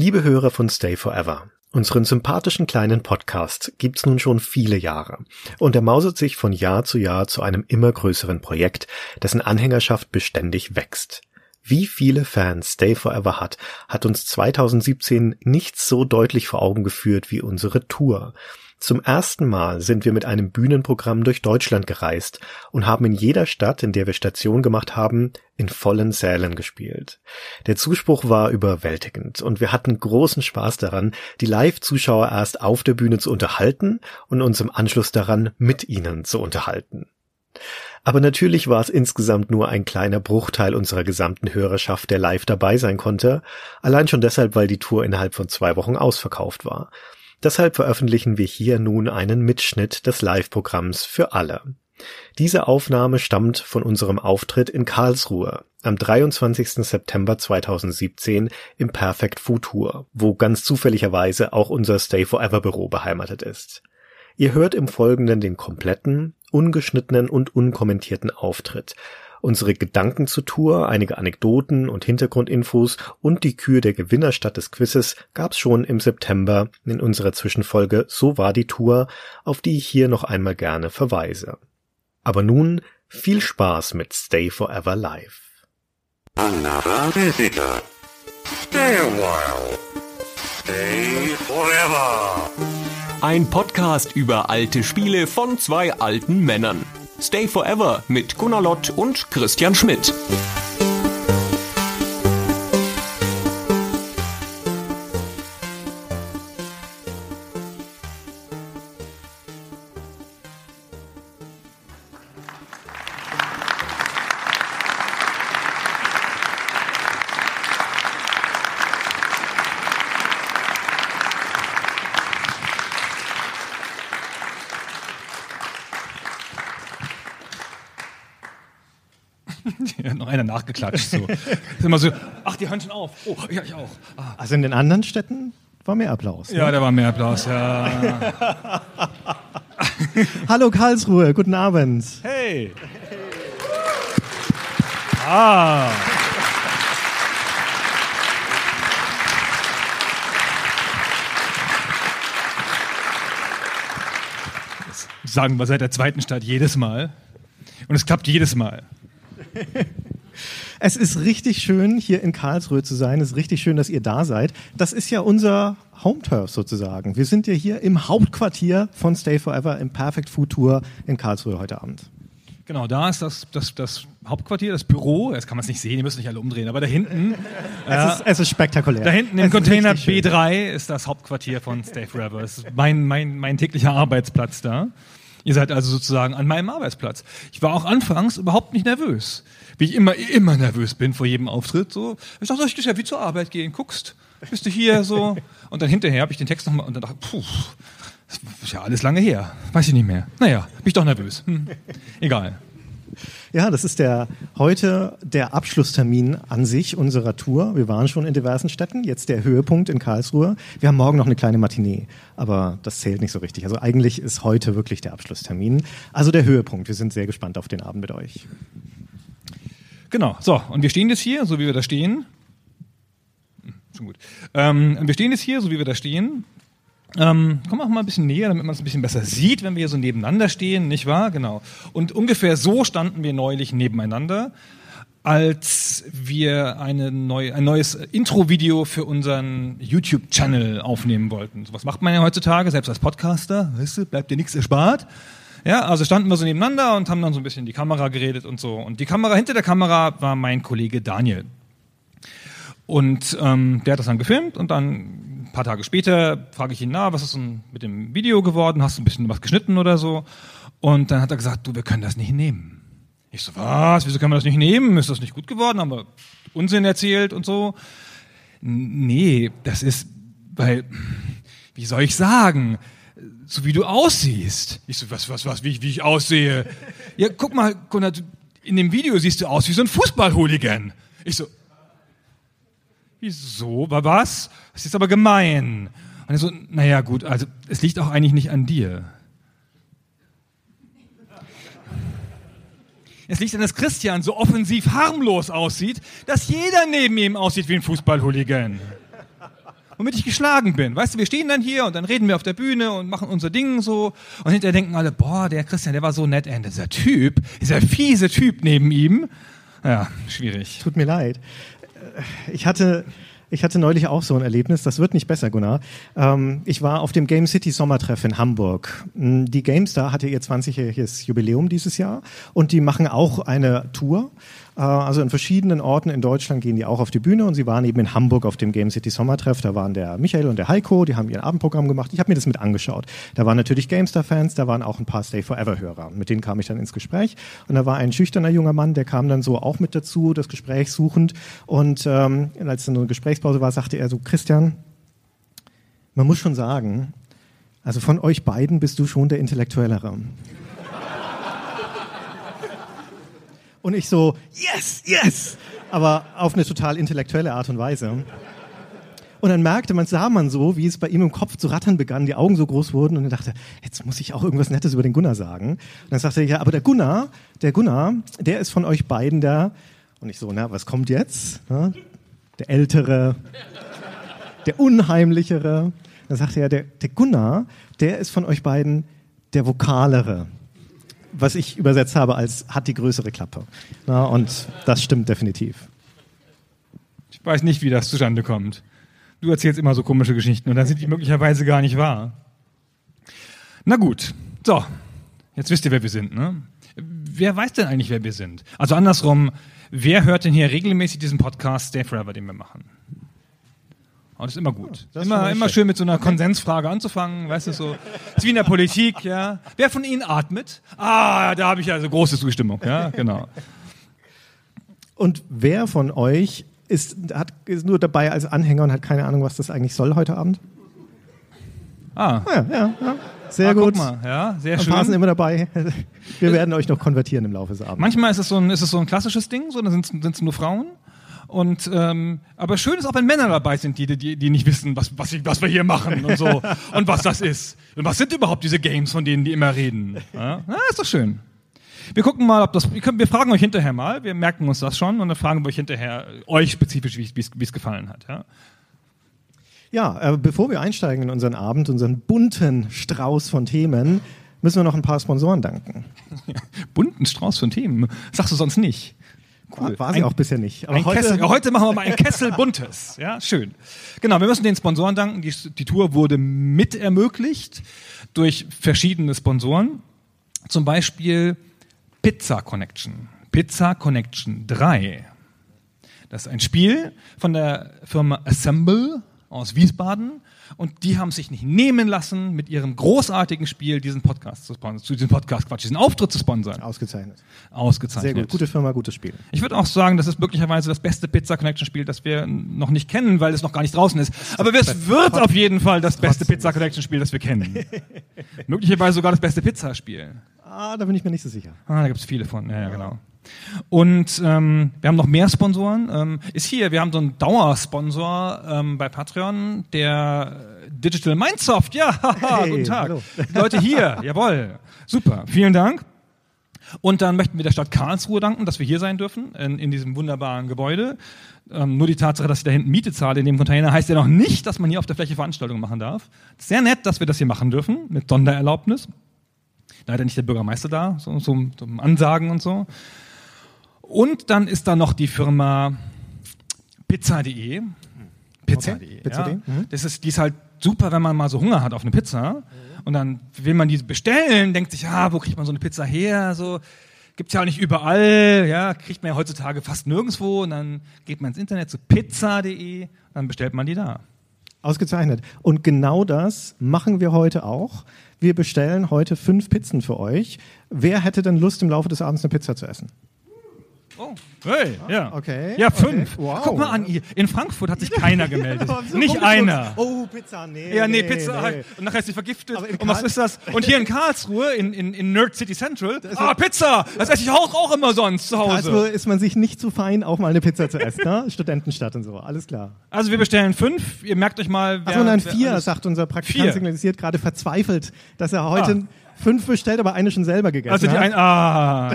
Liebe Hörer von Stay Forever, unseren sympathischen kleinen Podcast gibt's nun schon viele Jahre und er mausert sich von Jahr zu Jahr zu einem immer größeren Projekt, dessen Anhängerschaft beständig wächst. Wie viele Fans Stay Forever hat, hat uns 2017 nicht so deutlich vor Augen geführt wie unsere Tour. Zum ersten Mal sind wir mit einem Bühnenprogramm durch Deutschland gereist und haben in jeder Stadt, in der wir Station gemacht haben, in vollen Sälen gespielt. Der Zuspruch war überwältigend und wir hatten großen Spaß daran, die Live-Zuschauer erst auf der Bühne zu unterhalten und uns im Anschluss daran mit ihnen zu unterhalten. Aber natürlich war es insgesamt nur ein kleiner Bruchteil unserer gesamten Hörerschaft, der live dabei sein konnte, allein schon deshalb, weil die Tour innerhalb von zwei Wochen ausverkauft war. Deshalb veröffentlichen wir hier nun einen Mitschnitt des Live-Programms für alle. Diese Aufnahme stammt von unserem Auftritt in Karlsruhe am 23. September 2017 im Perfect Futur, wo ganz zufälligerweise auch unser Stay Forever Büro beheimatet ist. Ihr hört im Folgenden den kompletten, ungeschnittenen und unkommentierten Auftritt unsere Gedanken zur Tour, einige Anekdoten und Hintergrundinfos und die Kür der Gewinnerstadt des Quizzes gab's schon im September in unserer Zwischenfolge So war die Tour, auf die ich hier noch einmal gerne verweise. Aber nun viel Spaß mit Stay Forever Live. Another visitor. Stay a while. Stay forever. Ein Podcast über alte Spiele von zwei alten Männern. Stay Forever mit Gunnar Lott und Christian Schmidt. Nachgeklatscht. So. Ist immer so, ach, die hören schon auf. Oh, ja, ich auch. Ah. Also in den anderen Städten war mehr Applaus. Ja, ne? da war mehr Applaus, ja. Hallo Karlsruhe, guten Abend. Hey! Ah! Das sagen wir seit der zweiten Stadt jedes Mal. Und es klappt jedes Mal. Es ist richtig schön, hier in Karlsruhe zu sein. Es ist richtig schön, dass ihr da seid. Das ist ja unser Home-Turf sozusagen. Wir sind ja hier im Hauptquartier von Stay Forever im Perfect Food Tour in Karlsruhe heute Abend. Genau, da ist das, das, das Hauptquartier, das Büro. Jetzt kann man es nicht sehen, ihr müsst nicht alle umdrehen, aber da hinten. Es, ist, es ist spektakulär. Da hinten Es im ist Container richtig schön. B3 ist das Hauptquartier von Stay Forever. Das ist mein, mein, mein täglicher Arbeitsplatz da. Ihr seid also sozusagen an meinem Arbeitsplatz. Ich war auch anfangs überhaupt nicht nervös. Wie ich immer, immer nervös bin vor jedem Auftritt. So. Ich dachte, ich ja wie zur Arbeit gehen. Guckst, bist du hier so. Und dann hinterher habe ich den Text nochmal und dann dachte puh, das ist ja alles lange her. Weiß ich nicht mehr. Naja, bin ich doch nervös. Hm. Egal. Ja, das ist der heute der Abschlusstermin an sich unserer Tour. Wir waren schon in diversen Städten, jetzt der Höhepunkt in Karlsruhe. Wir haben morgen noch eine kleine Matinee, aber das zählt nicht so richtig. Also eigentlich ist heute wirklich der Abschlusstermin. Also der Höhepunkt. Wir sind sehr gespannt auf den Abend mit euch. Genau, so, und wir stehen jetzt hier, so wie wir da stehen. Hm, Schon gut. Ähm, wir stehen jetzt hier, so wie wir da stehen. Ähm, komm auch mal ein bisschen näher, damit man es ein bisschen besser sieht, wenn wir hier so nebeneinander stehen, nicht wahr? Genau. Und ungefähr so standen wir neulich nebeneinander, als wir eine neu, ein neues Intro-Video für unseren YouTube-Channel aufnehmen wollten. So was macht man ja heutzutage, selbst als Podcaster, weißt du, bleibt dir nichts erspart. Ja, also standen wir so nebeneinander und haben dann so ein bisschen in die Kamera geredet und so. Und die Kamera, hinter der Kamera war mein Kollege Daniel. Und ähm, der hat das dann gefilmt und dann ein paar Tage später frage ich ihn, na, was ist denn mit dem Video geworden? Hast du ein bisschen was geschnitten oder so? Und dann hat er gesagt, du, wir können das nicht nehmen. Ich so, was? Wieso können wir das nicht nehmen? Ist das nicht gut geworden? Haben wir Unsinn erzählt und so? Nee, das ist, weil, wie soll ich sagen? So wie du aussiehst. Ich so, was, was, was, wie, ich- wie ich aussehe? Ja, guck mal, du- in dem Video siehst du aus wie so ein Fußballhooligan. Ich so, Wieso? Was? Das ist aber gemein. Und er so, naja, gut, also es liegt auch eigentlich nicht an dir. Es liegt an, dass Christian so offensiv harmlos aussieht, dass jeder neben ihm aussieht wie ein Fußballhooligan. womit ich geschlagen bin. Weißt du, wir stehen dann hier und dann reden wir auf der Bühne und machen unser Ding so und hinterher denken alle, boah, der Christian, der war so nett, ey, dieser Typ, dieser fiese Typ neben ihm. Ja, schwierig. Tut mir leid. Ich hatte, ich hatte neulich auch so ein Erlebnis, das wird nicht besser, Gunnar. Ähm, ich war auf dem Game City Sommertreff in Hamburg. Mm, Die GameStar hatte ihr 20-jähriges Jubiläum dieses Jahr und die machen auch eine Tour. Äh, also in verschiedenen Orten in Deutschland gehen die auch auf die Bühne und sie waren eben in Hamburg auf dem Game City Sommertreff. Da waren der Michael und der Heiko, die haben ihr Abendprogramm gemacht. Ich habe mir das mit angeschaut. Da waren natürlich GameStar-Fans, da waren auch ein paar Stay Forever-Hörer. Mit denen kam ich dann ins Gespräch. Und da war ein schüchterner junger Mann, der kam dann so auch mit dazu, das Gespräch suchend. Und ähm, als dann so eine Gesprächspause war, sagte er so, Christian, man muss schon sagen, also von euch beiden bist du schon der Intellektuellere. Und ich so, yes, yes! Aber auf eine total intellektuelle Art und Weise. Und dann merkte man, sah man so, wie es bei ihm im Kopf zu rattern begann, die Augen so groß wurden und er dachte, jetzt muss ich auch irgendwas Nettes über den Gunnar sagen. Und dann sagte er, ja, aber der Gunnar, der Gunnar, der ist von euch beiden der, und ich so, na, was kommt jetzt? Ja, der Ältere, der Unheimlichere. Dann sagte er, der, der Gunnar, der ist von euch beiden der Vokalere. Was ich übersetzt habe als hat die größere Klappe. Na, und das stimmt definitiv. Ich weiß nicht, wie das zustande kommt. Du erzählst immer so komische Geschichten und dann sind die möglicherweise gar nicht wahr. Na gut, so, jetzt wisst ihr, wer wir sind, ne? Wer weiß denn eigentlich, wer wir sind? Also andersrum, wer hört denn hier regelmäßig diesen Podcast Stay Forever, den wir machen? Oh, das ist immer gut. ist schon immer, immer schön mit so einer Konsensfrage anzufangen, weißt du, so. Ist wie in der Politik, ja. Wer von Ihnen atmet? Ah, da habe ich also große Zustimmung, ja, genau. Und wer von euch ist, hat, ist nur dabei als Anhänger und hat keine Ahnung, was das eigentlich soll heute Abend? Ah, Ja, ja, ja. Sehr ah, gut. guck mal, ja, sehr Ein paar sind schön. immer dabei. Wir werden euch noch konvertieren im Laufe des Abends. Manchmal ist es so ein, ist es so ein klassisches Ding, so, dann sind es nur Frauen. Und ähm, aber schön ist auch, wenn Männer dabei sind, die, die, die nicht wissen, was, was, ich, was wir hier machen und so und was das ist. Und was sind überhaupt diese Games, von denen die immer reden? Ja, ja ist doch schön. Wir gucken mal, ob das. Wir, können, wir fragen euch hinterher mal, wir merken uns das schon und dann fragen wir euch hinterher, euch spezifisch, wie es- wie es gefallen hat. Ja? Ja, äh, bevor wir einsteigen in unseren Abend, unseren bunten Strauß von Themen, müssen wir noch ein paar Sponsoren danken. Bunten Strauß von Themen. Sagst du sonst nicht. Cool. War sie Ein- auch bisher nicht. Aber heute, Kessel, heute machen wir mal ein Kessel Buntes. Ja, schön. Genau, wir müssen den Sponsoren danken. Die, die Tour wurde mit ermöglicht durch verschiedene Sponsoren. Zum Beispiel Pizza Connection. Pizza Connection 3. Das ist ein Spiel von der Firma Assemble aus Wiesbaden. Und die haben sich nicht nehmen lassen, mit ihrem großartigen Spiel diesen Podcast zu sponsern, zu diesem Podcast, Quatsch, diesen Auftritt zu sponsern. ausgezeichnet. Ausgezeichnet. Sehr gut. Gute Firma, gutes Spiel. Ich würde auch sagen, das ist möglicherweise das beste Pizza Connection Spiel, das wir noch nicht kennen, weil es noch gar nicht draußen ist. Aber es wird auf jeden Fall das beste Pizza Connection Spiel, das wir kennen. möglicherweise sogar das beste Pizzaspiel. Ah, da bin ich mir nicht so sicher. Ah, da gibt es viele von. Ja, ja, genau. Und ähm, wir haben noch mehr Sponsoren. Ähm, ist hier, wir haben so einen Dauersponsor ähm, bei Patreon, der Digital Mindsoft. Ja, haha, Hey, guten Tag. hallo. Leute hier, jawohl. Super, vielen Dank. Und dann möchten wir der Stadt Karlsruhe danken, dass wir hier sein dürfen, in, in diesem wunderbaren Gebäude. Ähm, nur die Tatsache, dass ich da hinten Miete zahle in dem Container, heißt ja noch nicht, dass man hier auf der Fläche Veranstaltungen machen darf. Sehr nett, dass wir das hier machen dürfen, mit Sondererlaubnis. Leider nicht der Bürgermeister da, so, so, so Ansagen und so. Und dann ist da noch die Firma pizza.de. Pizza.de. Okay, Pizza.de, Ja. mhm. Das ist, die ist halt super, wenn man mal so Hunger hat auf eine Pizza. Und dann will man die bestellen, denkt sich, ah, wo kriegt man so eine Pizza her? So, gibt's ja auch nicht überall, ja, kriegt man ja heutzutage fast nirgendwo. Und dann geht man ins Internet zu pizza.de, dann bestellt man die da. Ausgezeichnet. Und genau das machen wir heute auch. Wir bestellen heute fünf Pizzen für euch. Wer hätte denn Lust, im Laufe des Abends eine Pizza zu essen? Oh, hey, ja. okay, Ja, okay. fünf. Wow. Guck mal an, ihr. in Frankfurt hat sich keiner gemeldet. So nicht einer. Oh, Pizza, nee. Ja, nee, nee, Pizza nee. halt. Und nachher ist sie vergiftet. Und was ist das? Und hier in Karlsruhe, in, in, in Nerd City Central, ah, Pizza! Das esse ich auch, auch immer sonst zu Hause. Also ist man sich nicht zu fein, auch mal eine Pizza zu essen, ne? Studentenstadt und so, alles klar. Also wir bestellen fünf. Ihr merkt euch mal, wer, Achso, nein, vier, sagt unser Praktikant, signalisiert gerade verzweifelt, dass er heute fünf bestellt, aber eine schon selber gegessen Also die hat. ein, ah.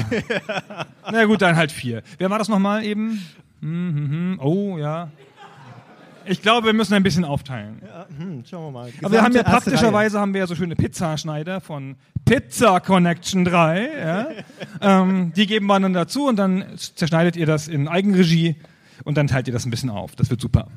Na gut, dann halt vier. Wer war das nochmal eben? Hm, hm, hm. Oh, ja. Ich glaube, wir müssen ein bisschen aufteilen. Hm, schauen wir mal. Aber wir haben ja Gesamte praktischerweise haben wir ja so schöne Pizzaschneider von Pizza Connection 3. Ja? ähm, die geben wir dann dazu und dann zerschneidet ihr das in Eigenregie und dann teilt ihr das ein bisschen auf. Das wird super.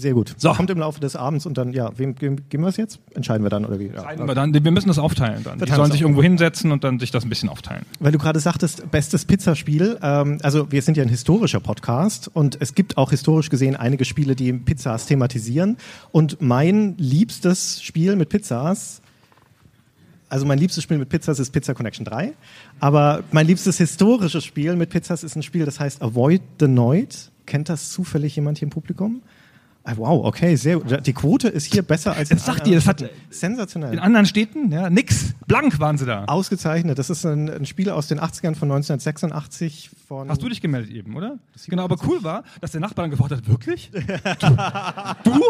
Sehr gut. So. Kommt im Laufe des Abends und dann, ja, wem geben wir es jetzt? Entscheiden wir dann oder wie? Ja. Entscheiden wir, dann, wir müssen das aufteilen dann. Die sollen sich irgendwo hinsetzen und dann sich das ein bisschen aufteilen. Weil du gerade sagtest, bestes Pizzaspiel. Ähm, also wir sind ja ein historischer Podcast und es gibt auch historisch gesehen einige Spiele, die Pizzas thematisieren. Und mein liebstes Spiel mit Pizzas, also mein liebstes Spiel mit Pizzas ist Pizza Connection 3. Aber mein liebstes historisches Spiel mit Pizzas ist ein Spiel, das heißt Avoid the Noid. Kennt das zufällig jemand hier im Publikum? Ah, Wow, okay, sehr gut. Die Quote ist hier besser als Das in sagt allen ihr, das anderen hat- Städten. sensationell. In anderen Städten, ja, nix. Blank waren sie da. Ausgezeichnet. Das ist ein, ein Spiel aus den 80ern von 1986 von. Hast du dich gemeldet eben, oder? Genau, aber cool war, dass der Nachbar dann gefragt hat, wirklich? Du? Du?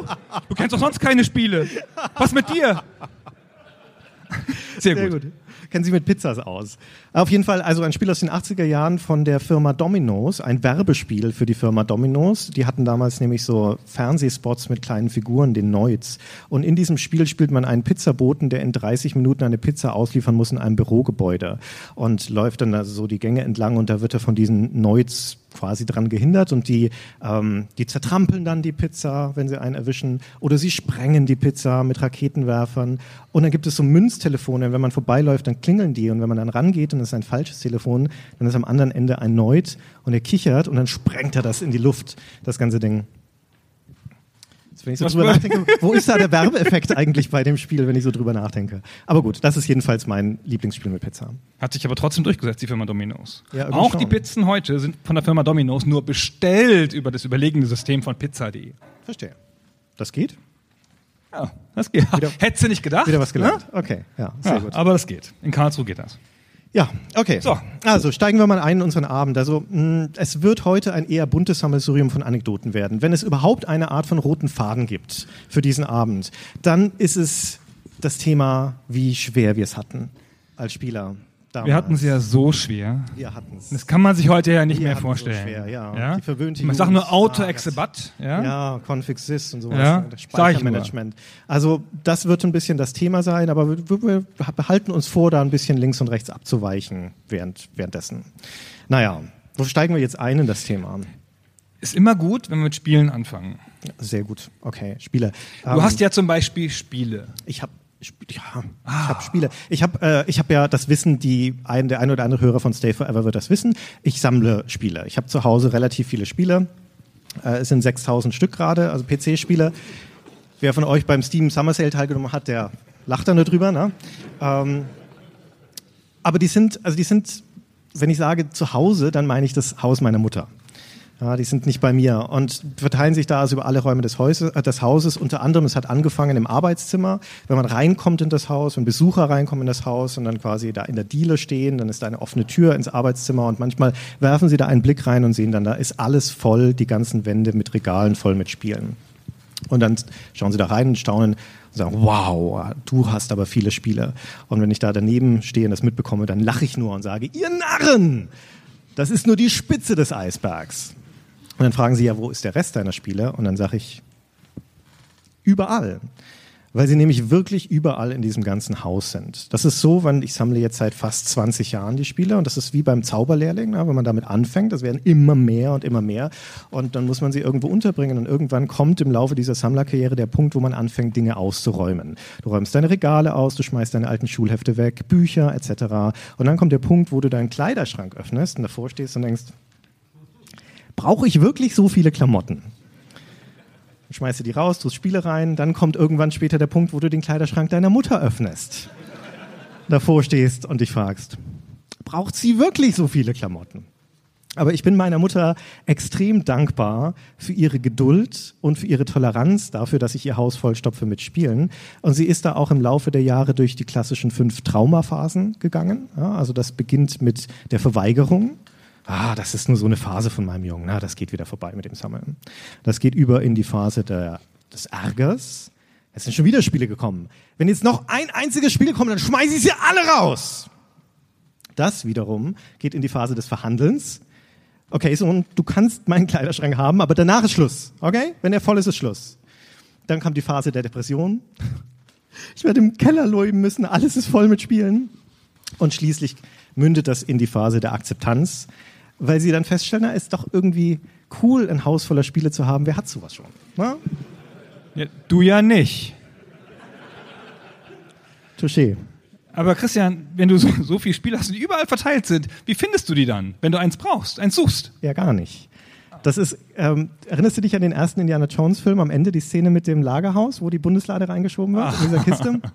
Du kennst doch sonst keine Spiele. Was mit dir? Sehr, Sehr gut. Kennen Sie mit Pizzas aus. Auf jeden Fall, also ein Spiel aus den 80er Jahren von der Firma Domino's, ein Werbespiel für die Firma Domino's. Die hatten damals nämlich so Fernsehspots mit kleinen Figuren, den Noids. Und in diesem Spiel spielt man einen Pizzaboten, der in 30 Minuten eine Pizza ausliefern muss in einem Bürogebäude. Und läuft dann also so die Gänge entlang und da wird er von diesen Noids quasi dran gehindert und die, ähm, die zertrampeln dann die Pizza, wenn sie einen erwischen, oder sie sprengen die Pizza mit Raketenwerfern. Und dann gibt es so Münztelefone, wenn man vorbeiläuft, dann klingeln die und wenn man dann rangeht und es ist ein falsches Telefon, dann ist am anderen Ende ein Neut und er kichert und dann sprengt er das in die Luft, das ganze Ding. Jetzt, wenn ich so Was drüber nachdenke, wo ist da der Werbeeffekt eigentlich bei dem Spiel, wenn ich so drüber nachdenke? Aber gut, das ist jedenfalls mein Lieblingsspiel mit Pizza. Hat sich aber trotzdem durchgesetzt, die Firma Domino's. Ja, Auch schon. die Pizzen heute sind von der Firma Domino's nur bestellt über das überlegene System von Pizza.de. Verstehe. Das geht? Ja, das geht. Wieder- Hättest du nicht gedacht? Wieder was gelernt. Ne? Okay, ja, sehr Ja, gut. aber das geht. In Karlsruhe geht das. Ja, okay. So. Also steigen wir mal ein in unseren Abend. Also mh, es wird heute ein eher buntes Sammelsurium von Anekdoten werden. Wenn es überhaupt eine Art von roten Faden gibt für diesen Abend, dann ist es das Thema, wie schwer wir es hatten als Spieler. Damals. Wir hatten es ja so schwer. Wir hatten es. Das kann man sich heute ja nicht Wir mehr hatten so vorstellen. schwer, ja. Die verwöhnte Man sagt nur. Auto Ah, Exebat, ja? Ja, Config Sys und sowas. Ja, Speichermanagement. Also das wird ein bisschen das Thema sein, aber wir, wir behalten uns vor, da ein bisschen links und rechts abzuweichen während, währenddessen. Naja, wo steigen wir jetzt ein in das Thema? Ist immer gut, wenn wir mit Spielen anfangen. Sehr gut, okay, Spiele. Du Ähm, hast ja zum Beispiel Spiele. ich habe ja, ich habe Spiele. Ich habe äh, ich habe ja das Wissen, die ein der ein oder andere Hörer von Stay Forever wird das wissen. Ich sammle Spiele. Ich habe zu Hause relativ viele Spiele. Äh, es sind 6000 Stück gerade, also PC-Spiele. Wer von euch beim Steam Summer Sale teilgenommen hat, der lacht da nur drüber, ne? Ähm, aber die sind, also die sind, wenn ich sage zu Hause, dann meine ich das Haus meiner Mutter. Ja, die sind nicht bei mir und verteilen sich da also über alle Räume des, Häuses, äh, des Hauses. Unter anderem, es hat angefangen im Arbeitszimmer. Wenn man reinkommt in das Haus, wenn Besucher reinkommen in das Haus und dann quasi da in der Diele stehen, dann ist da eine offene Tür ins Arbeitszimmer und manchmal werfen sie da einen Blick rein und sehen dann, da ist alles voll, die ganzen Wände mit Regalen voll mit Spielen. Und dann schauen sie da rein und staunen und sagen, wow, du hast aber viele Spiele. Und wenn ich da daneben stehe und das mitbekomme, dann lache ich nur und sage, ihr Narren, das ist nur die Spitze des Eisbergs. Und dann fragen sie ja, wo ist der Rest deiner Spiele? Und dann sage ich, überall. Weil sie nämlich wirklich überall in diesem ganzen Haus sind. Das ist so, wenn ich sammle jetzt seit fast 20 Jahren die Spiele und das ist wie beim Zauberlehrling, ne, wenn man damit anfängt, das werden immer mehr und immer mehr und dann muss man sie irgendwo unterbringen und irgendwann kommt im Laufe dieser Sammlerkarriere der Punkt, wo man anfängt, Dinge auszuräumen. Du räumst deine Regale aus, du schmeißt deine alten Schulhefte weg, Bücher etc. Und dann kommt der Punkt, wo du deinen Kleiderschrank öffnest und davor stehst und denkst, brauche ich wirklich so viele Klamotten? Du die raus, tust Spiele rein, dann kommt irgendwann später der Punkt, wo du den Kleiderschrank deiner Mutter öffnest. Davor stehst und dich fragst, braucht sie wirklich so viele Klamotten? Aber ich bin meiner Mutter extrem dankbar für ihre Geduld und für ihre Toleranz dafür, dass ich ihr Haus vollstopfe mit Spielen. Und sie ist da auch im Laufe der Jahre durch die klassischen fünf Traumaphasen gegangen. Ja, also das beginnt mit der Verweigerung. Ah, das ist nur so eine Phase von meinem Jungen. Na, das geht wieder vorbei mit dem Sammeln. Das geht über in die Phase der, des Ärgers. Es sind schon wieder Spiele gekommen. Wenn jetzt noch ein einziges Spiel kommt, dann schmeiße ich sie alle raus. Das wiederum geht in die Phase des Verhandelns, Okay, Sohn, du kannst meinen Kleiderschrank haben, aber danach ist Schluss. Okay? Wenn er voll ist, ist Schluss. Dann kam die Phase der Depression. Ich werde im Keller leben müssen, alles ist voll mit Spielen. Und schließlich mündet das in die Phase der Akzeptanz, weil sie dann feststellen, na, ist doch irgendwie cool, ein Haus voller Spiele zu haben. Wer hat sowas schon? Na? Ja, du ja nicht. Touché. Aber Christian, wenn du so, so viele Spiele hast, die überall verteilt sind, wie findest du die dann, wenn du eins brauchst, eins suchst? Ja, gar nicht. Das ist, ähm, erinnerst du dich an den ersten Indiana Jones Film am Ende, die Szene mit dem Lagerhaus, wo die Bundeslade reingeschoben wird in dieser Kiste?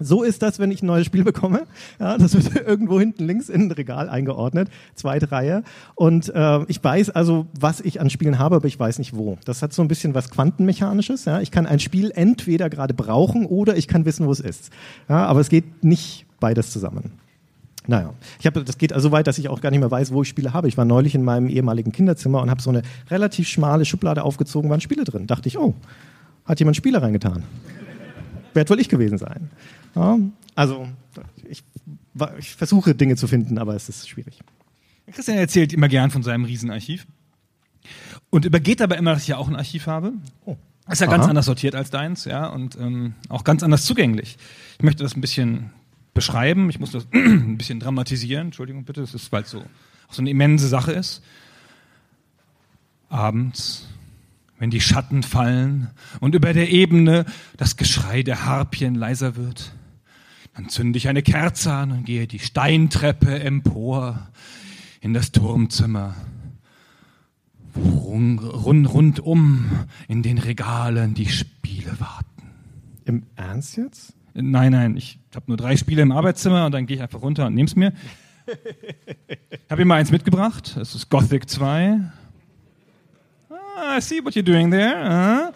So ist das, wenn ich ein neues Spiel bekomme. Ja, das wird irgendwo hinten links in ein Regal eingeordnet, zweite Reihe. Und äh, ich weiß also, was ich an Spielen habe, aber ich weiß nicht wo. Das hat so ein bisschen was Quantenmechanisches. Ja? Ich kann ein Spiel entweder gerade brauchen oder ich kann wissen, wo es ist. Ja, aber es geht nicht beides zusammen. Naja, ich habe, das geht also weit, dass ich auch gar nicht mehr weiß, wo ich Spiele habe. Ich war neulich in meinem ehemaligen Kinderzimmer und habe so eine relativ schmale Schublade aufgezogen, waren Spiele drin. Dachte ich, oh, hat jemand Spiele reingetan? Werd wohl ich gewesen sein. Ja, also ich, ich versuche Dinge zu finden, aber es ist schwierig. Christian erzählt immer gern von seinem Riesenarchiv und übergeht aber immer, dass ich ja auch ein Archiv habe. Oh. Ist ja ganz Aha. anders sortiert als deins, ja, und ähm, auch ganz anders zugänglich. Ich möchte das ein bisschen beschreiben, ich muss das ein bisschen dramatisieren, Entschuldigung bitte, das ist, weil es so, so eine immense Sache ist. Abends, wenn die Schatten fallen und über der Ebene das Geschrei der Harpien leiser wird, dann zünde ich eine Kerze an und gehe die Steintreppe empor in das Turmzimmer. wo Rund, rund, rundum in den Regalen die Spiele warten. Im Ernst jetzt? Nein, nein, ich habe nur drei Spiele im Arbeitszimmer und dann gehe ich einfach runter und nehm's mir. Ich habe immer eins mitgebracht. Das ist Gothic 2. Ah, I see what you're doing there. Ah.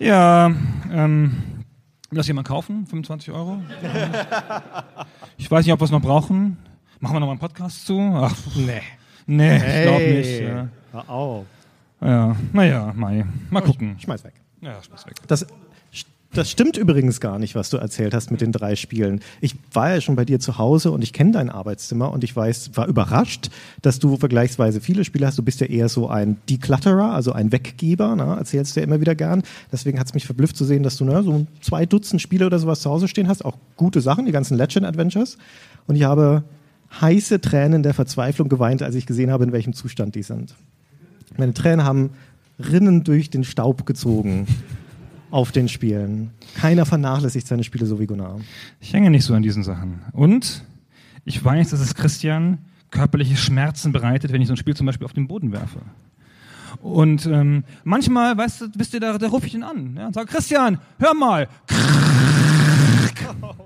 Ja, ähm, will das jemand kaufen? 25 Euro? Ich weiß nicht, ob wir es noch brauchen. Machen wir noch mal einen Podcast zu? Ach, nee. Nee, ich glaube nicht. Ja. Hör auf. Ja, naja, Mai. Mal gucken. Schmeiß weg. Ja, schmeiß weg. Das, das stimmt übrigens gar nicht, was du erzählt hast mit den drei Spielen. Ich war ja schon bei dir zu Hause und ich kenne dein Arbeitszimmer und ich weiß, war überrascht, dass du vergleichsweise viele Spiele hast. Du bist ja eher so ein Declutterer, also ein Weggeber, ne? erzählst du ja immer wieder gern. Deswegen hat es mich verblüfft zu sehen, dass du ne, so zwei Dutzend Spiele oder sowas zu Hause stehen hast. Auch gute Sachen, die ganzen Legend Adventures. Und ich habe heiße Tränen der Verzweiflung geweint, als ich gesehen habe, in welchem Zustand die sind. Meine Tränen haben Rinnen durch den Staub gezogen auf den Spielen. Keiner vernachlässigt seine Spiele so wie Gunnar. Ich hänge nicht so an diesen Sachen. Und ich weiß, dass es Christian körperliche Schmerzen bereitet, wenn ich so ein Spiel zum Beispiel auf den Boden werfe. Und ähm, manchmal, weißt du, wisst ihr, da, da rufe ich ihn an ja, und sage, Christian, hör mal.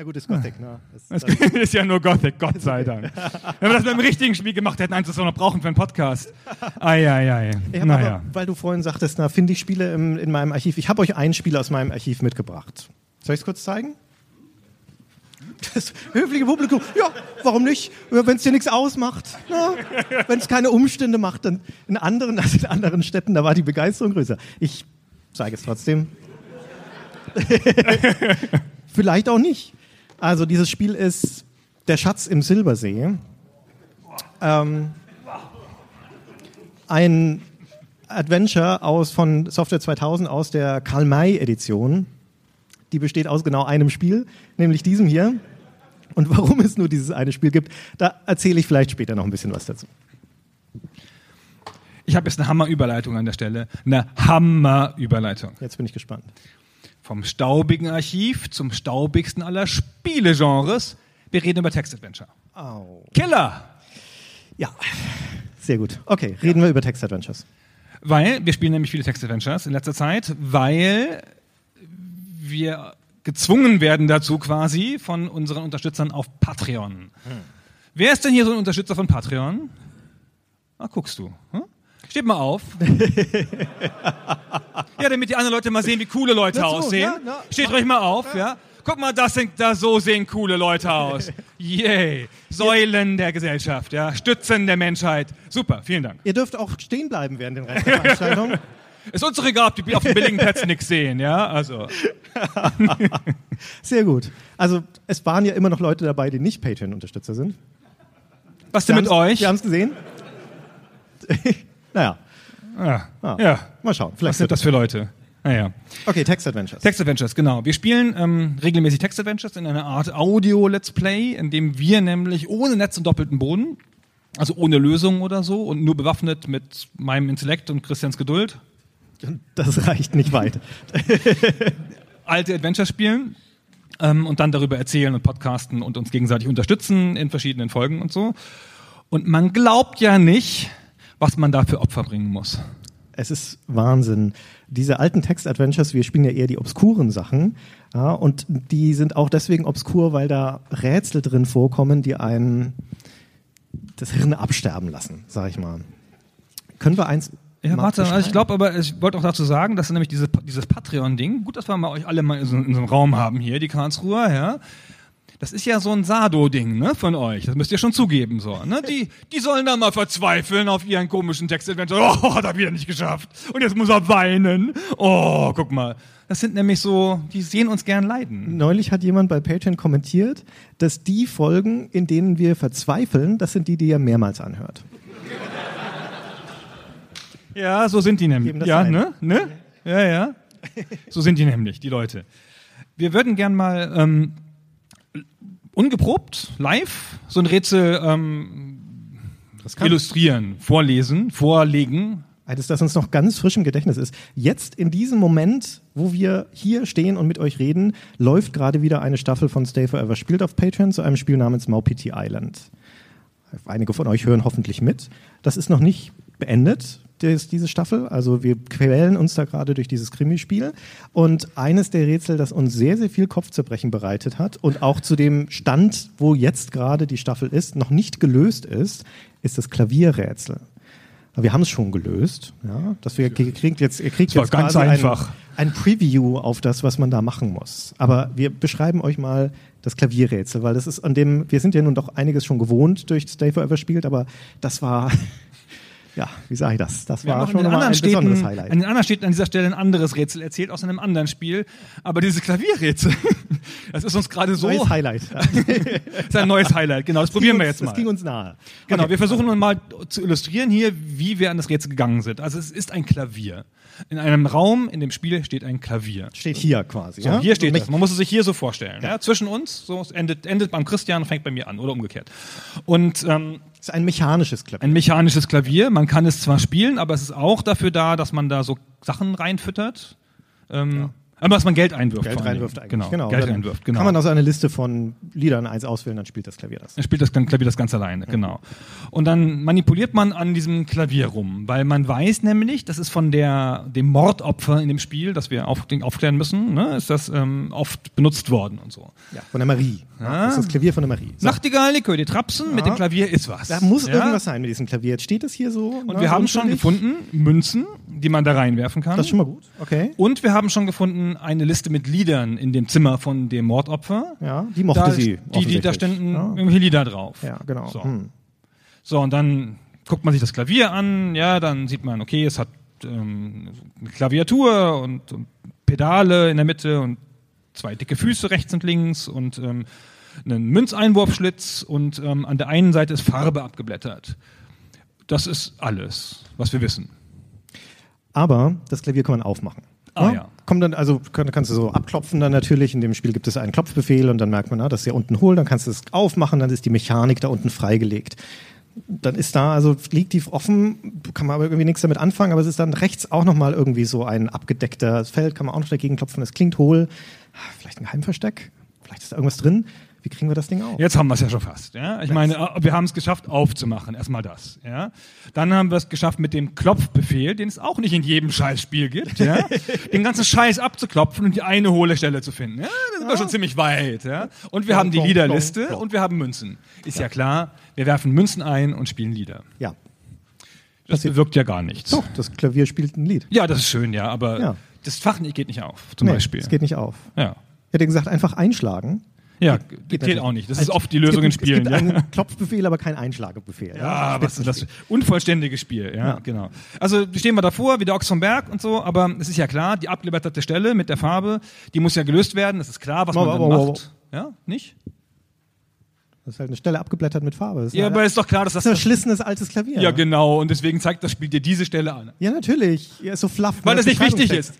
Ja gut, ist Gothic, ne? Das ist ja nur Gothic, Gott sei Dank. Wenn wir das mit einem richtigen Spiel gemacht hätten, eins, das wir noch brauchen für einen Podcast. Ei, ei, ei. Ich Naja. aber, weil du vorhin sagtest, na, finde ich Spiele im, in meinem Archiv. Ich habe euch ein Spiel aus meinem Archiv mitgebracht. Soll ich es kurz zeigen? Das höfliche Publikum. Ja, warum nicht? Wenn es dir nichts ausmacht. Wenn es keine Umstände macht, dann in anderen, also in anderen Städten, da war die Begeisterung größer. Ich zeige es trotzdem. Vielleicht auch nicht. Also dieses Spiel ist Der Schatz im Silbersee. Ähm, ein Adventure aus von Software 2000 aus der Karl May Edition. Die besteht aus genau einem Spiel, nämlich diesem hier. Und warum es nur dieses eine Spiel gibt, da erzähle ich vielleicht später noch ein bisschen was dazu. Ich habe jetzt eine Hammerüberleitung an der Stelle. Eine Hammerüberleitung. Jetzt bin ich gespannt. Vom staubigen Archiv zum staubigsten aller Spielegenres. Wir reden über Text-Adventure. Au. Killer! Ja, sehr gut. Okay, reden wir über Text-Adventures. Weil wir spielen nämlich viele Text-Adventures in letzter Zeit, weil wir gezwungen werden dazu quasi von unseren Unterstützern auf Patreon. Wer ist denn hier so ein Unterstützer von Patreon? Ah, guckst du. Hm? Steht mal auf. ja, damit die anderen Leute mal sehen, wie coole Leute so, aussehen. ja, na, Steht ruhig mal auf, ja. Guck mal, das sind, da so sehen coole Leute aus. Yay. Säulen der Gesellschaft, ja. Stützen der Menschheit. Super, vielen Dank. Ihr dürft auch stehen bleiben während den Rest der Veranstaltung. Ist uns doch egal, ob die auf den billigen Plätzen nichts sehen, ja? Also. Sehr gut. Also es waren ja immer noch Leute dabei, die nicht Patreon-Unterstützer sind. Was denn mit euch? Wir haben es gesehen. Naja, Ja. Ah. ja. mal schauen. Vielleicht Was sind das für Leute? Naja. Okay, Text Adventures. Text Adventures, genau. Wir spielen ähm, regelmäßig Text Adventures in einer Art Audio-Let's Play, in dem wir nämlich ohne Netz und doppelten Boden, also ohne Lösung oder so und nur bewaffnet mit meinem Intellekt und Christians Geduld, Das reicht nicht weit. alte Adventures spielen ähm, und dann darüber erzählen und podcasten und uns gegenseitig unterstützen in verschiedenen Folgen und so. Und man glaubt ja nicht, was man da für Opfer bringen muss. Es ist Wahnsinn. Diese alten Text-Adventures, wir spielen ja eher die obskuren Sachen. Ja, und die sind auch deswegen obskur, weil da Rätsel drin vorkommen, die einen das Hirn absterben lassen, sag ich mal. Können wir eins. Ja, warte, also ich glaube aber, ich wollte auch dazu sagen, dass nämlich diese, dieses Patreon-Ding, gut, dass wir mal euch alle mal in so, in so einem Raum haben hier, die Karlsruher, ja. Das ist ja so ein Sado-Ding, ne, von euch. Das müsst ihr schon zugeben, so, ne. Die, die sollen da mal verzweifeln auf ihren komischen Text-Adventure. Oh, hat er wieder nicht geschafft. Und jetzt muss er weinen. Oh, guck mal. Das sind nämlich so, die sehen uns gern leiden. Neulich hat jemand bei Patreon kommentiert, dass die Folgen, in denen wir verzweifeln, das sind die, die er mehrmals anhört. Ja, so sind die nämlich. Ja, ein. ne? Ne? Ja, ja. So sind die nämlich, die Leute. Wir würden gern mal ähm, ungeprobt, live, so ein Rätsel ähm, illustrieren, vorlesen, vorlegen. Eines, das uns noch ganz frisch im Gedächtnis ist. Jetzt in diesem Moment, wo wir hier stehen und mit euch reden, läuft gerade wieder eine Staffel von Stay Forever. Spielt auf Patreon zu einem Spiel namens Maupiti Island. Einige von euch hören hoffentlich mit. Das ist noch nicht beendet, das, diese Staffel. Also wir quälen uns da gerade durch dieses Krimispiel. Und eines der Rätsel, das uns sehr, sehr viel Kopfzerbrechen bereitet hat und auch zu dem Stand, wo jetzt gerade die Staffel ist, noch nicht gelöst ist, ist das Klavierrätsel. Aber Wir haben es schon gelöst. Ja, dass wir ihr kriegt jetzt, ihr kriegt jetzt ganz einfach. Ein, ein Preview auf das, was man da machen muss. Aber wir beschreiben euch mal das Klavierrätsel, weil das ist an dem, wir sind ja nun doch einiges schon gewohnt durch Stay Forever spielt, aber das war, ja, wie sage ich das? Das Wir war schon mal ein anderen besonderes Städten, Highlight. an den anderen Städten an dieser Stelle ein anderes Rätsel erzählt aus einem anderen Spiel. Aber dieses Klavierrätsel, das ist uns gerade so, Neues Highlight. Ja. ist ein neues Highlight. Genau, das probieren wir jetzt mal. Das ging uns nahe. Genau, Okay. wir versuchen nun mal zu illustrieren hier, wie wir an das Rätsel gegangen sind. Also es ist ein Klavier. In einem Raum in dem Spiel steht ein Klavier. Steht hier quasi. So, ja? hier steht das. Man muss es sich hier so vorstellen. Ja. zwischen uns, so es endet, endet beim Christian und fängt bei mir an oder umgekehrt. Und ähm, Das ist ein mechanisches Klavier. ein mechanisches Klavier. Man kann es zwar spielen, aber es ist auch dafür da, dass man da so Sachen reinfüttert. Ähm, Aber dass man Geld einwirft. Geld reinwirft eigentlich. Genau, Geld Dann reinwirft. Genau. Kann man aus einer Liste von Liedern eins auswählen, dann spielt das Klavier das. Dann spielt das Klavier das ganz alleine, genau. Und dann manipuliert man an diesem Klavier rum, weil man weiß nämlich, das ist von der, dem Mordopfer in dem Spiel, das wir auf, den aufklären müssen, ne, ist das ähm, oft benutzt worden und so. Ja, von der Marie. Ja. Das ist das Klavier von der Marie. So. Nachtigall, die Trapsen, mit dem Klavier ist was. Da muss Ja? irgendwas sein mit diesem Klavier. Jetzt steht es hier so. Und wir haben schon gefunden Münzen, die man da reinwerfen kann. Das ist schon mal gut. Okay. und wir haben schon gefunden eine Liste mit Liedern in dem Zimmer von dem Mordopfer. Ja, die mochte da, sie. Die, die, da standen Ja, irgendwelche Lieder drauf. ja genau. So. Hm. So, und dann guckt man sich das Klavier an, ja, dann sieht man, okay, es hat ähm, eine Klaviatur und, und Pedale in der Mitte und zwei dicke Füße rechts und links und ähm, einen Münzeinwurfschlitz und ähm, an der einen Seite ist Farbe abgeblättert. Das ist alles, was wir wissen. Aber das Klavier kann man aufmachen. Ah, ja. Kommt dann, also kann, kannst du so abklopfen dann natürlich. In dem Spiel gibt es einen Klopfbefehl und dann merkt man, na, das ist ja unten hohl, dann kannst du es aufmachen, dann ist die Mechanik da unten freigelegt. Dann ist da, also liegt die offen, kann man aber irgendwie nichts damit anfangen, aber es ist dann rechts auch nochmal irgendwie so ein abgedeckter Feld, kann man auch noch dagegen klopfen, es klingt hohl. Ah, Vielleicht ein Geheimversteck, vielleicht ist da irgendwas drin. Wie kriegen wir das Ding auf? Jetzt haben wir es ja schon fast. Ja? Ich meine, äh, wir haben es geschafft, aufzumachen. Erstmal das. Ja? Dann haben wir es geschafft mit dem Klopfbefehl, den es auch nicht in jedem Scheißspiel gibt. Ja? Den ganzen Scheiß abzuklopfen und die eine hohle Stelle zu finden. Ja? Da sind wir schon ziemlich weit. Ja? Und wir haben die Liederliste und wir haben Münzen. Ist ja. klar, wir werfen Münzen ein und spielen Lieder. Ja. Das bewirkt ja gar nichts. Doch, das Klavier spielt ein Lied. Ja, das ist schön, ja, aber Ja. Das Fach geht nicht auf, zum Nee, Beispiel. Es geht nicht auf. ja. Ich hätte gesagt, einfach einschlagen. Ja, Geht geht, natürlich. auch nicht. Das Es- ist oft die Lösung in Spielen. Es ja. gibt einen Klopfbefehl, aber kein Einschlagebefehl. Ja, was ist das? Unvollständiges Spiel, ja, Ja. genau. Also stehen wir davor, wie der Ochs vom Berg und so, aber es ist ja klar, die abgeblätterte Stelle mit der Farbe, die muss ja gelöst werden, es ist klar, was man Wow, dann wow, wow, macht. Ja, nicht? Das ist halt eine Stelle abgeblättert mit Farbe. Das ist Ja, aber ist doch klar, dass das. das ist ein verschlissenes altes Klavier. ja, genau. Und deswegen zeigt das Spiel dir diese Stelle an. Ja, natürlich. Ja, ist so fluff. Weil das nicht wichtig ist.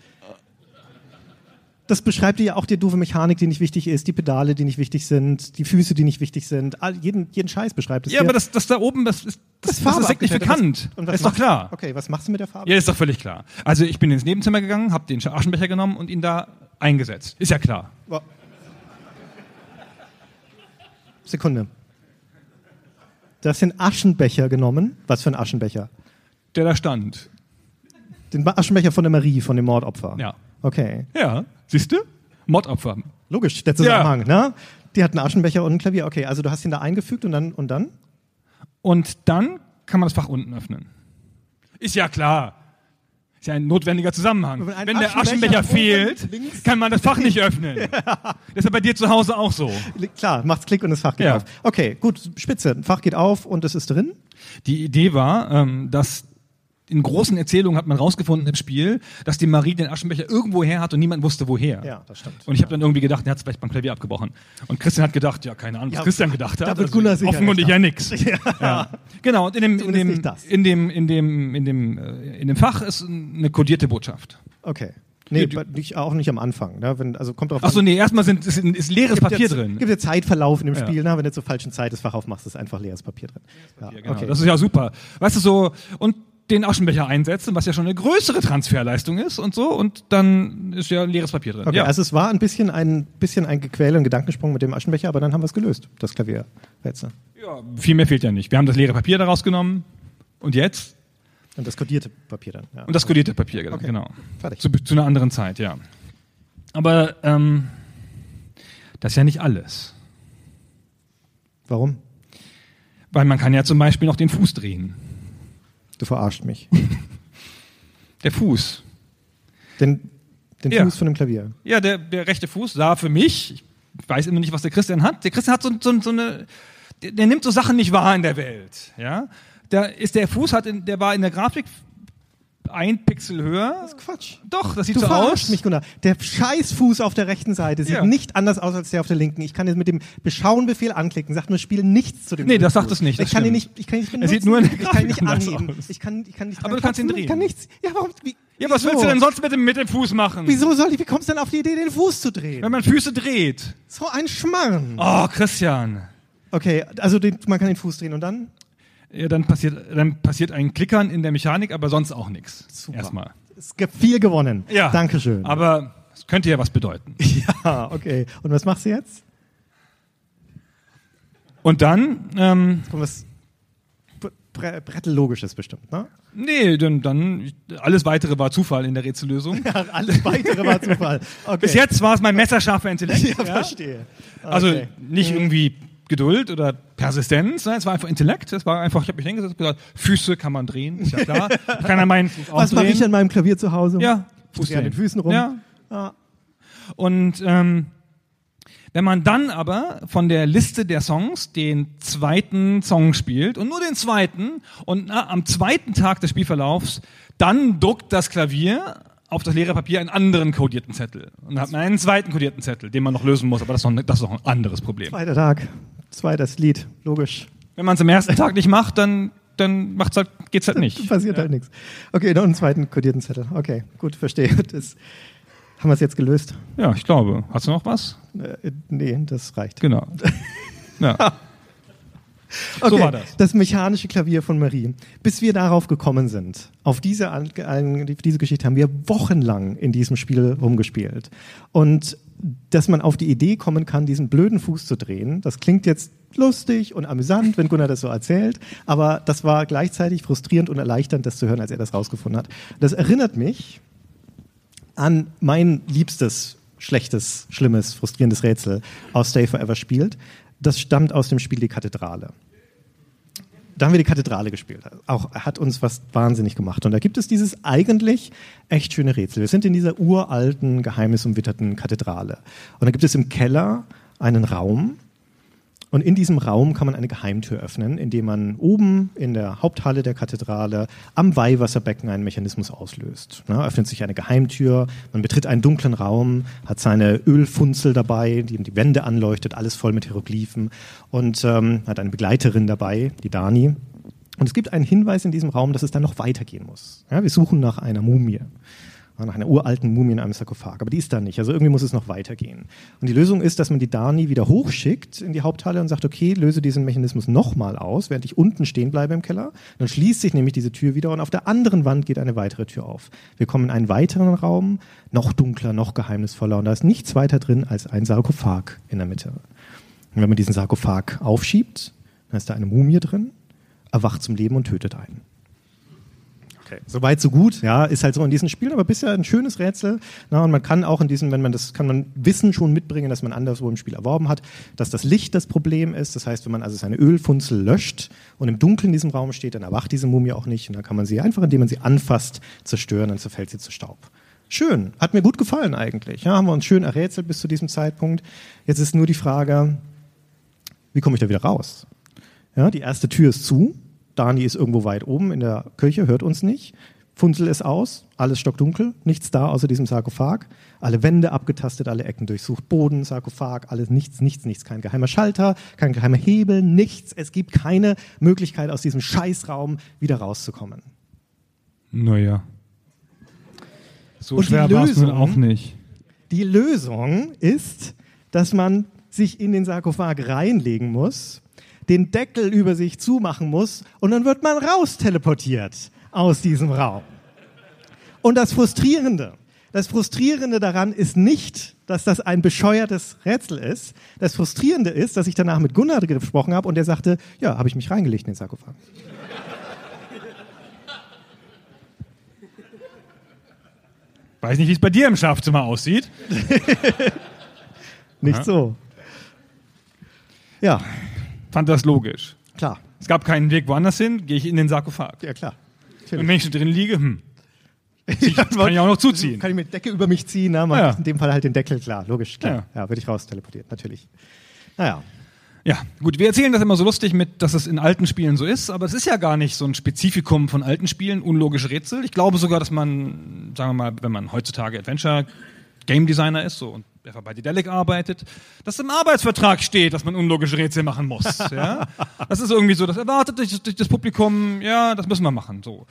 Das beschreibt dir ja auch die doofe Mechanik, die nicht wichtig ist, die Pedale, die nicht wichtig sind, die Füße, die nicht wichtig sind. All, jeden, jeden Scheiß beschreibt es Ja, dir. aber das, das da oben, das ist, das, das, Farbe ist. Was- und was ist doch klar. Okay, was machst du mit der Farbe? Ja, ist doch völlig klar. Also ich bin ins Nebenzimmer gegangen, habe den Aschenbecher genommen und ihn da eingesetzt. Ist ja klar. Boah. Sekunde. Du hast den Aschenbecher genommen. Was für ein Aschenbecher? Der da stand. Den Aschenbecher von der Marie, von dem Mordopfer. Ja. Okay. Ja, siehst du? Mordopfer. Logisch, der Zusammenhang, ne? Die hat einen Aschenbecher und ein Klavier. Okay, also du hast ihn da eingefügt und dann, und dann? Und dann kann man das Fach unten öffnen. Ist ja klar. Ist ja ein notwendiger Zusammenhang. Wenn ein Wenn der Aschenbecher Aschenbecher fehlt, links- kann man das Fach nicht öffnen. Das ist ja bei dir zu Hause auch so. Klar, macht's Klick und das Fach geht Ja. auf. Okay, gut, spitze. Ein Fach geht auf und es ist drin. Die Idee war, ähm, dass in großen Erzählungen hat man rausgefunden im Spiel, dass die Marie den Aschenbecher irgendwo her hat und niemand wusste woher. Ja, das stimmt. Und ich habe dann irgendwie gedacht, er hat es vielleicht beim Klavier abgebrochen. Und Christian hat gedacht, ja, keine Ahnung, was Ja, Christian gedacht hat. da wird Gunnar sicher Offenkundig ja nix. Ja. Genau, und in dem, in dem, in dem, in dem, in dem, äh, in dem Fach ist eine kodierte Botschaft. Okay. Nee, Die- nicht, auch nicht am Anfang. Ne? Wenn, also kommt drauf Achso, an. nee, erstmal sind, ist, ist leeres Gibt Papier ja, drin. Gibt ja Zeitverlauf in dem Ja. Spiel, ne? wenn du zur falschen Zeit das Fach aufmachst, ist einfach leeres Papier drin. Ja, Ja, genau. okay. Das ist ja super. Weißt du so, und den Aschenbecher einsetzen, was ja schon eine größere Transferleistung ist und so, und dann ist ja leeres Papier drin. Okay, ja. also es war ein bisschen ein bisschen ein Gequäl und Gedankensprung mit dem Aschenbecher, aber dann haben wir es gelöst, das Klavierrätsel. ja, viel mehr fehlt ja nicht. Wir haben das leere Papier daraus genommen. Und jetzt? Und das kodierte Papier dann. Ja. Und das kodierte Papier, genau. Okay. genau. Fertig. Zu, zu einer anderen Zeit, ja. Aber ähm, das ist ja nicht alles. Warum? Weil man kann ja zum Beispiel noch den Fuß drehen. Du verarscht mich. Der Fuß. Den, den Ja. Fuß von dem Klavier. Ja, der, der rechte Fuß sah für mich, ich weiß immer nicht, was der Christian hat. Der Christian hat so, so, so eine, der, der nimmt so Sachen nicht wahr in der Welt. Ja, da ist der Fuß hat, in, der war in der Grafik ein Pixel höher. Quatsch. Doch, das sieht Du so aus. mich, Gunnar. Der Scheißfuß auf der rechten Seite sieht Ja. nicht anders aus als der auf der linken. Ich kann jetzt mit dem Beschauen-Befehl anklicken, sagt nur Spiel nichts zu dem Nee, das sagt es nicht, das Ich kann ihn nicht, ich kann ihn nicht Er benutzen. sieht nur in der ich kann ihn nicht anheben. Ich kann, ich kann nicht Aber du kannst ihn klopfen, Ich kann drehen. nichts. Ja, warum? Wie, Ja, was wieso? willst du denn sonst mit dem, mit dem Fuß machen? Wieso soll ich, wie kommst du denn auf die Idee, den Fuß zu drehen? Wenn man Füße dreht. So ein Schmarrn. Oh, Christian. Okay, also den, man kann den Fuß drehen und dann? Ja, dann passiert, dann passiert ein Klickern in der Mechanik, aber sonst auch nichts. Super. Erstmal. Es gibt viel gewonnen. Ja. Dankeschön. Aber es könnte ja was bedeuten. ja, okay. Und was machst du jetzt? Und dann, ähm, Kommt was Bre Brettellogisches bestimmt, ne? nee, dann, dann, alles weitere war Zufall in der Rätsellösung. Ja, alles weitere war Zufall. Okay. Bis jetzt war es mein messerscharfer Intellekt. Ja, verstehe. Also Okay. nicht irgendwie Geduld oder Persistenz, ne? es war einfach Intellekt. Es war einfach, ich habe mich hingesetzt und gesagt, Füße kann man drehen, ist ja klar. kann er meinen Fuß auch Was mache drehen. ich an meinem Klavier zu Hause? Ja, Fuß an den Füßen rum. Ja. Ah. Und ähm, wenn man dann aber von der Liste der Songs den zweiten Song spielt und nur den zweiten und na, am zweiten Tag des Spielverlaufs, dann druckt das Klavier auf das leere Papier einen anderen kodierten Zettel. Und dann hat man einen zweiten kodierten Zettel, den man noch lösen muss, aber das ist noch, das ist noch ein anderes Problem. Zweiter Tag. Zweites Lied. Logisch. Wenn man es am ersten Tag nicht macht, dann, dann macht's halt, geht's halt nicht. Passiert halt nichts. Okay, noch einen zweiten kodierten Zettel. Okay, gut, verstehe. Das, haben wir es jetzt gelöst? Ja, ich glaube. Hast du noch was? Äh, nee, das reicht. Genau. Ja. Okay, war das. Das mechanische Klavier von Marie. Bis wir darauf gekommen sind, auf diese, diese Geschichte haben wir wochenlang in diesem Spiel rumgespielt. Und dass man auf die Idee kommen kann, diesen blöden Fuß zu drehen, das klingt jetzt lustig und amüsant, wenn Gunnar das so erzählt, aber das war gleichzeitig frustrierend und erleichternd, das zu hören, als er das rausgefunden hat. Das erinnert mich an mein liebstes, schlechtes, schlimmes, frustrierendes Rätsel aus Stay Forever spielt. Das stammt aus dem Spiel Die Kathedrale. Da haben wir die Kathedrale gespielt. Auch hat uns was wahnsinnig gemacht. Und da gibt es dieses eigentlich echt schöne Rätsel. Wir sind in dieser uralten, geheimnisumwitterten Kathedrale. Und da gibt es im Keller einen Raum. Und in diesem Raum kann man eine Geheimtür öffnen, indem man oben in der Haupthalle der Kathedrale am Weihwasserbecken einen Mechanismus auslöst. Ja, öffnet sich eine Geheimtür, man betritt einen dunklen Raum, hat seine Ölfunzel dabei, die die Wände anleuchtet, alles voll mit Hieroglyphen und ähm, hat eine Begleiterin dabei, die Dani. Und es gibt einen Hinweis in diesem Raum, dass es dann noch weitergehen muss. Ja, wir suchen nach einer Mumie nach einer uralten Mumie in einem Sarkophag. Aber die ist da nicht. Also irgendwie muss es noch weitergehen. Und die Lösung ist, dass man die Dani wieder hochschickt in die Haupthalle und sagt, okay, löse diesen Mechanismus nochmal aus, während ich unten stehen bleibe im Keller. Dann schließt sich nämlich diese Tür wieder und auf der anderen Wand geht eine weitere Tür auf. Wir kommen in einen weiteren Raum, noch dunkler, noch geheimnisvoller und da ist nichts weiter drin als ein Sarkophag in der Mitte. Und wenn man diesen Sarkophag aufschiebt, dann ist da eine Mumie drin, erwacht zum Leben und tötet einen. Okay. Soweit, so gut, ja, ist halt so in diesen Spielen, aber bisher ein schönes Rätsel. Na, und man kann auch in diesem, wenn man das, kann man Wissen schon mitbringen, dass man anderswo im Spiel erworben hat, dass das Licht das Problem ist. Das heißt, wenn man also seine Ölfunzel löscht und im Dunkeln in diesem Raum steht, dann erwacht diese Mumie auch nicht. Und dann kann man sie einfach, indem man sie anfasst, zerstören, dann zerfällt sie zu Staub. Schön, hat mir gut gefallen eigentlich. Ja, haben wir uns schön errätselt bis zu diesem Zeitpunkt. Jetzt ist nur die Frage, wie komme ich da wieder raus? Ja, die erste Tür ist zu, Dani ist irgendwo weit oben in der Kirche, hört uns nicht. Funzel ist aus, alles stockdunkel, nichts da außer diesem Sarkophag. Alle Wände abgetastet, alle Ecken durchsucht, Boden, Sarkophag, alles nichts, nichts, nichts. Kein geheimer Schalter, kein geheimer Hebel, nichts. Es gibt keine Möglichkeit, aus diesem Scheißraum wieder rauszukommen. Naja. So Und schwer war es nun auch nicht. Die Lösung ist, dass man sich in den Sarkophag reinlegen muss, den Deckel über sich zumachen muss und dann wird man raus teleportiert aus diesem Raum. Und das Frustrierende, das Frustrierende daran ist nicht, dass das ein bescheuertes Rätsel ist. Das Frustrierende ist, dass ich danach mit Gunnar gesprochen habe und der sagte, ja, habe ich mich reingelegt in den Sarkophag. Weiß nicht, wie es bei dir im Schlafzimmer aussieht. Nicht so. Ja, Fand das logisch. klar. Es gab keinen Weg woanders hin, gehe ich in den Sarkophag. Ja, klar. Und wenn ich schon drin liege, hm, Ja, kann ich auch noch zuziehen. Kann ich mit Decke über mich ziehen? Na, man Ja. in dem Fall halt den Deckel, klar, logisch, klar. Ja. Ja, würde ich raus teleportiert, natürlich. Naja, Ja, gut, wir erzählen das immer so lustig mit, dass es in alten Spielen so ist, aber es ist ja gar nicht so ein Spezifikum von alten Spielen, unlogische Rätsel. Ich glaube sogar, dass man, sagen wir mal, wenn man heutzutage Adventure Game Designer ist so und einfach bei Dedelic arbeitet, dass im Arbeitsvertrag steht, dass man unlogische Rätsel machen muss. Ja? Das ist irgendwie so, das erwartet durch, durch das Publikum, ja, das müssen wir machen. So.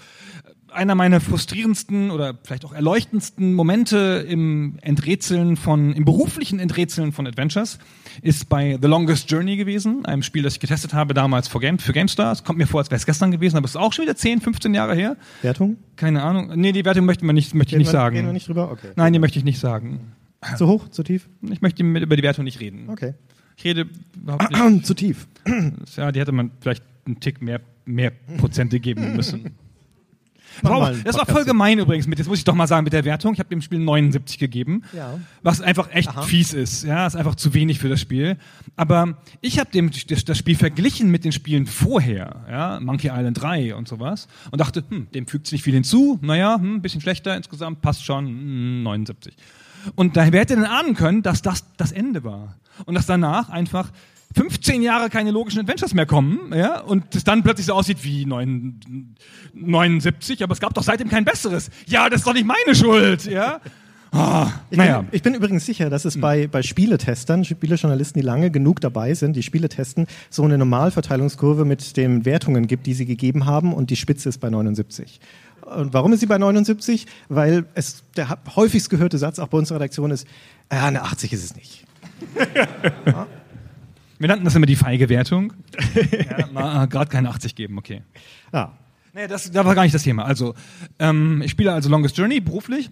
Einer meiner frustrierendsten oder vielleicht auch erleuchtendsten Momente im Enträtseln von, im beruflichen Enträtseln von Adventures ist bei The Longest Journey gewesen, einem Spiel, das ich getestet habe damals für, Game, für GameStar. Es kommt mir vor, als wäre es gestern gewesen, aber es ist auch schon wieder 10, 15 Jahre her. Wertung? Keine Ahnung. Nee, die Wertung möchte man nicht, möchte ich nicht wir- sagen. Gehen wir nicht drüber? Okay. Nein, die möchte ich nicht sagen. Zu hoch, zu tief? Ich möchte mit, über die Wertung nicht reden. Okay. Ich rede überhaupt nicht. zu tief. Ja, die hätte man vielleicht einen Tick mehr, mehr Prozente geben müssen. Wow, das war voll gemein übrigens mit, jetzt muss ich doch mal sagen, mit der Wertung. Ich habe dem Spiel 79 gegeben, Ja. was einfach echt Aha. fies ist. Ja, ist einfach zu wenig für das Spiel. Aber ich habe dem das, Spiel verglichen mit den Spielen vorher, ja, Monkey Island 3 und sowas, und dachte, hm, dem fügt sich nicht viel hinzu. Naja, hm, ein bisschen schlechter insgesamt, passt schon, hm, 79. Und da wer hätte denn ahnen können, dass das das Ende war und dass danach einfach 15 Jahre keine logischen Adventures mehr kommen, ja, und es dann plötzlich so aussieht wie 9, 79, aber es gab doch seitdem kein besseres. Ja, das ist doch nicht meine Schuld, ja. Ah, Ich, naja. Hm. bin, ich bin übrigens sicher, dass es bei, bei Spieletestern, Spielejournalisten, die lange genug dabei sind, die Spiele testen, so eine Normalverteilungskurve mit den Wertungen gibt, die sie gegeben haben und die Spitze ist bei 79. Und warum ist sie bei 79? Weil es der häufigst gehörte Satz auch bei unserer Redaktion ist, ja, eine 80 ist es nicht. Wir nannten das immer die feige Wertung. ja, Gerade keine 80 geben, okay. Ja. Nee, das, da war gar nicht das Thema. Also, ähm, ich spiele also Longest Journey beruflich.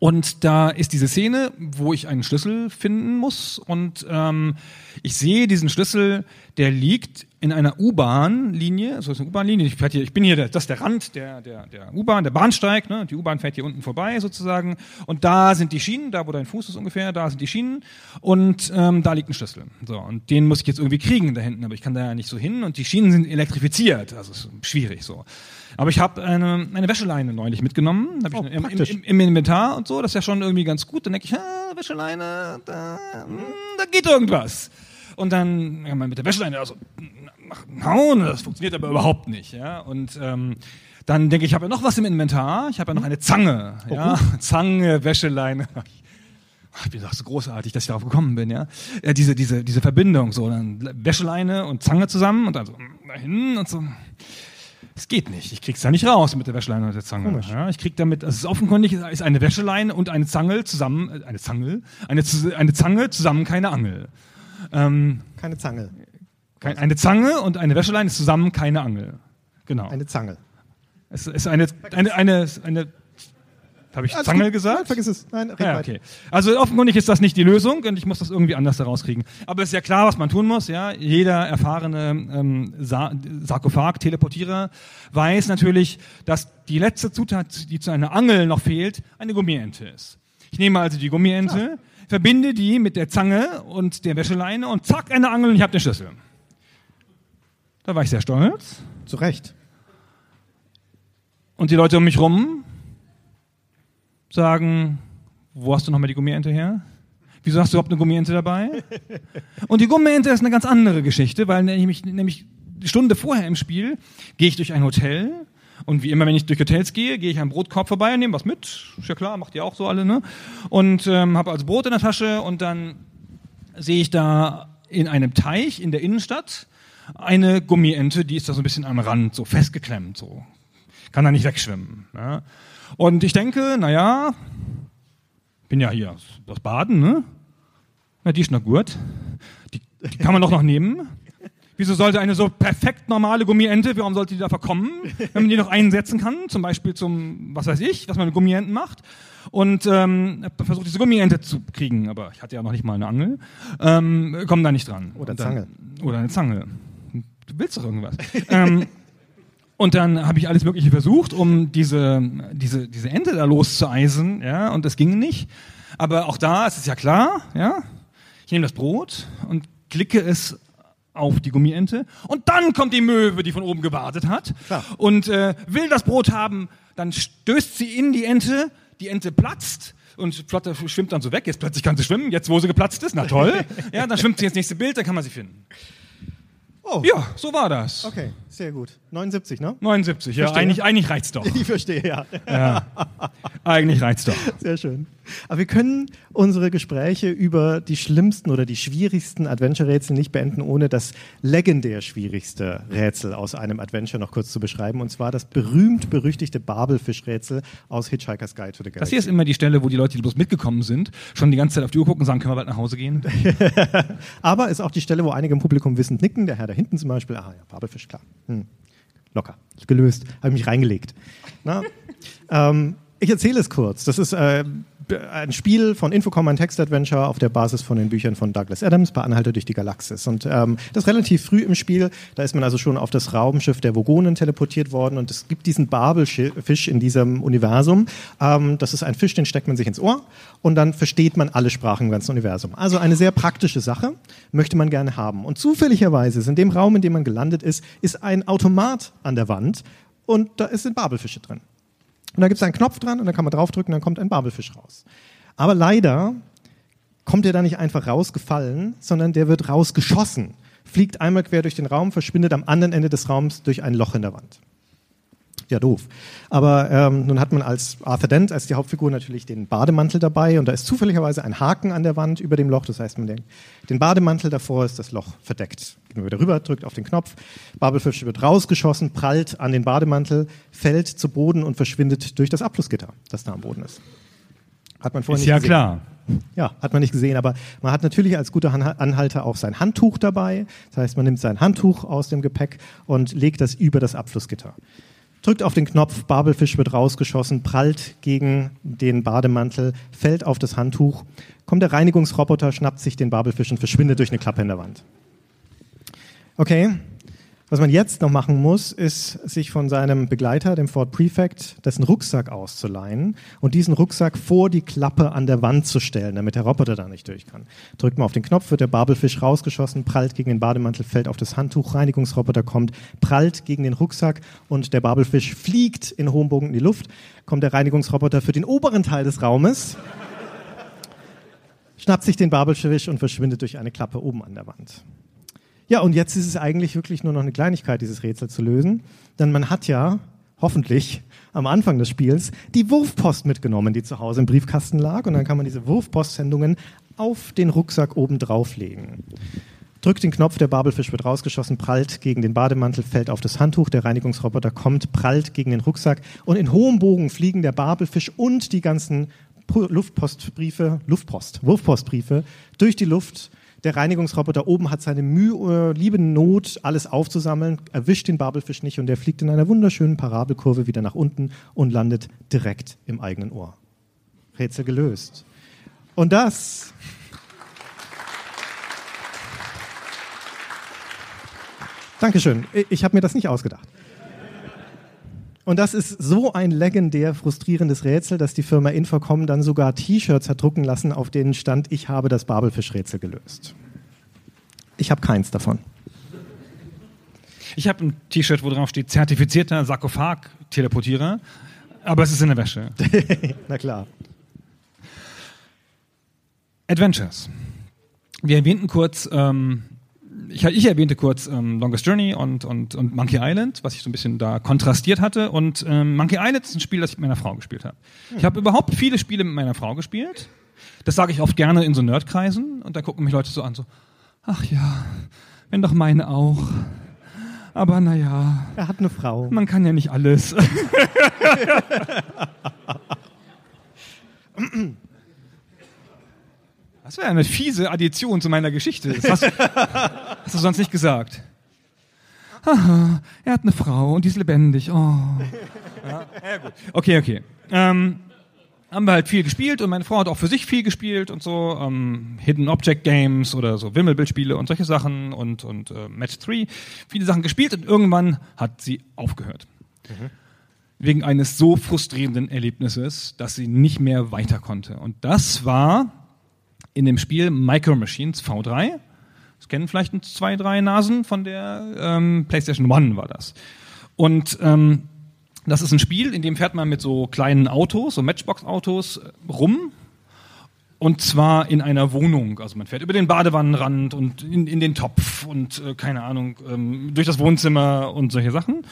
Und da ist diese Szene, wo ich einen Schlüssel finden muss. Und ähm, ich sehe diesen Schlüssel, der liegt in einer U-Bahn-Linie. Also ist eine U-Bahn-Linie. Ich, hier- ich bin hier, das ist der Rand der, der, der U-Bahn, der Bahnsteig. Ne? Die U-Bahn fährt hier unten vorbei sozusagen. Und da sind die Schienen, da wo dein Fuß ist ungefähr, da sind die Schienen. Und ähm, da liegt ein Schlüssel. So, und den muss ich jetzt irgendwie kriegen da hinten. Aber ich kann da ja nicht so hin. Und die Schienen sind elektrifiziert. Also ist schwierig so. Aber ich habe eine, eine Wäscheleine neulich mitgenommen. Hab ich Oh, im, im, im, Inventar und so. Das ist ja schon irgendwie ganz gut. Dann denke ich, ah, Wäscheleine, da, hm, da geht irgendwas. Und dann man mit der Wäscheleine also hauen, das funktioniert aber überhaupt nicht. Ja? Und ähm, dann denke ich, ich habe ja noch was im Inventar. Ich habe ja noch eine Zange. Ja? Zange, Wäscheleine. Ich bin doch so großartig, dass ich darauf gekommen bin, ja. ja diese, diese, diese Verbindung, so, dann Wäscheleine und Zange zusammen und dann so dahin und so. Es geht nicht. Ich krieg's da nicht raus mit der Wäscheleine und der Zange. Ja, ich krieg damit, also es ist offenkundig, es ist eine Wäscheleine und eine Zange zusammen, äh, eine Zange, eine, eine Zange zusammen keine Angel. Ähm, Keine Zange. kein, eine Zange und eine Wäscheleine ist zusammen keine Angel. Genau. Eine Zange. es ist eine, eine, eine, eine, habe ich Zange gesagt? Nein, vergiss es. Nein, red Ja, okay. Also offenkundig ist das nicht die Lösung und ich muss das irgendwie anders herauskriegen. Aber es ist ja klar, was man tun muss. Ja, jeder erfahrene ähm, Sa Sarkophag-Teleportierer weiß natürlich, dass die letzte Zutat, die zu einer Angel noch fehlt, eine Gummiente ist. Ich nehme also die Gummiente, verbinde die mit der Zange und der Wäscheleine und zack eine Angel und ich habe den Schlüssel. Da war ich sehr stolz. Zu Recht. Und die Leute um mich rum sagen, wo hast du nochmal die Gummiente her? Wieso hast du überhaupt eine Gummiente dabei? Und die Gummiente ist eine ganz andere Geschichte, weil nämlich, nämlich eine Stunde vorher im Spiel gehe ich durch ein Hotel und wie immer, wenn ich durch Hotels gehe, gehe ich am Brotkorb vorbei und nehme was mit. Ist ja klar, macht ihr auch so alle, ne? Und ähm, habe also Brot in der Tasche und dann sehe ich da in einem Teich in der Innenstadt eine Gummiente, die ist da so ein bisschen am Rand, so festgeklemmt, so. Kann da nicht wegschwimmen. Ja. Und ich denke, naja, bin ja hier aus- Baden, ne? Na, die ist noch gut. Die, die kann man doch noch nehmen. Wieso sollte eine so perfekt normale Gummiente, warum sollte die da verkommen, wenn man die noch einsetzen kann, zum Beispiel zum, was weiß ich, was man mit Gummienten macht. Und ähm, versucht, diese Gummiente zu kriegen, aber ich hatte ja noch nicht mal eine Angel. Ähm, komm da nicht dran. Oder dann, Zange. Oder eine Zange. Du willst doch irgendwas. ähm, und dann habe ich alles Mögliche versucht, um diese, diese, diese Ente da loszueisen, ja, und das ging nicht. Aber auch da ist es ja klar, ja. Ich nehme das Brot und klicke es auf die Gummiente und dann kommt die Möwe, die von oben gewartet hat Klar. und äh, will das Brot haben, dann stößt sie in die Ente, die Ente platzt und Flotte schwimmt dann so weg, jetzt plötzlich kann sie schwimmen, jetzt wo sie geplatzt ist, na toll, ja, dann schwimmt sie ins nächste Bild, dann kann man sie finden. Oh, Ja, so war das. okay, sehr gut. 79, ne? 79, ja, Verstehe. eigentlich, eigentlich reicht's doch. Ich verstehe, ja. Eigentlich reicht's doch. Sehr schön. Aber wir können unsere Gespräche über die schlimmsten oder die schwierigsten Adventure-Rätsel nicht beenden, ohne das legendär schwierigste Rätsel aus einem Adventure noch kurz zu beschreiben. Und zwar das berühmt-berüchtigte Babelfisch-Rätsel aus Hitchhiker's Guide to the Das Galaxy. hier ist immer die Stelle, wo die Leute, die bloß mitgekommen sind, schon die ganze Zeit auf die Uhr gucken und sagen, können wir bald nach Hause gehen? Aber ist auch die Stelle, wo einige im Publikum wissend nicken. Der Herr da hinten zum Beispiel. Ah ja, Babelfisch, klar. Hm. Locker. Gelöst. Habe mich reingelegt. Ähm, ich erzähle es kurz. Das ist äh, ein Spiel von Infocom, ein Text-Adventure auf der Basis von den Büchern von Douglas Adams, bei Anhalter durch die Galaxis. Und ähm, das relativ früh im Spiel. Da ist man also schon auf das Raumschiff der Vogonen teleportiert worden. Und es gibt diesen Babelfisch in diesem Universum. Ähm, das ist ein Fisch, den steckt man sich ins Ohr. Und dann versteht man alle Sprachen im ganzen Universum. Also eine sehr praktische Sache, möchte man gerne haben. Und zufälligerweise ist in dem Raum, in dem man gelandet ist, ist ein Automat an der Wand. Und da sind Babelfische drin. Und da gibt es einen Knopf dran und dann kann man draufdrücken, dann kommt ein Babelfisch raus. Aber leider kommt der da nicht einfach rausgefallen, sondern der wird rausgeschossen, fliegt einmal quer durch den Raum, verschwindet am anderen Ende des Raums durch ein Loch in der Wand. Ja, doof. Aber ähm, nun hat man als Arthur Dent, als die Hauptfigur natürlich den Bademantel dabei und da ist zufälligerweise ein Haken an der Wand über dem Loch. Das heißt, man denkt, den Bademantel davor ist das Loch verdeckt. Geht man wieder rüber, drückt auf den Knopf, Babelfisch wird rausgeschossen, prallt an den Bademantel, fällt zu Boden und verschwindet durch das Abflussgitter, das da am Boden ist. Hat man vorher Ist nicht ja gesehen. klar. Ja, hat man nicht gesehen, aber man hat natürlich als guter Anhalter auch sein Handtuch dabei. Das heißt, man nimmt sein Handtuch aus dem Gepäck und legt das über das Abflussgitter. Drückt auf den Knopf, Babelfisch wird rausgeschossen, prallt gegen den Bademantel, fällt auf das Handtuch, kommt der Reinigungsroboter, schnappt sich den Babelfisch und verschwindet durch eine Klappe in der Wand. Okay, was man jetzt noch machen muss, ist, sich von seinem Begleiter, dem Ford Prefect, dessen Rucksack auszuleihen und diesen Rucksack vor die Klappe an der Wand zu stellen, damit der Roboter da nicht durch kann. Drückt man auf den Knopf, wird der Babelfisch rausgeschossen, prallt gegen den Bademantel, fällt auf das Handtuch, Reinigungsroboter kommt, prallt gegen den Rucksack und der Babelfisch fliegt in hohem Bogen in die Luft, kommt der Reinigungsroboter für den oberen Teil des Raumes, schnappt sich den Babelfisch und verschwindet durch eine Klappe oben an der Wand. Ja, und jetzt ist es eigentlich wirklich nur noch eine Kleinigkeit, dieses Rätsel zu lösen. Denn man hat ja, hoffentlich, am Anfang des Spiels die Wurfpost mitgenommen, die zu Hause im Briefkasten lag. Und dann kann man diese Wurfpostsendungen auf den Rucksack oben drauflegen. Drückt den Knopf, der Babelfisch wird rausgeschossen, prallt gegen den Bademantel, fällt auf das Handtuch, der Reinigungsroboter kommt, prallt gegen den Rucksack und in hohem Bogen fliegen der Babelfisch und die ganzen Luftpostbriefe, Luftpost, Wurfpostbriefe durch die Luft. Der Reinigungsroboter oben hat seine Mühe, äh, liebe Not, alles aufzusammeln, erwischt den Babelfisch nicht und der fliegt in einer wunderschönen Parabelkurve wieder nach unten und landet direkt im eigenen Ohr. Rätsel gelöst. Und das Dankeschön. Ich habe mir das nicht ausgedacht. Und das ist so ein legendär frustrierendes Rätsel, dass die Firma Infocom dann sogar T-Shirts hat drucken lassen, auf denen stand, ich habe das Babelfischrätsel gelöst. Ich habe keins davon. Ich habe ein T-Shirt, wo drauf steht zertifizierter Sarkophag-Teleportierer, aber es ist in der Wäsche. Na klar. Adventures. Wir erwähnten kurz, ähm, ich, ich erwähnte kurz ähm, Longest Journey und, und, und Monkey Island, was ich so ein bisschen da kontrastiert hatte. Und ähm, Monkey Island ist ein Spiel, das ich mit meiner Frau gespielt habe. Ich habe überhaupt viele Spiele mit meiner Frau gespielt. Das sage ich oft gerne in so Nerdkreisen. Und da gucken mich Leute so an, so, ach ja, wenn doch meine auch. Aber naja, Er hat eine Frau. man kann ja nicht alles. Das wäre eine fiese Addition zu meiner Geschichte. Das hast, hast du sonst nicht gesagt. Haha, er hat eine Frau und die ist lebendig. Oh. Ja, ja, gut. Okay, okay. Ähm, haben wir halt viel gespielt und meine Frau hat auch für sich viel gespielt und so. Ähm, Hidden Object Games oder so Wimmelbildspiele und solche Sachen und, und äh, Match 3. Viele Sachen gespielt und irgendwann hat sie aufgehört. Wegen eines so frustrierenden Erlebnisses, dass sie nicht mehr weiter konnte. Und das war in dem Spiel Micro Machines V3. Das kennen vielleicht zwei, drei Nasen von der ähm, PlayStation One war das. Und ähm, das ist ein Spiel, in dem fährt man mit so kleinen Autos, so Matchbox-Autos äh, rum. Und zwar in einer Wohnung. Also man fährt über den Badewannenrand und in, in den Topf und äh, keine Ahnung, ähm, durch das Wohnzimmer und solche Sachen.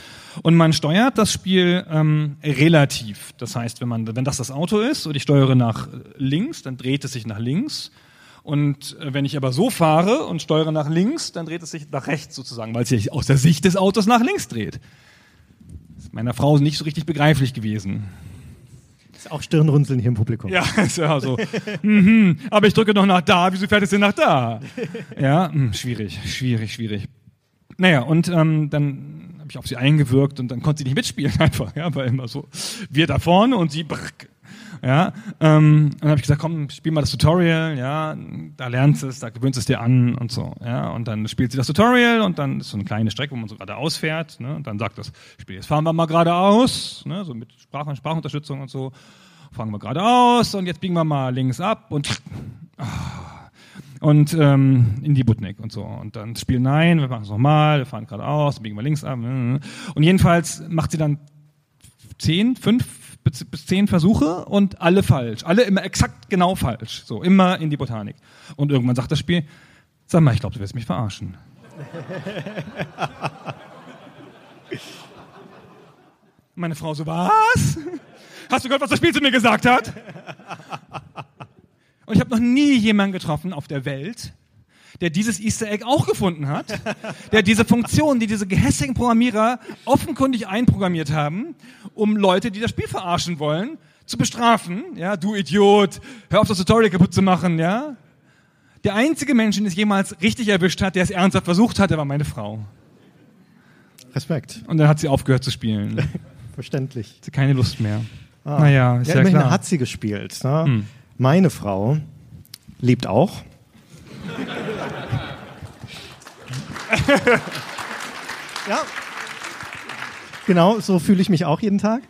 Und man steuert das Spiel ähm, relativ. Das heißt, wenn, man, wenn das das Auto ist und ich steuere nach links, dann dreht es sich nach links. Und äh, wenn ich aber so fahre und steuere nach links, dann dreht es sich nach rechts sozusagen, weil es sich aus der Sicht des Autos nach links dreht. Das ist meiner Frau nicht so richtig begreiflich gewesen. Ist auch Stirnrunzeln hier im Publikum. Ja, ist ja so. mhm, aber ich drücke noch nach da, wieso fährt es denn nach da? Ja, mh, schwierig, schwierig, schwierig. Naja, und ähm, dann habe ich auf sie eingewirkt und dann konnte sie nicht mitspielen einfach, ja, weil immer so, wir da vorne und sie brrk. Ja, ähm, dann habe ich gesagt, komm, spiel mal das Tutorial, ja, da lernst du es, da gewöhnst du es dir an und so, ja, und dann spielt sie das Tutorial und dann ist so eine kleine Strecke, wo man so geradeaus fährt, ne, und dann sagt das Spiel, jetzt fahren wir mal geradeaus, ne, so mit Sprach und Sprachunterstützung und so, fahren wir geradeaus und jetzt biegen wir mal links ab und und ähm, in die Butnik und so. Und dann Spiel nein, wir machen es nochmal, wir fahren geradeaus, biegen wir links ab. Und jedenfalls macht sie dann zehn, fünf bis, bis zehn Versuche und alle falsch. Alle immer exakt genau falsch. So, immer in die Botanik. Und irgendwann sagt das Spiel, sag mal, ich glaube, du wirst mich verarschen. Meine Frau so, was? Hast du gehört, was das Spiel zu mir gesagt hat? Und ich habe noch nie jemanden getroffen auf der Welt, der dieses Easter Egg auch gefunden hat, der diese Funktion, die diese gehässigen Programmierer offenkundig einprogrammiert haben, um Leute, die das Spiel verarschen wollen, zu bestrafen. Ja, du Idiot, hör auf das Tutorial kaputt zu machen, ja. Der einzige Mensch, den es jemals richtig erwischt hat, der es ernsthaft versucht hatte, war meine Frau. Respekt. Und dann hat sie aufgehört zu spielen. Verständlich. Hatte keine Lust mehr. Naja, ist Ja, ja, immerhin klar. hat sie gespielt. Ne? Meine Frau lebt auch. ja. Genau, so fühle ich mich auch jeden Tag.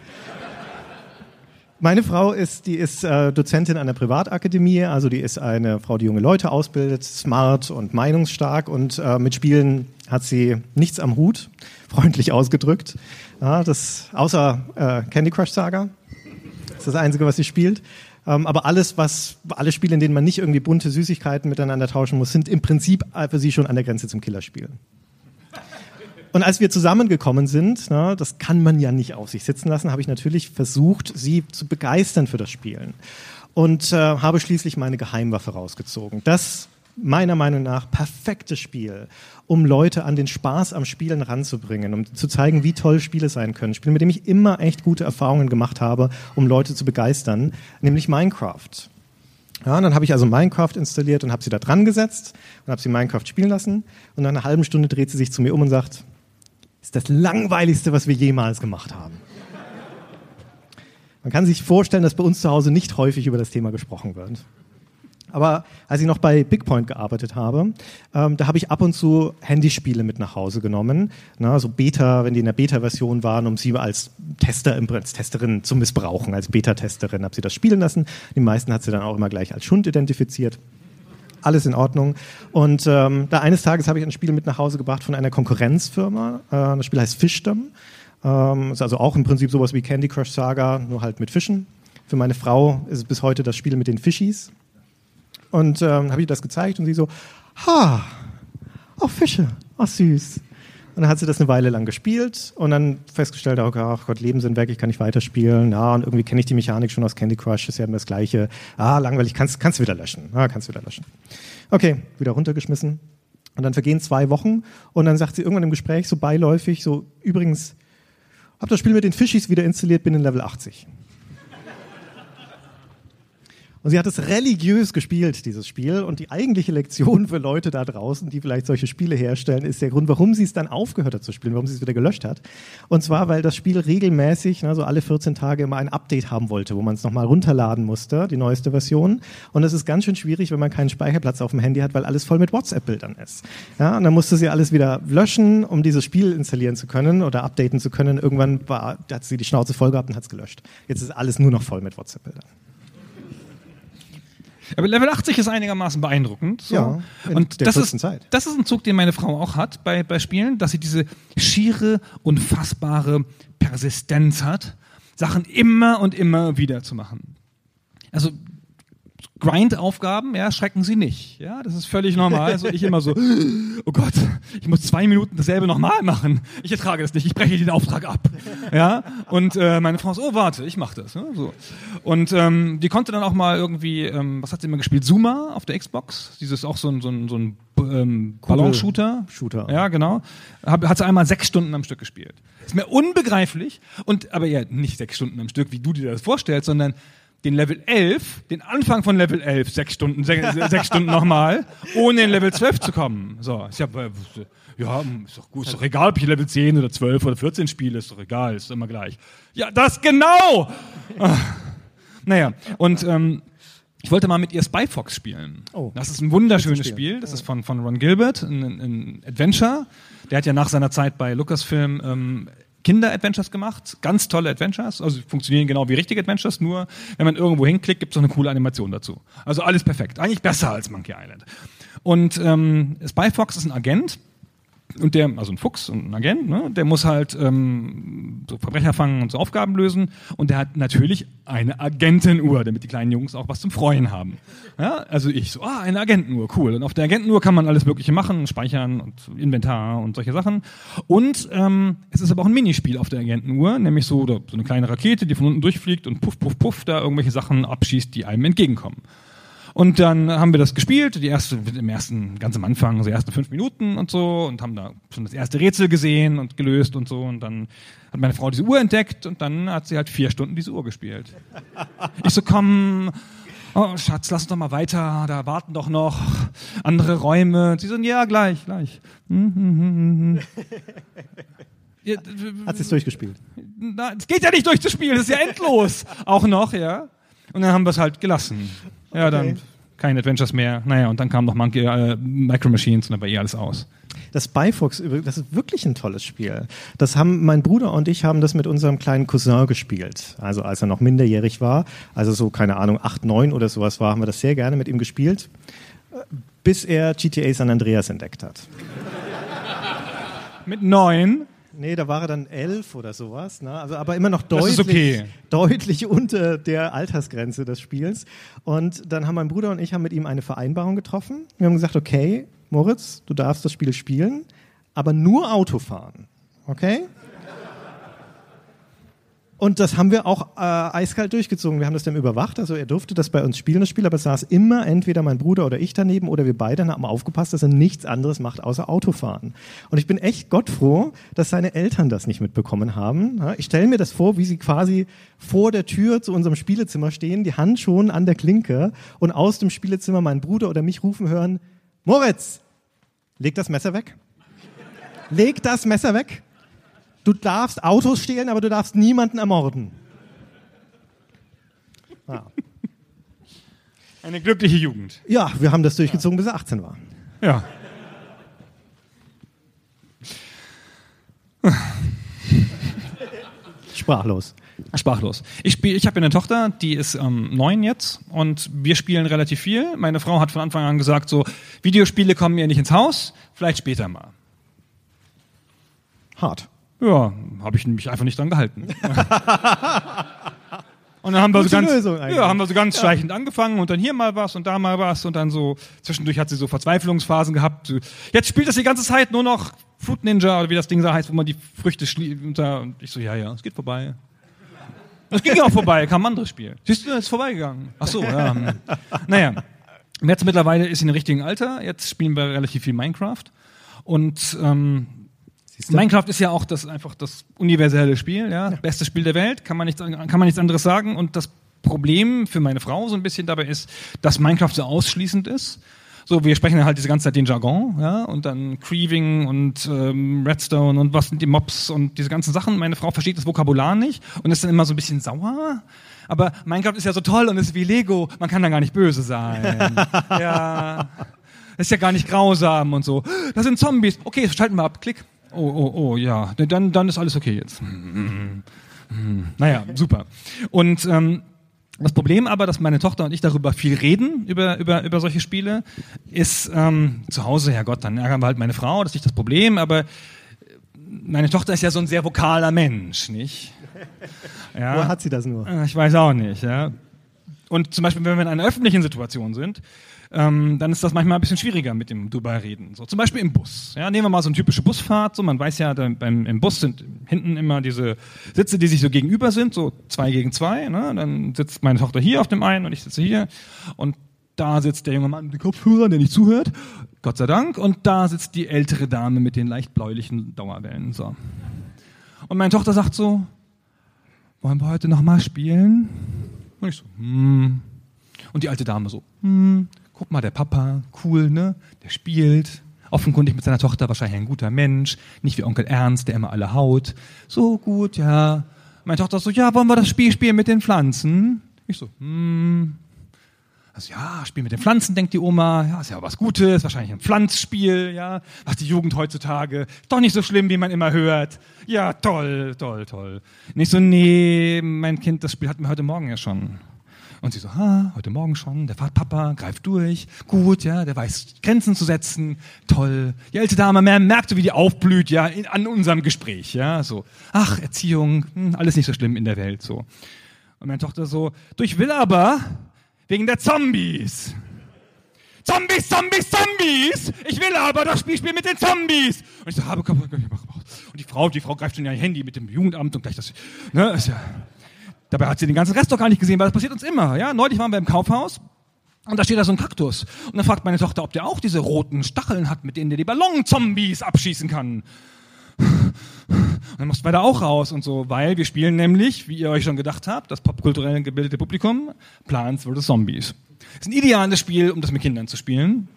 Meine Frau ist, die ist äh, Dozentin an der Privatakademie, also die ist eine Frau, die junge Leute ausbildet, smart und meinungsstark und äh, mit Spielen hat sie nichts am Hut, freundlich ausgedrückt. Ja, das, außer äh, Candy Crush Saga. Das ist das Einzige, was sie spielt. Ähm, aber alles, was, alle Spiele, in denen man nicht irgendwie bunte Süßigkeiten miteinander tauschen muss, sind im Prinzip für sie schon an der Grenze zum Killerspiel. Und als wir zusammengekommen sind, na, das kann man ja nicht auf sich sitzen lassen, habe ich natürlich versucht, sie zu begeistern für das Spielen. Und äh, habe schließlich meine Geheimwaffe rausgezogen. Das meiner Meinung nach perfekte Spiel, um Leute an den Spaß am Spielen ranzubringen, um zu zeigen, wie toll Spiele sein können. Spiel, mit dem ich immer echt gute Erfahrungen gemacht habe, um Leute zu begeistern, nämlich Minecraft. Ja, und dann habe ich also Minecraft installiert und habe sie da dran gesetzt und habe sie Minecraft spielen lassen. Und nach einer halben Stunde dreht sie sich zu mir um und sagt, ist das langweiligste, was wir jemals gemacht haben. Man kann sich vorstellen, dass bei uns zu Hause nicht häufig über das Thema gesprochen wird. Aber als ich noch bei Bigpoint gearbeitet habe, ähm, da habe ich ab und zu Handyspiele mit nach Hause genommen. Na, so Beta, wenn die in der Beta-Version waren, um sie als Tester, als Testerin zu missbrauchen, als Beta-Testerin, habe sie das spielen lassen. Die meisten hat sie dann auch immer gleich als Schund identifiziert. Alles in Ordnung. Und ähm, da eines Tages habe ich ein Spiel mit nach Hause gebracht von einer Konkurrenzfirma. Äh, das Spiel heißt Fischdom. Ähm, ist also auch im Prinzip sowas wie Candy Crush Saga, nur halt mit Fischen. Für meine Frau ist es bis heute das Spiel mit den Fischis. Und ähm, habe ich das gezeigt und sie so, ha, auch Fische, ach süß. Und dann hat sie das eine Weile lang gespielt und dann festgestellt, okay, ach Gott, Leben sind weg, ich kann nicht weiterspielen. Ja, und irgendwie kenne ich die Mechanik schon aus Candy Crush, ist ja immer das Gleiche. Ah, langweilig, kannst, kannst du wieder löschen. Ah, kannst wieder löschen. Okay, wieder runtergeschmissen. Und dann vergehen zwei Wochen und dann sagt sie irgendwann im Gespräch so beiläufig, so, übrigens, hab das Spiel mit den Fischis wieder installiert, bin in Level 80. Und sie hat es religiös gespielt, dieses Spiel. Und die eigentliche Lektion für Leute da draußen, die vielleicht solche Spiele herstellen, ist der Grund, warum sie es dann aufgehört hat zu spielen, warum sie es wieder gelöscht hat. Und zwar, weil das Spiel regelmäßig, also alle 14 Tage immer ein Update haben wollte, wo man es nochmal runterladen musste, die neueste Version. Und es ist ganz schön schwierig, wenn man keinen Speicherplatz auf dem Handy hat, weil alles voll mit WhatsApp-Bildern ist. Ja, und dann musste sie alles wieder löschen, um dieses Spiel installieren zu können oder updaten zu können. Irgendwann war, hat sie die Schnauze voll gehabt und hat es gelöscht. Jetzt ist alles nur noch voll mit WhatsApp-Bildern. Aber Level 80 ist einigermaßen beeindruckend. So. Ja, und das ist, Zeit. das ist ein Zug, den meine Frau auch hat bei, bei Spielen, dass sie diese schiere, unfassbare Persistenz hat, Sachen immer und immer wieder zu machen. Also Grind-Aufgaben, ja, schrecken sie nicht. Ja, das ist völlig normal. Also ich immer so, oh Gott, ich muss zwei Minuten dasselbe nochmal machen. Ich ertrage das nicht, ich breche den Auftrag ab. Ja, und äh, meine Frau so, oh warte, ich mach das. Ne? So. Und ähm, die konnte dann auch mal irgendwie, ähm, was hat sie immer gespielt? Zuma auf der Xbox. Dieses auch so ein, so ein, so ein ähm, Ballonshooter. Shooter. Ja, genau. Hab, hat sie einmal sechs Stunden am Stück gespielt. Ist mir unbegreiflich. Und aber ja, nicht sechs Stunden am Stück, wie du dir das vorstellst, sondern den Level 11, den Anfang von Level 11, sechs Stunden, sechs, sechs Stunden nochmal, ohne in Level 12 zu kommen. So, ich hab, äh, ja, ist doch gut, ist doch egal, ob ich Level 10 oder 12 oder 14 spiele, ist doch egal, ist immer gleich. Ja, das genau! Ah. Naja, und ähm, ich wollte mal mit ihr Spy Fox spielen. Oh. Das ist ein wunderschönes Spiel. Spiel. Das ist von, von Ron Gilbert, ein, ein Adventure. Der hat ja nach seiner Zeit bei Lucasfilm ähm, Kinder-Adventures gemacht. Ganz tolle Adventures. Also funktionieren genau wie richtige Adventures, nur wenn man irgendwo hinklickt, gibt es noch eine coole Animation dazu. Also alles perfekt. Eigentlich besser als Monkey Island. Und ähm, Spy Fox ist ein Agent, und der, also ein Fuchs und ein Agent, ne, der muss halt ähm, so Verbrecher fangen und so Aufgaben lösen. Und der hat natürlich eine Agentenuhr, damit die kleinen Jungs auch was zum Freuen haben. Ja, also ich so, ah, eine Agentenuhr, cool. Und auf der Agentenuhr kann man alles Mögliche machen, speichern und Inventar und solche Sachen. Und ähm, es ist aber auch ein Minispiel auf der Agentenuhr, nämlich so, so eine kleine Rakete, die von unten durchfliegt und puff, puff, puff, da irgendwelche Sachen abschießt, die einem entgegenkommen. Und dann haben wir das gespielt, die erste, im ersten, ganz am Anfang, so die ersten fünf Minuten und so, und haben da schon das erste Rätsel gesehen und gelöst und so. Und dann hat meine Frau diese Uhr entdeckt und dann hat sie halt vier Stunden diese Uhr gespielt. Ich so, komm, oh Schatz, lass uns doch mal weiter, da warten doch noch andere Räume. Und sie so, ja, gleich, gleich. Hm, hm, hm. Ja, Hat sie es durchgespielt? es geht ja nicht durchzuspielen, das ist ja endlos. Auch noch, ja. Und dann haben wir es halt gelassen. Ja, dann Okay. keine Adventures mehr. Naja, und dann kam noch Monkey, äh, Micro Machines und dann war eh alles aus. Das Spy Fox, übrigens, das ist wirklich ein tolles Spiel. Das haben mein Bruder und ich haben das mit unserem kleinen Cousin gespielt. Also als er noch minderjährig war, also so keine Ahnung acht, neun oder sowas war, haben wir das sehr gerne mit ihm gespielt, bis er GTA San Andreas entdeckt hat. Mit neun. Nee, da war er dann elf oder sowas. Ne? Also, aber immer noch deutlich, okay. deutlich unter der Altersgrenze des Spiels. Und dann haben mein Bruder und ich haben mit ihm eine Vereinbarung getroffen. Wir haben gesagt, okay, Moritz, du darfst das Spiel spielen, aber nur Auto fahren. Okay? Und das haben wir auch äh, eiskalt durchgezogen. Wir haben das dann überwacht. Also er durfte das bei uns spielen, das Spiel, aber es saß immer entweder mein Bruder oder ich daneben oder wir beide haben aufgepasst, dass er nichts anderes macht außer Autofahren. Und ich bin echt gottfroh, dass seine Eltern das nicht mitbekommen haben. Ich stelle mir das vor, wie sie quasi vor der Tür zu unserem Spielezimmer stehen, die Hand schon an der Klinke und aus dem Spielezimmer meinen Bruder oder mich rufen hören, Moritz, leg das Messer weg. Leg das Messer weg. Du darfst Autos stehlen, aber du darfst niemanden ermorden. Ja. Eine glückliche Jugend. ja, wir haben das durchgezogen, bis er 18 war. Ja. Sprachlos. Sprachlos. Ich spiel, ich habe eine Tochter, die ist ähm, neun jetzt und wir spielen relativ viel. Meine Frau hat von Anfang an gesagt, so Videospiele kommen ihr nicht ins Haus, vielleicht später mal. Hart. Ja, habe ich mich einfach nicht dran gehalten. Und dann haben wir, so ganz, ja, haben wir so ganz schleichend angefangen und dann hier mal was und da mal was und dann so, zwischendurch hat sie so Verzweiflungsphasen gehabt. Jetzt spielt das die ganze Zeit nur noch Fruit Ninja oder wie das Ding da heißt, wo man die Früchte unter, und ich so, ja, ja, es geht vorbei. Es ging ja auch vorbei, kam ein anderes Spiel. Siehst du, es ist vorbeigegangen. Ach so, ja. Naja. Jetzt mittlerweile ist sie im richtigen Alter. Jetzt spielen wir relativ viel Minecraft. Und ähm, Minecraft ist ja auch das einfach das universelle Spiel, ja, bestes Spiel der Welt, kann man nichts kann man nichts anderes sagen. Und das Problem für meine Frau so ein bisschen dabei ist, dass Minecraft so ausschließend ist. So, wir sprechen halt diese ganze Zeit den Jargon, ja, und dann Creeving und ähm, Redstone und was sind die Mobs und diese ganzen Sachen. Meine Frau versteht das Vokabular nicht und ist dann immer so ein bisschen sauer. Aber Minecraft ist ja so toll und ist wie Lego, man kann da gar nicht böse sein. ja. Das ist ja gar nicht grausam und so. Das sind Zombies. Okay, schalten wir ab. Klick. Oh, oh, oh, ja. Dann, dann ist alles okay jetzt. Naja, super. Und ähm, das Problem aber, dass meine Tochter und ich darüber viel reden, über, über, über solche Spiele, ist ähm, zu Hause, ja Gott, dann ärgern wir halt meine Frau, das ist nicht das Problem, aber meine Tochter ist ja so ein sehr vokaler Mensch, nicht? Ja. Woher hat sie das nur? Äh, Ich weiß auch nicht, ja. Und zum Beispiel, wenn wir in einer öffentlichen Situation sind, ähm, dann ist das manchmal ein bisschen schwieriger mit dem drüber reden. So, zum Beispiel im Bus. Ja, nehmen wir mal so eine typische Busfahrt. So, man weiß ja, da, beim, im Bus sind hinten immer diese Sitze, die sich so gegenüber sind, so zwei gegen zwei. Ne? Dann sitzt meine Tochter hier auf dem einen und ich sitze hier. Und da sitzt der junge Mann mit den Kopfhörern, der nicht zuhört. Gott sei Dank. Und da sitzt die ältere Dame mit den leicht bläulichen Dauerwellen. So. Und meine Tochter sagt so, wollen wir heute nochmal spielen? Und ich so, hm. Und die alte Dame so, hm, guck mal, der Papa, cool, ne? Der spielt. Offenkundig mit seiner Tochter wahrscheinlich ein guter Mensch. Nicht wie Onkel Ernst, der immer alle haut. So gut, ja. Meine Tochter so, ja, wollen wir das Spiel spielen mit den Pflanzen? Ich so, hm. Also ja, Spiel mit den Pflanzen, denkt die Oma. Ja, ist ja was Gutes, wahrscheinlich ein Pflanzspiel, ja. Was die Jugend heutzutage. Doch nicht so schlimm, wie man immer hört. Ja, toll, toll, toll. Nicht so, nee, mein Kind, das Spiel hatten wir heute Morgen ja schon. Und sie so, ha, heute Morgen schon, der Papa greift durch, gut, ja, der weiß Grenzen zu setzen, toll. Die alte Dame mer- merkt so, wie die aufblüht, ja, in, an unserem Gespräch, ja, so. Ach, Erziehung, hm, alles nicht so schlimm in der Welt, so. Und meine Tochter so, du, ich will aber, wegen der Zombies. Zombies, Zombies, Zombies! Ich will aber das Spiel spielen mit den Zombies! Und ich so, habe, komm, komm, komm, komm. Und die Frau, die Frau greift schon in ihr Handy mit dem Jugendamt und gleich das, ne, ist ja, dabei hat sie den ganzen Rest doch gar nicht gesehen, weil das passiert uns immer, ja. Neulich waren wir im Kaufhaus und da steht da so ein Kaktus. Und dann fragt meine Tochter, ob der auch diese roten Stacheln hat, mit denen der die Ballon-Zombies abschießen kann. Und dann mussten wir da auch raus und so, weil wir spielen nämlich, wie ihr euch schon gedacht habt, das popkulturell gebildete Publikum, Plants vs. Zombies. ist ein ideales Spiel, um das mit Kindern zu spielen.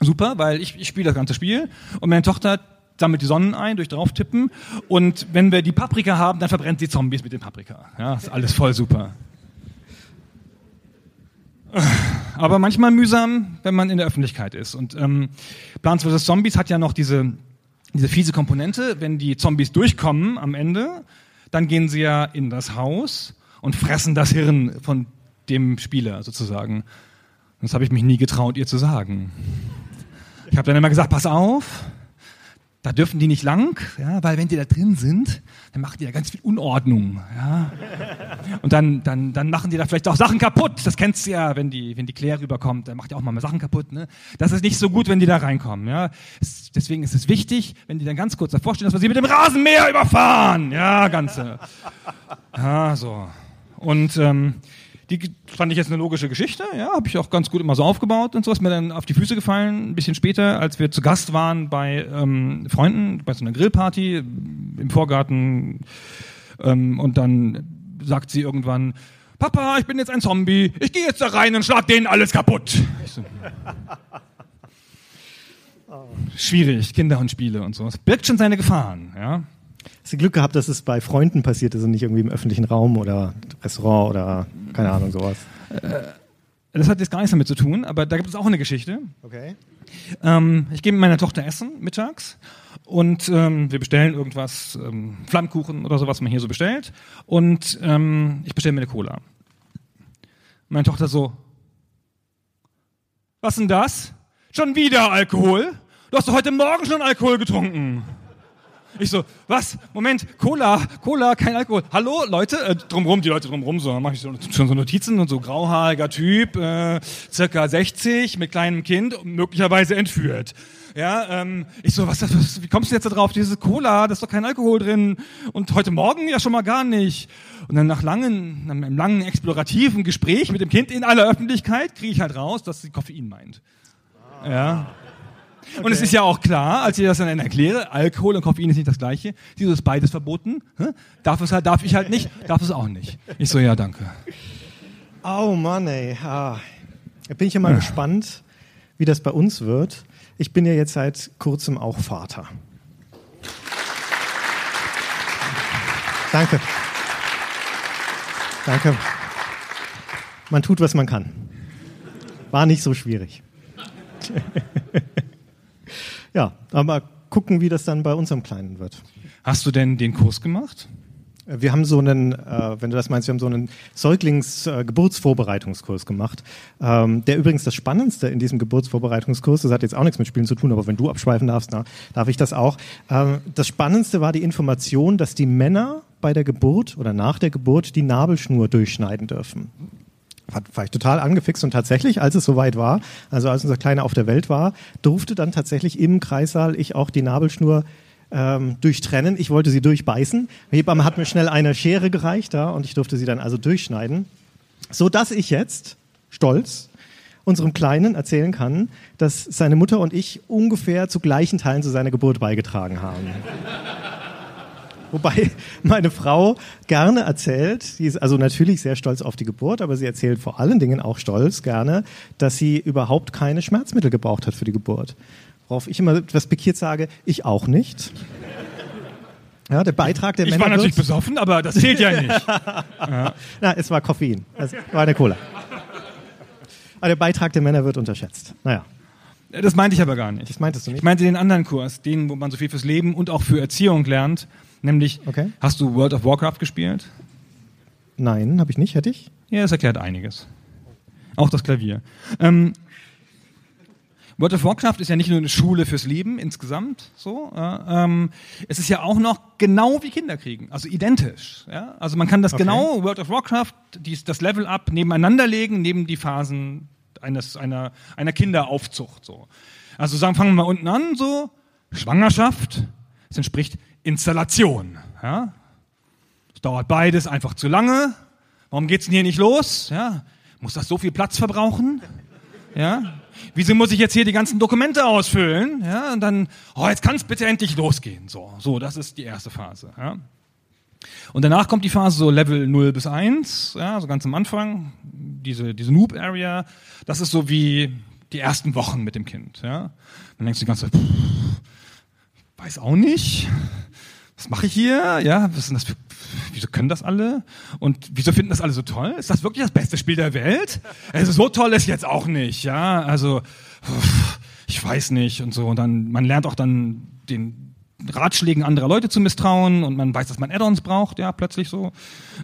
Super, weil ich, ich spiele das ganze Spiel und meine Tochter sammelt die Sonnen ein durch drauftippen und wenn wir die Paprika haben, dann verbrennt sie Zombies mit dem Paprika. Ja, ist alles voll super. Aber manchmal mühsam, wenn man in der Öffentlichkeit ist. Und ähm, Plants vs. Zombies hat ja noch diese, diese fiese Komponente. Wenn die Zombies durchkommen am Ende, dann gehen sie ja in das Haus und fressen das Hirn von dem Spieler sozusagen. Das habe ich mich nie getraut, ihr zu sagen. Ich habe dann immer gesagt, pass auf, da dürfen die nicht lang, ja, weil wenn die da drin sind, dann machen die da ganz viel Unordnung, ja. Und dann, dann, dann machen die da vielleicht auch Sachen kaputt. Das kennst du ja, wenn die, wenn die Claire rüberkommt, dann macht die auch mal Sachen kaputt, ne. Das ist nicht so gut, wenn die da reinkommen, ja. Es, deswegen ist es wichtig, wenn die dann ganz kurz davor stehen, dass wir sie mit dem Rasenmäher überfahren, ja, ganze. Ja, so. Und, ähm, die fand ich jetzt eine logische Geschichte, ja, habe ich auch ganz gut immer so aufgebaut und so, ist mir dann auf die Füße gefallen, ein bisschen später, als wir zu Gast waren bei ähm, Freunden, bei so einer Grillparty im Vorgarten ähm, und dann sagt sie irgendwann, Papa, ich bin jetzt ein Zombie, ich gehe jetzt da rein und schlag denen alles kaputt. So, Schwierig, Kinder und Spiele und so. Es birgt schon seine Gefahren, ja. Hast du Glück gehabt, dass es bei Freunden passiert ist und nicht irgendwie im öffentlichen Raum oder Restaurant oder keine Ahnung, sowas? Das hat jetzt gar nichts damit zu tun, aber da gibt es auch eine Geschichte. Okay. Ähm, ich gehe mit meiner Tochter essen mittags und ähm, wir bestellen irgendwas, ähm, Flammkuchen oder sowas, was man hier so bestellt. Und ähm, ich bestelle mir eine Cola. Meine Tochter so, was denn das? Schon wieder Alkohol? Du hast doch heute Morgen schon Alkohol getrunken. Ich so, was? Moment, Cola, Cola, kein Alkohol. Hallo, Leute, äh, drumrum, die Leute drumrum, so, mache ich so, schon so Notizen und so grauhaariger Typ, äh, circa 60, mit kleinem Kind, möglicherweise entführt. Ja, ähm, ich so, was, was, wie kommst du jetzt da drauf? Diese Cola, da ist doch kein Alkohol drin. Und heute Morgen ja schon mal gar nicht. Und dann nach langen, einem langen explorativen Gespräch mit dem Kind in aller Öffentlichkeit kriege ich halt raus, dass sie Koffein meint. Ja. Und es ist ja auch klar, als ich das dann erkläre, Alkohol und Koffein ist nicht das gleiche. Sie so, ist beides verboten. Hä? Darf es halt, darf ich halt nicht, darf es auch nicht. Ich so, ja, danke. Oh Mann, ey. Ah. Da bin ich ja mal gespannt, wie das bei uns wird. Ich bin ja jetzt seit kurzem auch Vater. Danke. Danke. Man tut, was man kann. War nicht so schwierig. ja, aber gucken, wie das dann bei unserem Kleinen wird. Hast du denn den Kurs gemacht? Wir haben so einen, äh, wenn du das meinst, wir haben so einen Säuglings-Geburtsvorbereitungskurs gemacht. Ähm, der übrigens das Spannendste in diesem Geburtsvorbereitungskurs, das hat jetzt auch nichts mit Spielen zu tun, aber wenn du abschweifen darfst, na, darf ich das auch. Ähm, das Spannendste war die Information, dass die Männer bei der Geburt oder nach der Geburt die Nabelschnur durchschneiden dürfen. War, ich total angefixt und tatsächlich, als es soweit war, also als unser Kleiner auf der Welt war, durfte dann tatsächlich im Kreissaal ich auch die Nabelschnur ähm, durchtrennen. Ich wollte sie durchbeißen. Hebamme hat mir schnell eine Schere gereicht da und ich durfte sie dann also durchschneiden, so dass ich jetzt stolz unserem Kleinen erzählen kann, dass seine Mutter und ich ungefähr zu gleichen Teilen zu seiner Geburt beigetragen haben. Wobei meine Frau gerne erzählt, die ist also natürlich sehr stolz auf die Geburt, aber sie erzählt vor allen Dingen auch stolz gerne, dass sie überhaupt keine Schmerzmittel gebraucht hat für die Geburt. Worauf ich immer etwas pikiert sage, ich auch nicht. Ja, der Beitrag der Ich Männer war natürlich wird, besoffen, aber das zählt ja nicht. na, es war Koffein, es war eine Cola. Aber der Beitrag der Männer wird unterschätzt. Naja, Das meinte ich aber gar nicht. das meintest du nicht? Ich meinte den anderen Kurs, den, wo man so viel fürs Leben und auch für Erziehung lernt. Nämlich, Okay. hast du World of Warcraft gespielt? Nein, habe ich nicht, hätte ich? Ja, das erklärt einiges. Auch das Klavier. Ähm, World of Warcraft ist ja nicht nur eine Schule fürs Leben insgesamt, so. Äh, ähm, es ist ja auch noch genau wie Kinder kriegen, also identisch. Ja? Also man kann das Okay. genau World of Warcraft, dies, das Level Up nebeneinander legen, neben die Phasen eines einer einer Kinderaufzucht. So. Also sagen, fangen wir mal unten an, so Schwangerschaft. Das entspricht Installation. Ja? Es dauert beides einfach zu lange. Warum geht's denn hier nicht los? Ja? Muss das so viel Platz verbrauchen? Ja? Wieso muss ich jetzt hier die ganzen Dokumente ausfüllen? Ja? Und dann, oh, jetzt kann es bitte endlich losgehen. So, so, das ist die erste Phase. Ja? Und danach kommt die Phase so Level 0 bis 1, ja, so ganz am Anfang, diese, diese Noob-Area. Das ist so wie die ersten Wochen mit dem Kind. Ja? Dann denkst du die ganze Zeit, pff, weiß auch nicht. Was mache ich hier? Ja, was denn das für, wieso können das alle? Und wieso finden das alle so toll? Ist das wirklich das beste Spiel der Welt? Also so toll ist jetzt auch nicht, ja. Also, ich weiß nicht und so. Und dann, man lernt auch dann den Ratschlägen anderer Leute zu misstrauen und man weiß, dass man Add-ons braucht, ja, plötzlich so.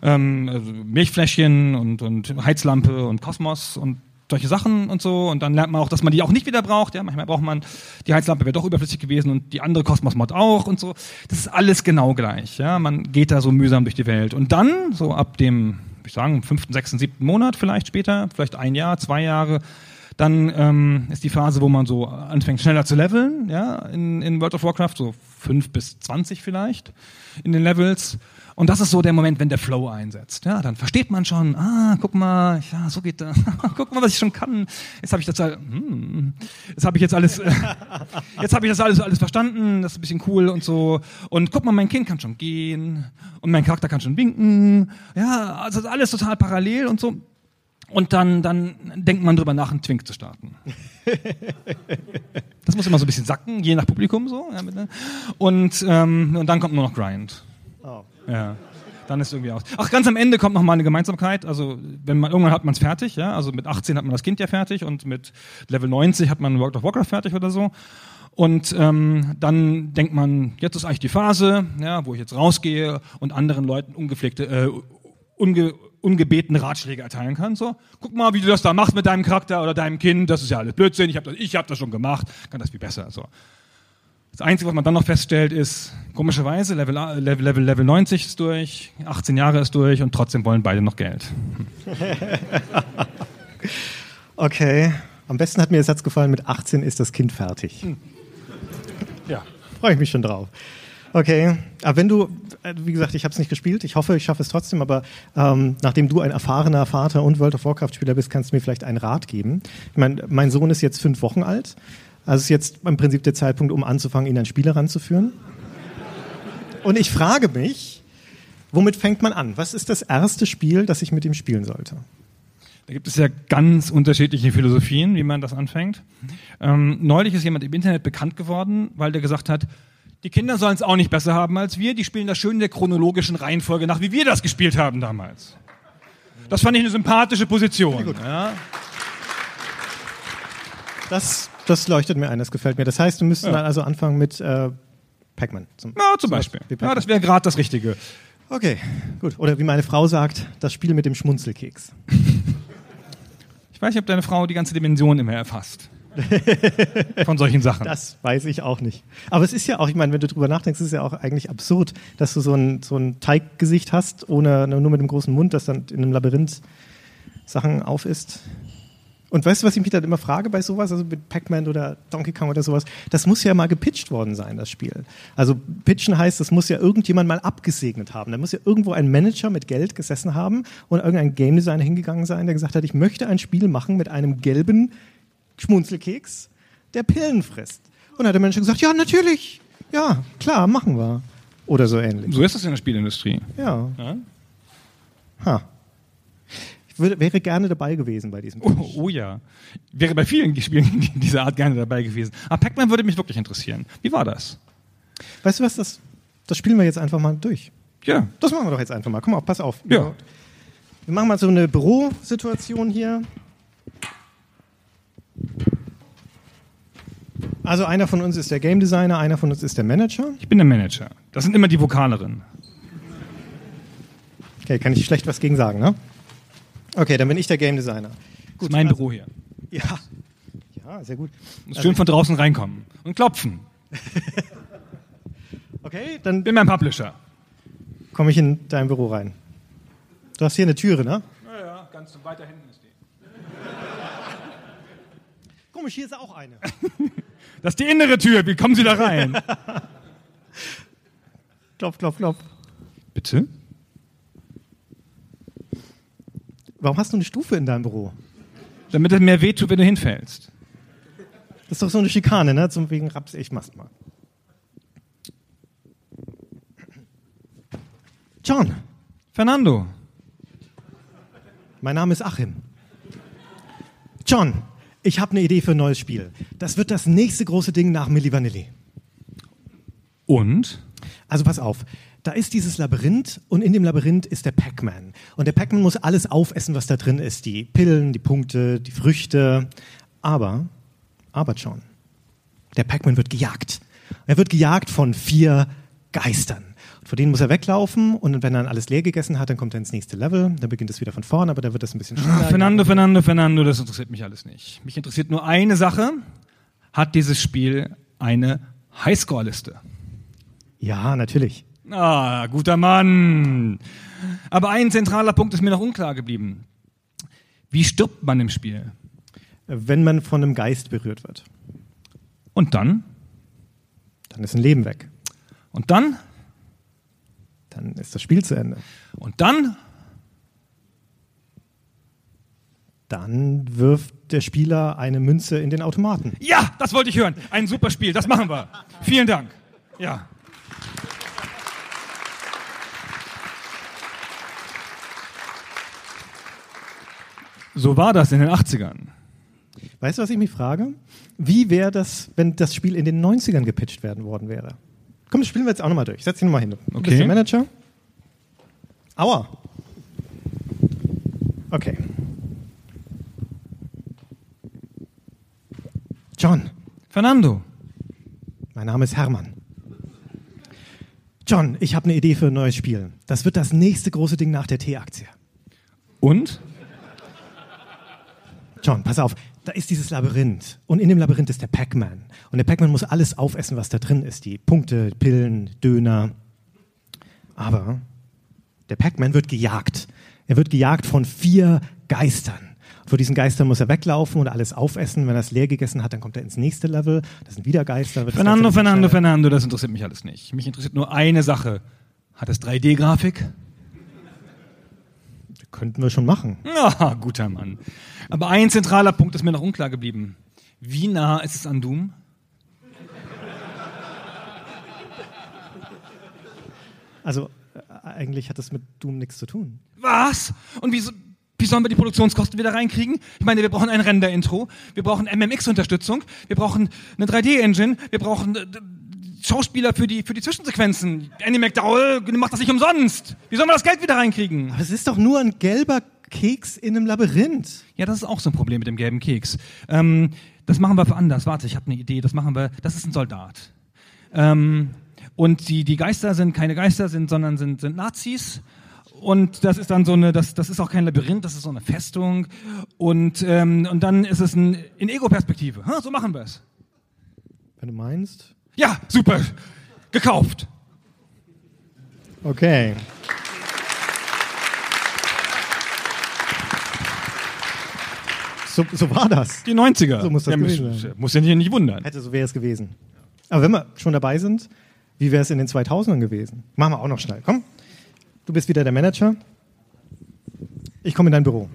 Ähm, also Milchfläschchen und, und Heizlampe und Kosmos und solche Sachen und so. Und dann lernt man auch, dass man die auch nicht wieder braucht. Ja, manchmal braucht man, die Heizlampe wäre doch überflüssig gewesen und die andere Kosmos-Mod auch und so. Das ist alles genau gleich. Ja, man geht da so mühsam durch die Welt. Und dann, so ab dem, ich sagen, fünften, sechsten, siebten Monat vielleicht später, vielleicht ein Jahr, zwei Jahre, dann ähm, ist die Phase, wo man so anfängt schneller zu leveln, ja, in, in World of Warcraft, so fünf bis zwanzig vielleicht in den Levels. Und das ist so der Moment, wenn der Flow einsetzt. Ja, dann versteht man schon, ah, guck mal, ja, so geht das. guck mal, was ich schon kann. Jetzt habe ich das hm, jetzt habe ich jetzt alles jetzt habe ich das alles alles verstanden, das ist ein bisschen cool und so. Und guck mal, mein Kind kann schon gehen und mein Charakter kann schon winken. Ja, also alles total parallel und so. Und dann, dann denkt man drüber nach, einen Twink zu starten. Das muss immer so ein bisschen sacken, je nach Publikum so. Und, ähm, und dann kommt nur noch Grind. Ja. Dann ist irgendwie aus. Ach, ganz am Ende kommt noch mal eine Gemeinsamkeit. Also, wenn man irgendwann hat man es fertig, ja. Also mit 18 hat man das Kind ja fertig und mit Level 90 hat man World of Warcraft fertig oder so. Und ähm, dann denkt man, jetzt ist eigentlich die Phase, ja, wo ich jetzt rausgehe und anderen Leuten ungepflegte, äh, unge, ungebeten Ratschläge erteilen kann. So, guck mal, wie du das da machst mit deinem Charakter oder deinem Kind. Das ist ja alles Blödsinn. Ich habe das, ich hab das schon gemacht. Kann das viel besser. So. Das Einzige, was man dann noch feststellt, ist, komischerweise, Level, Level, Level, Level 90 ist durch, 18 Jahre ist durch und trotzdem wollen beide noch Geld. Okay. Am besten hat mir der Satz gefallen, mit 18 ist das Kind fertig. Ja. Freue ich mich schon drauf. Okay, aber wenn du, äh, wie gesagt, ich habe es nicht gespielt, ich hoffe, ich schaffe es trotzdem, aber ähm, nachdem du ein erfahrener Vater und World of Warcraft-Spieler bist, kannst du mir vielleicht einen Rat geben. Ich meine, mein Sohn ist jetzt fünf Wochen alt, also ist jetzt im Prinzip der Zeitpunkt, um anzufangen, ihn an Spiele ranzuführen. Und ich frage mich, womit fängt man an? Was ist das erste Spiel, das ich mit ihm spielen sollte? Da gibt es ja ganz unterschiedliche Philosophien, wie man das anfängt. Ähm, neulich ist jemand im Internet bekannt geworden, weil der gesagt hat, die Kinder sollen es auch nicht besser haben als wir, die spielen das schön in der chronologischen Reihenfolge nach, wie wir das gespielt haben damals. Das fand ich eine sympathische Position. Ja. Das, das leuchtet mir ein, das gefällt mir. Das heißt, du müsstest Ja. dann also anfangen mit äh, Pac-Man. Zum, ja, zum Beispiel. Wie Ja, das wäre gerade das Richtige. Okay, gut. Oder wie meine Frau sagt, das Spiel mit dem Schmunzelkeks. Ich weiß nicht, ob deine Frau die ganze Dimension immer erfasst. Von solchen Sachen. Das weiß ich auch nicht. Aber es ist ja auch, ich meine, wenn du drüber nachdenkst, ist es ja auch eigentlich absurd, dass du so ein, so ein Teiggesicht hast, ohne, nur mit einem großen Mund, das dann in einem Labyrinth Sachen aufisst. Und weißt du, was ich mich dann immer frage bei sowas, also mit Pac-Man oder Donkey Kong oder sowas? Das muss ja mal gepitcht worden sein, das Spiel. Also pitchen heißt, das muss ja irgendjemand mal abgesegnet haben. Da muss ja irgendwo ein Manager mit Geld gesessen haben und irgendein Game Designer hingegangen sein, der gesagt hat, ich möchte ein Spiel machen mit einem gelben Schmunzelkeks, der Pillen frisst. Und dann hat der Mensch gesagt, ja, natürlich. Ja, klar, machen wir. Oder so ähnlich. So ist das in der Spielindustrie. Ja. Ja? Ha. Ich würde, wäre gerne dabei gewesen bei diesem Oh, oh ja. Wäre bei vielen Spielen dieser Art gerne dabei gewesen. Aber Pac-Man würde mich wirklich interessieren. Wie war das? Weißt du was, das, das spielen wir jetzt einfach mal durch. Ja. Das machen wir doch jetzt einfach mal. Komm mal, pass auf. Ja. Wir machen mal so eine Bürosituation hier. Also einer von uns ist der Game Designer, einer von uns ist der Manager. Ich bin der Manager. Das sind immer die Vokalerinnen. Okay, kann ich schlecht was gegen sagen, ne? Okay, dann bin ich der Game Designer. Das ist mein also- Büro hier. Ja. Ja, sehr gut. Muss schön von draußen reinkommen. Und klopfen. Okay, dann Bin mein Publisher. komme ich in dein Büro rein. Du hast hier eine Türe, ne? Ja, ja, ganz weiter hinten ist die. Komisch, hier ist auch eine. Das ist die innere Tür. Wie kommen Sie da rein? klopf, klopf, klopf. Bitte? Warum hast du eine Stufe in deinem Büro? Damit es mehr wehtut, wenn du hinfällst. Das ist doch so eine Schikane, ne? Zum wegen Raps, ich mach's mal. John, Fernando. mein Name ist Achim. John, ich habe eine Idee für ein neues Spiel. Das wird das nächste große Ding nach Milli Vanilli. Und? Also pass auf, da ist dieses Labyrinth und in dem Labyrinth ist der Pac-Man. Und der Pac-Man muss alles aufessen, was da drin ist. Die Pillen, die Punkte, die Früchte. Aber, aber John, der Pac-Man wird gejagt. Er wird gejagt von vier Geistern. Vor denen muss er weglaufen und wenn er dann alles leer gegessen hat, dann kommt er ins nächste Level. Dann beginnt es wieder von vorne, aber da wird das ein bisschen schneller. Fernando, Fernando, Fernando, das interessiert mich alles nicht. Mich interessiert nur eine Sache. Hat dieses Spiel eine Highscore-Liste? Ja, natürlich. Ah, guter Mann. Aber ein zentraler Punkt ist mir noch unklar geblieben. Wie stirbt man im Spiel? Wenn man von einem Geist berührt wird, Und dann? dann ist ein Leben weg. Und dann? Dann ist das Spiel zu Ende. Und dann? Dann wirft der Spieler eine Münze in den Automaten. Ja, das wollte ich hören. Ein super Spiel. Das machen wir. Vielen Dank. Ja. So war das in den 80ern. Weißt du, was ich mich frage? Wie wäre das, wenn das Spiel in den 90ern gepitcht werden worden wäre? Komm, das spielen wir jetzt auch nochmal durch. Setz dich nochmal hin. Du Okay. bist der Manager. Aua. Okay. John, Fernando. mein Name ist Hermann. John, ich habe eine Idee für ein neues Spiel. Das wird das nächste große Ding nach der T-Aktie. Und? John, pass auf, da ist dieses Labyrinth. Und in dem Labyrinth ist der Pac-Man. Und der Pac-Man muss alles aufessen, was da drin ist. Die Punkte, Pillen, Döner. Aber der Pac-Man wird gejagt. Er wird gejagt von vier Geistern. Vor diesen Geistern muss er weglaufen und alles aufessen. Wenn er es leer gegessen hat, dann kommt er ins nächste Level. Das sind wieder Geister. Fernando, Fernando. Fernando, das interessiert mich alles nicht. Mich interessiert nur eine Sache. Hat es 3D-Grafik? Könnten wir schon machen. Ah, guter Mann. Aber ein zentraler Punkt ist mir noch unklar geblieben. Wie nah ist es an Doom? Also, äh, eigentlich hat das mit Doom nichts zu tun. Was? Und wie, so- wie sollen wir die Produktionskosten wieder reinkriegen? Ich meine, wir brauchen ein Render-Intro, wir brauchen MMX-Unterstützung, wir brauchen eine 3D-Engine, wir brauchen äh, Schauspieler für die, für die Zwischensequenzen. Andy McDowell macht das nicht umsonst. Wie sollen wir das Geld wieder reinkriegen? Aber es ist doch nur ein gelber Keks in einem Labyrinth. Ja, das ist auch so ein Problem mit dem gelben Keks. Ähm, das machen wir für anders. Warte, ich habe eine Idee. Das machen wir. Das ist ein Soldat. Ähm, und die, die Geister sind keine Geister, sind, sondern sind, sind Nazis. Und das ist dann so eine, das, das ist auch kein Labyrinth, das ist so eine Festung. Und, ähm, und dann ist es ein, in Ego-Perspektive. Ha, So machen wir es. Wenn du meinst. Ja, super. Gekauft. Okay. So, so war das. Die 90er. So muss das ja, gewesen muss, sein. muss ja nicht, nicht wundern. Hätte, so wäre es gewesen. Aber wenn wir schon dabei sind, wie wäre es in den 2000ern gewesen? Machen wir auch noch schnell. Komm, du bist wieder der Manager. Ich komme in dein Büro.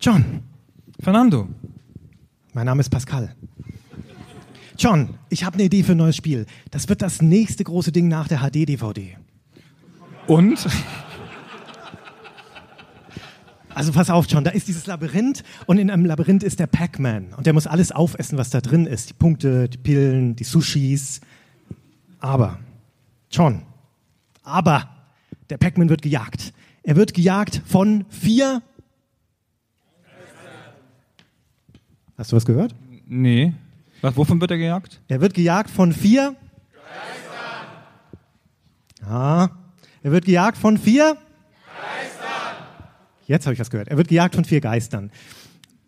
John, Fernando. Mein Name ist Pascal. John, ich habe eine Idee für ein neues Spiel. Das wird das nächste große Ding nach der HD-DVD. Und? Also pass auf, John, da ist dieses Labyrinth und in einem Labyrinth ist der Pac-Man und der muss alles aufessen, was da drin ist. Die Punkte, die Pillen, die Sushis. Aber, John, aber der Pac-Man wird gejagt. Er wird gejagt von vier. Hast du was gehört? Nee. Was, wovon wird er gejagt? Er wird gejagt von vier. Ah, er wird gejagt von vier. Jetzt habe ich was gehört. Er wird gejagt von vier Geistern.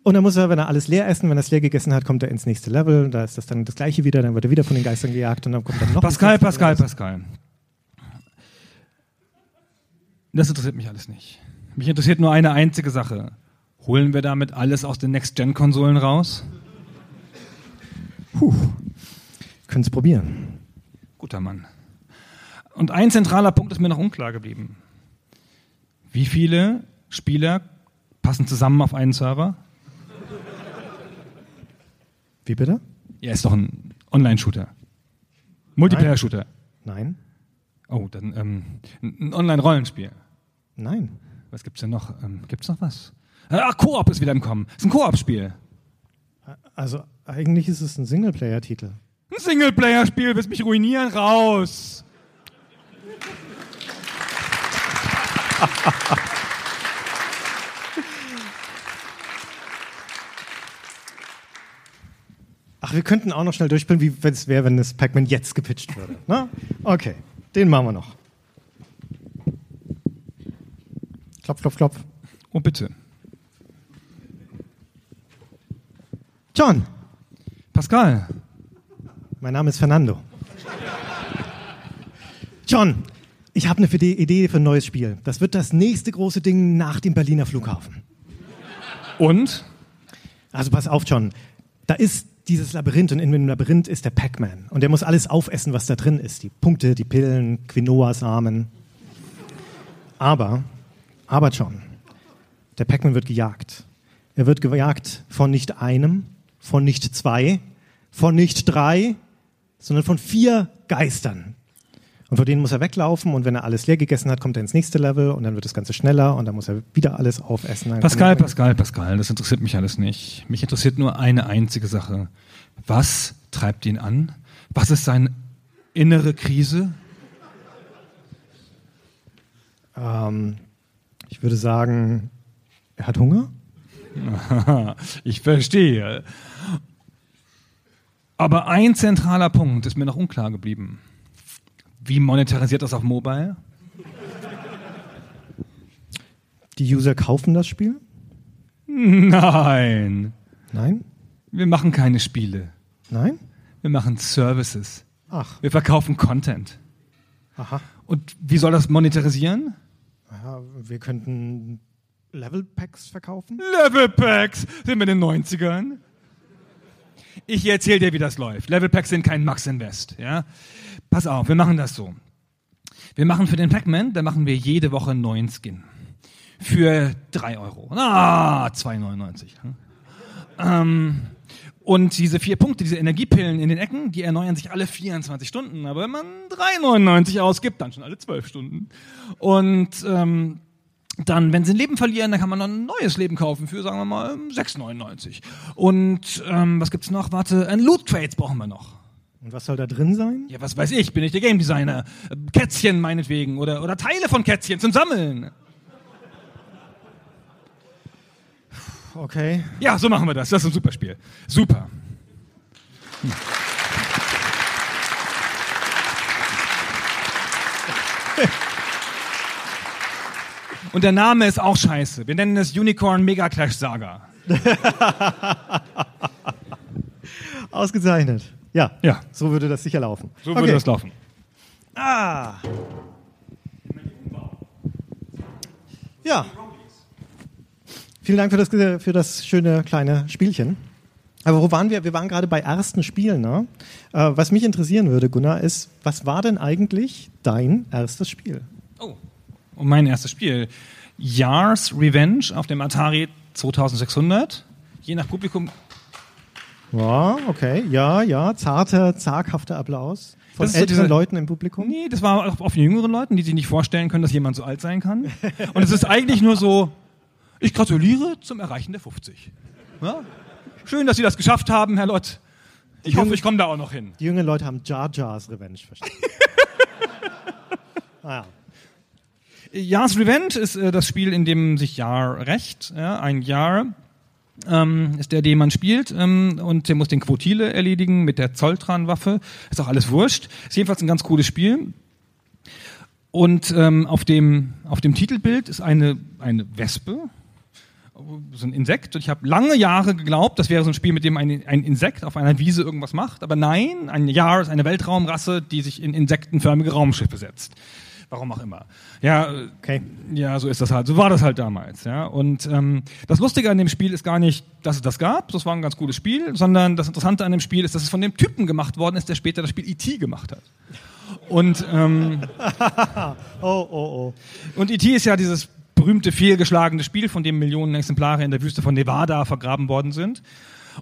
Und dann muss er, wenn er alles leer essen, wenn er es leer gegessen hat, kommt er ins nächste Level. Da ist das dann das gleiche wieder. Dann wird er wieder von den Geistern gejagt und dann kommt er noch. Pascal, Pascal. Pascal. Das interessiert mich alles nicht. Mich interessiert nur eine einzige Sache. Holen wir damit alles aus den Next-Gen-Konsolen raus? Können es probieren. Guter Mann. Und ein zentraler Punkt ist mir noch unklar geblieben. Wie viele Spieler passen zusammen auf einen Server? Wie bitte? Ja, ist doch ein Online-Shooter. Multiplayer-Shooter. Nein. Oh, dann ähm, ein ein Online-Rollenspiel. Nein. Was gibt's denn noch? Ähm, gibt's noch was? Ah, Koop ist wieder im Kommen. Ist ein Koop-Spiel. Also eigentlich ist es ein Singleplayer-Titel. Ein Singleplayer-Spiel, willst mich ruinieren? Raus! Ach, wir könnten auch noch schnell durchspielen, wie es wäre, wenn das Pac-Man jetzt gepitcht würde. Ne? Okay, den machen wir noch. Klopf, klopf, klopf. Oh, bitte. John, Pascal. mein Name ist Fernando. John, ich habe eine Idee für ein neues Spiel. Das wird das nächste große Ding nach dem Berliner Flughafen. Und? Also pass auf, John. Da ist dieses Labyrinth und in dem Labyrinth ist der Pac-Man. Und der muss alles aufessen, was da drin ist. Die Punkte, die Pillen, Quinoa-Samen. Aber, aber John, der Pac-Man wird gejagt. Er wird gejagt von nicht einem, von nicht zwei, von nicht drei, sondern von vier Geistern. Und vor denen muss er weglaufen und wenn er alles leer gegessen hat, kommt er ins nächste Level und dann wird das Ganze schneller und dann muss er wieder alles aufessen. Dann Pascal, Pascal, Pascal, das interessiert mich alles nicht. Mich interessiert nur eine einzige Sache. Was treibt ihn an? Was ist seine innere Krise? Ähm, ich würde sagen, er hat Hunger. ich verstehe. Aber ein zentraler Punkt ist mir noch unklar geblieben. Wie monetarisiert das auf Mobile? Die User kaufen das Spiel? Nein. Nein? Wir machen keine Spiele. Nein? Wir machen Services. Ach, Wir verkaufen Content. aha. Und wie soll das monetarisieren? Ja, wir könnten Level Packs verkaufen. Level Packs sind wir in den 90ern. Ich erzähle dir, wie das läuft. Level Packs sind kein Max Invest. Ja? Pass auf, wir machen das so. Wir machen für den Pac-Man, da machen wir jede Woche einen neuen Skin. Für 3 Euro. Ah, 2,99. hm? Ähm, und diese vier Punkte, diese Energiepillen in den Ecken, die erneuern sich alle 24 Stunden. Aber wenn man 3,99 ausgibt, dann schon alle 12 Stunden. Und ähm, dann, wenn sie ein Leben verlieren, dann kann man noch ein neues Leben kaufen für, sagen wir mal, 6,99. Und ähm, was gibt's noch? Warte, ein Loot Crates brauchen wir noch. Und was soll da drin sein? Ja, was weiß ich, bin ich der Game Designer. Äh, Kätzchen meinetwegen oder, oder Teile von Kätzchen zum Sammeln. Okay. Ja, so machen wir das. Das ist ein super Spiel. Super. Hm. Und der Name ist auch scheiße. Wir nennen es Unicorn Mega Clash Saga. Ausgezeichnet. Ja. Ja. So würde das sicher laufen. So okay. würde das laufen. Ah. Ja. Vielen Dank für das, für das schöne kleine Spielchen. Aber wo waren wir? Wir waren gerade bei ersten Spielen. Ne? Äh, was mich interessieren würde, Gunnar, ist, was war denn eigentlich dein erstes Spiel? Oh. Und mein erstes Spiel. Yars Revenge auf dem Atari 2600. Je nach Publikum. Ja, okay. Ja, ja. Zarter, zaghafter Applaus von Das ist so älteren diese- Leuten im Publikum. Nee, das war auch auf jüngeren Leuten, die sich nicht vorstellen können, dass jemand so alt sein kann. Und es ist eigentlich nur so, ich gratuliere zum Erreichen der 50. Ja? Schön, dass Sie das geschafft haben, Herr Lott. Ich hoffe, ich komme da auch noch hin. Die jungen Leute haben Jar Jars Revenge verstanden. ah, ja. Jars Revenge ist äh, das Spiel, in dem sich Jar rächt. Ja? Ein Jar ähm, ist der, den man spielt ähm, und der muss den Quotile erledigen mit der Zolltran-Waffe. Ist auch alles wurscht. Ist jedenfalls ein ganz cooles Spiel. Und ähm, auf, dem, auf dem Titelbild ist eine, eine Wespe, so ein Insekt. Und ich habe lange Jahre geglaubt, das wäre so ein Spiel, mit dem ein, ein Insekt auf einer Wiese irgendwas macht. Aber nein, ein Jar ist eine Weltraumrasse, die sich in insektenförmige Raumschiffe setzt. Warum auch immer. Ja, Okay. ja, so ist das halt. So war das halt damals. Ja. Und ähm, das Lustige an dem Spiel ist gar nicht, dass es das gab, das war ein ganz cooles Spiel, sondern das Interessante an dem Spiel ist, dass es von dem Typen gemacht worden ist, der später das Spiel E.T. gemacht hat. Und, ähm, Oh, oh, oh. und E.T. ist ja dieses berühmte fehlgeschlagene Spiel, von dem Millionen Exemplare in der Wüste von Nevada vergraben worden sind.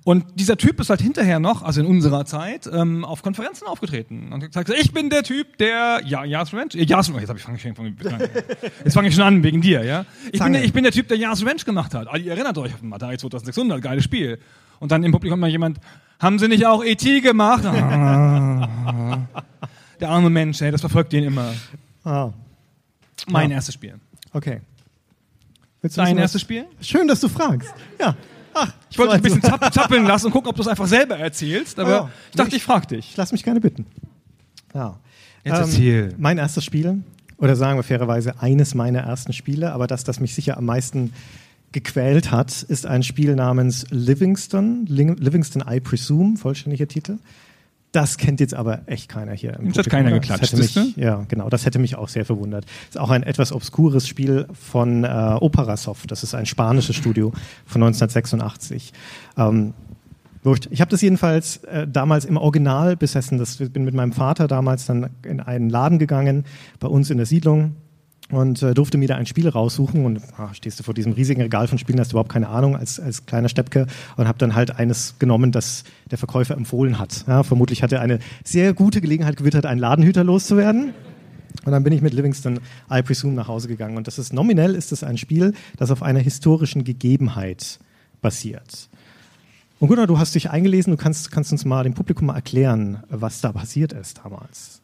Und dieser Typ ist halt hinterher noch, also in unserer Zeit, ähm, auf Konferenzen aufgetreten und hat gesagt, ich bin der Typ, der ja, Yas Revenge, äh, Yas Revenge, jetzt, ich, fang ich, von, jetzt fange ich schon an wegen dir, ja. Ich bin, der, ich bin der Typ, der Yas Revenge gemacht hat. Ihr erinnert euch auf den Atari 2600, geiles Spiel. Und dann im Publikum mal jemand, haben sie nicht auch E.T. gemacht? Ah. der arme Mensch, ey, das verfolgt ihn immer. Ah, Mein Ja. erstes Spiel. okay. Willst du Dein erstes Spiel? Schön, dass du fragst. Ja. Ich wollte dich ein bisschen zapp zappeln lassen und gucken, ob du es einfach selber erzählst, aber Ja. ich dachte, ich frag dich. Ich lasse mich gerne bitten. Ja. Ähm, Jetzt erzähl. Mein erstes Spiel, oder sagen wir fairerweise eines meiner ersten Spiele, aber das, das mich sicher am meisten gequält hat, ist ein Spiel namens Livingston, Livingston I Presume, vollständiger Titel. Das kennt jetzt aber echt keiner hier. Im hat Publikum, keiner oder? geklatscht, Das hätte mich, ja, genau, das hätte mich auch sehr verwundert. Ist auch ein etwas obskures Spiel von äh, Operasoft. Das ist ein spanisches Studio von 1986. Ähm. Ich habe das jedenfalls äh, damals im Original besessen. Das, ich bin mit meinem Vater damals dann in einen Laden gegangen, bei uns in der Siedlung und äh, durfte mir da ein Spiel raussuchen und ah, stehst du vor diesem riesigen Regal von Spielen, hast du überhaupt keine Ahnung als, als kleiner Steppke und habe dann halt eines genommen, das der Verkäufer empfohlen hat. Ja, vermutlich hat er eine sehr gute Gelegenheit gewittert, einen Ladenhüter loszuwerden. Und dann bin ich mit Livingston I Presume nach Hause gegangen. Und das ist nominell ist es ein Spiel, das auf einer historischen Gegebenheit basiert. Und Gunnar, du hast dich eingelesen, du kannst, kannst uns mal dem Publikum mal erklären, was da passiert ist damals.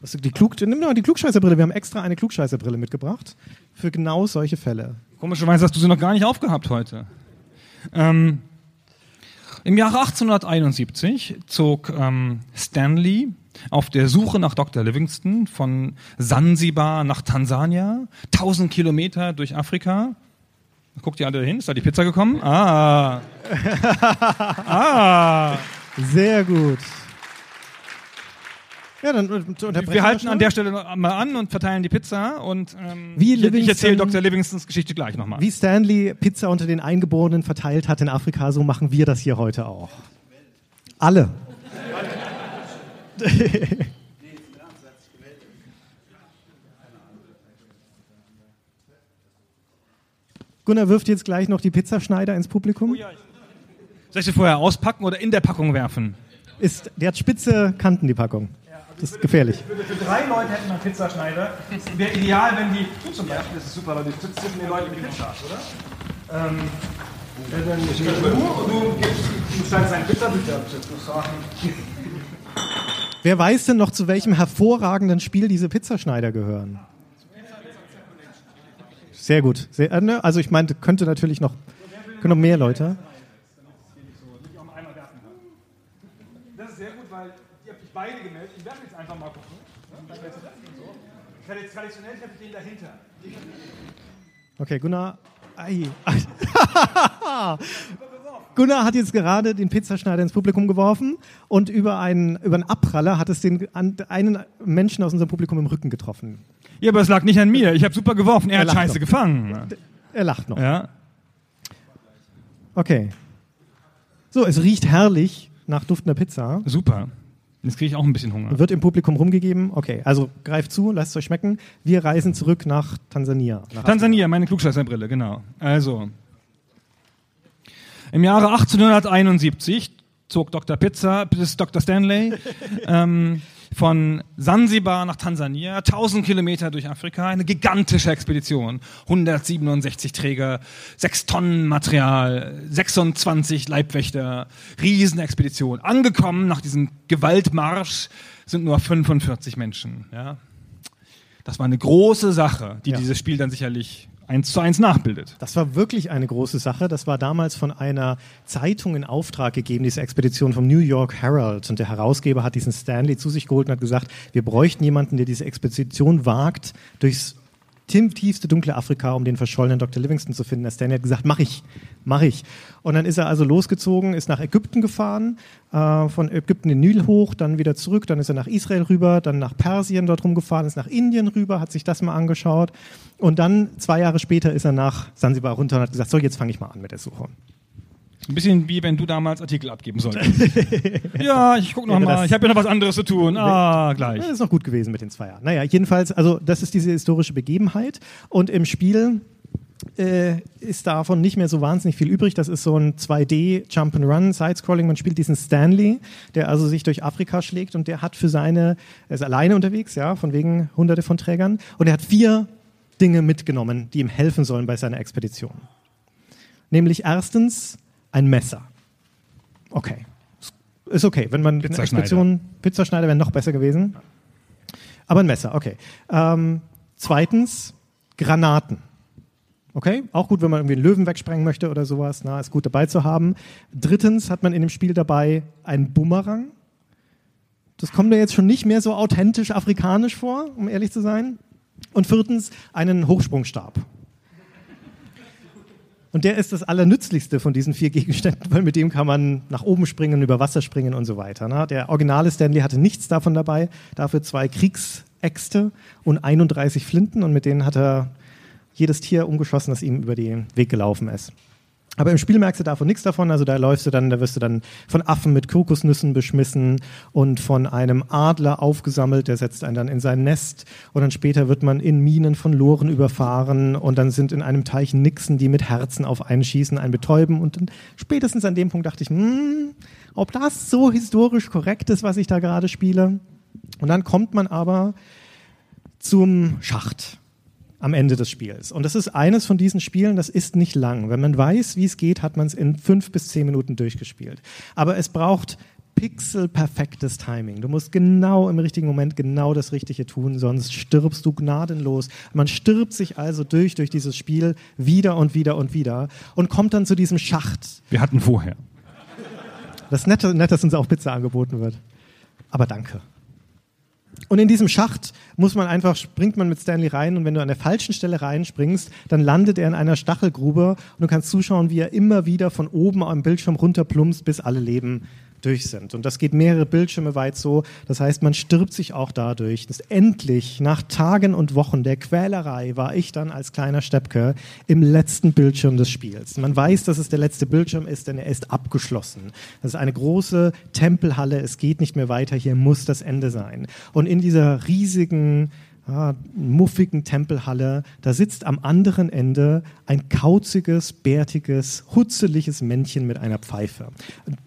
Was, die Klug, nimm doch mal die Klugscheißerbrille, wir haben extra eine Klugscheißerbrille mitgebracht für genau solche Fälle. Komischerweise hast du sie noch gar nicht aufgehabt heute. Ähm, Im Jahre 1871 zog ähm, Stanley auf der Suche nach Dr. Livingston von Sansibar nach Tansania, 1000 Kilometer durch Afrika. Guckt ihr alle hin? Ist da die Pizza gekommen? Ah. ah. Sehr gut. Ja, dann äh, unterbrechen Wir halten schnell. an der Stelle mal an und verteilen die Pizza und ähm, Wie ich, ich erzähle Livingston- Dr. Livingstons Geschichte gleich nochmal. Wie Stanley Pizza unter den Eingeborenen verteilt hat in Afrika, so machen wir das hier heute auch. Alle. Gunnar wirft jetzt gleich noch die Pizzaschneider ins Publikum. Soll ich sie vorher auspacken oder in der Packung werfen? Ist, der hat spitze Kanten, die Packung. Das ist gefährlich. Für drei Leute hätten wir einen Pizzaschneider. Wäre ideal, wenn die. Du zum Beispiel, das ist super, weil du sitzt zwischen den Leuten die Pizza hast, oder? Ähm, ja, dann du und du, gibst, du schneidest einen Pizzabücher. Wer weiß denn noch, zu welchem hervorragenden Spiel diese Pizzaschneider gehören? Sehr gut. Sehr, äh, ne, also ich meinte, könnte natürlich noch, können noch mehr Leute. Das ist sehr gut, weil ihr habt euch beide gemeldet. Ich einfach mal gucken. Ich hätte jetzt traditionell, ich habe den dahinter. Okay, Gunnar. Ei. Gunnar hat jetzt gerade den Pizzaschneider ins Publikum geworfen und über einen, über einen Abpraller hat es den, an, einen Menschen aus unserem Publikum im Rücken getroffen. Ja, aber es lag nicht an mir. Ich habe super geworfen. Er, Er hat scheiße doch. gefangen. Er lacht noch. Ja. Okay. So, es riecht herrlich nach duftender Pizza. Super. Jetzt kriege ich auch ein bisschen Hunger. Wird im Publikum rumgegeben. Okay, also greift zu, lasst es euch schmecken. Wir reisen zurück nach Tansania. Nach Tansania, meine Klugscheißerbrille, genau. Also, im Jahre 1871 zog Dr. Pizza, ist Dr. Stanley, ähm, von Sansibar nach Tansania, 1000 Kilometer durch Afrika, eine gigantische Expedition. 167 Träger, 6 Tonnen Material, 26 Leibwächter, Riesenexpedition. Angekommen nach diesem Gewaltmarsch sind nur 45 Menschen. Ja. Das war eine große Sache, die Ja. dieses Spiel dann sicherlich eins zu eins nachbildet. Das war wirklich eine große Sache. Das war damals von einer Zeitung in Auftrag gegeben, diese Expedition vom New York Herald. Und der Herausgeber hat diesen Stanley zu sich geholt und hat gesagt, wir bräuchten jemanden, der diese Expedition wagt, durchs tiefste dunkle Afrika, um den verschollenen Dr. Livingston zu finden. Der Stanley hat gesagt, mach ich, mach ich. Und dann ist er also losgezogen, ist nach Ägypten gefahren, äh, von Ägypten den Nil hoch, dann wieder zurück, dann ist er nach Israel rüber, dann nach Persien dort rumgefahren, ist nach Indien rüber, hat sich das mal angeschaut. Und dann, zwei Jahre später, ist er nach Sansibar runter und hat gesagt, so, jetzt fange ich mal an mit der Suche. Ein bisschen wie wenn du damals Artikel abgeben solltest. ja, ich guck noch Wäre mal. das- Ich habe ja noch was anderes zu tun. Ah, gleich. Ja, das ist noch gut gewesen mit den zwei Jahren. Naja, jedenfalls, also das ist diese historische Begebenheit. Und im Spiel äh, ist davon nicht mehr so wahnsinnig viel übrig. Das ist so ein 2D Jump and Run Sidescrolling. Man spielt diesen Stanley, der also sich durch Afrika schlägt und der hat für seine, er ist alleine unterwegs, ja, von wegen hunderte von Trägern und er hat vier Dinge mitgenommen, die ihm helfen sollen bei seiner Expedition. Nämlich erstens ein Messer. Okay. Ist okay, wenn man Pizzaschneider. Expedition, Pizzaschneider wäre noch besser gewesen. Aber ein Messer, okay. Ähm, zweitens Granaten. Okay, auch gut, wenn man irgendwie einen Löwen wegsprengen möchte oder sowas. Na, ist gut dabei zu haben. Drittens hat man in dem Spiel dabei einen Bumerang. Das kommt mir jetzt schon nicht mehr so authentisch afrikanisch vor, um ehrlich zu sein. Und viertens einen Hochsprungstab. Und der ist das Allernützlichste von diesen vier Gegenständen, weil mit dem kann man nach oben springen, über Wasser springen und so weiter. Ne? Der originale Stanley hatte nichts davon dabei, dafür zwei Kriegsäxte und 31 Flinten und mit denen hat er jedes Tier umgeschossen, das ihm über den Weg gelaufen ist. Aber im Spiel merkst du davon nichts davon. Also da läufst du dann, da wirst du dann von Affen mit Kokosnüssen beschmissen und von einem Adler aufgesammelt, der setzt einen dann in sein Nest. Und dann später wird man in Minen von Loren überfahren und dann sind in einem Teich Nixen, die mit Herzen auf einen schießen, einen betäuben. Und dann spätestens an dem Punkt dachte ich, hm, ob das so historisch korrekt ist, was ich da gerade spiele. Und dann kommt man aber zum Schacht am Ende des Spiels. Und das ist eines von diesen Spielen, das ist nicht lang. Wenn man weiß, wie es geht, hat man es in fünf bis zehn Minuten durchgespielt. Aber es braucht pixelperfektes Timing. Du musst genau im richtigen Moment genau das Richtige tun, sonst stirbst du gnadenlos. Man stirbt sich also durch, durch dieses Spiel wieder und wieder und wieder und kommt dann zu diesem Schacht. Wir hatten vorher. Das ist nett, nett dass uns auch Pizza angeboten wird. Aber danke. Und in diesem Schacht muss man einfach, springt man mit Stanley rein und wenn du an der falschen Stelle reinspringst, dann landet er in einer Stachelgrube und du kannst zuschauen, wie er immer wieder von oben am Bildschirm runterplumpst, bis alle Leben durch sind. Und das geht mehrere Bildschirme weit so. Das heißt, man stirbt sich auch dadurch. Das endlich, nach Tagen und Wochen der Quälerei, war ich dann als kleiner Steppke im letzten Bildschirm des Spiels. Man weiß, dass es der letzte Bildschirm ist, denn er ist abgeschlossen. Das ist eine große Tempelhalle. Es geht nicht mehr weiter. Hier muss das Ende sein. Und in dieser riesigen ja, muffigen Tempelhalle, da sitzt am anderen Ende ein kauziges, bärtiges, hutzeliges Männchen mit einer Pfeife.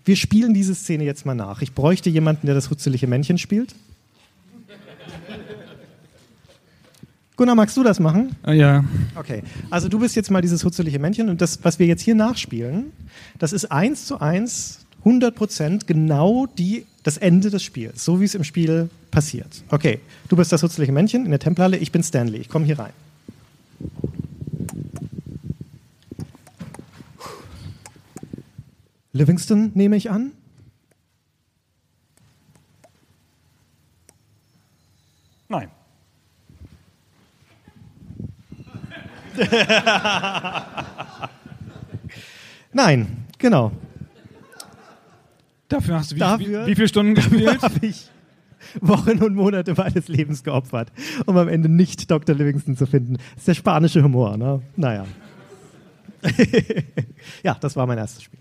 Wir spielen diese Szene jetzt mal nach. Ich bräuchte jemanden, der das hutzelige Männchen spielt. Gunnar, magst du das machen? Ah, ja. Okay, also du bist jetzt mal dieses hutzelige Männchen und das, was wir jetzt hier nachspielen, das ist eins zu eins 100% genau die, das Ende des Spiels, so wie es im Spiel passiert. Okay, du bist das hutzliche Männchen in der Tempelhalle, ich bin Stanley, ich komme hier rein. Livingston nehme ich an. Nein. Nein, genau. Dafür hast du wie, Dafür- wie, wie viele Stunden gespielt? habe ich Wochen und Monate meines Lebens geopfert, um am Ende nicht Dr. Livingston zu finden. Das ist der spanische Humor, ne? Naja. ja, das war mein erstes Spiel.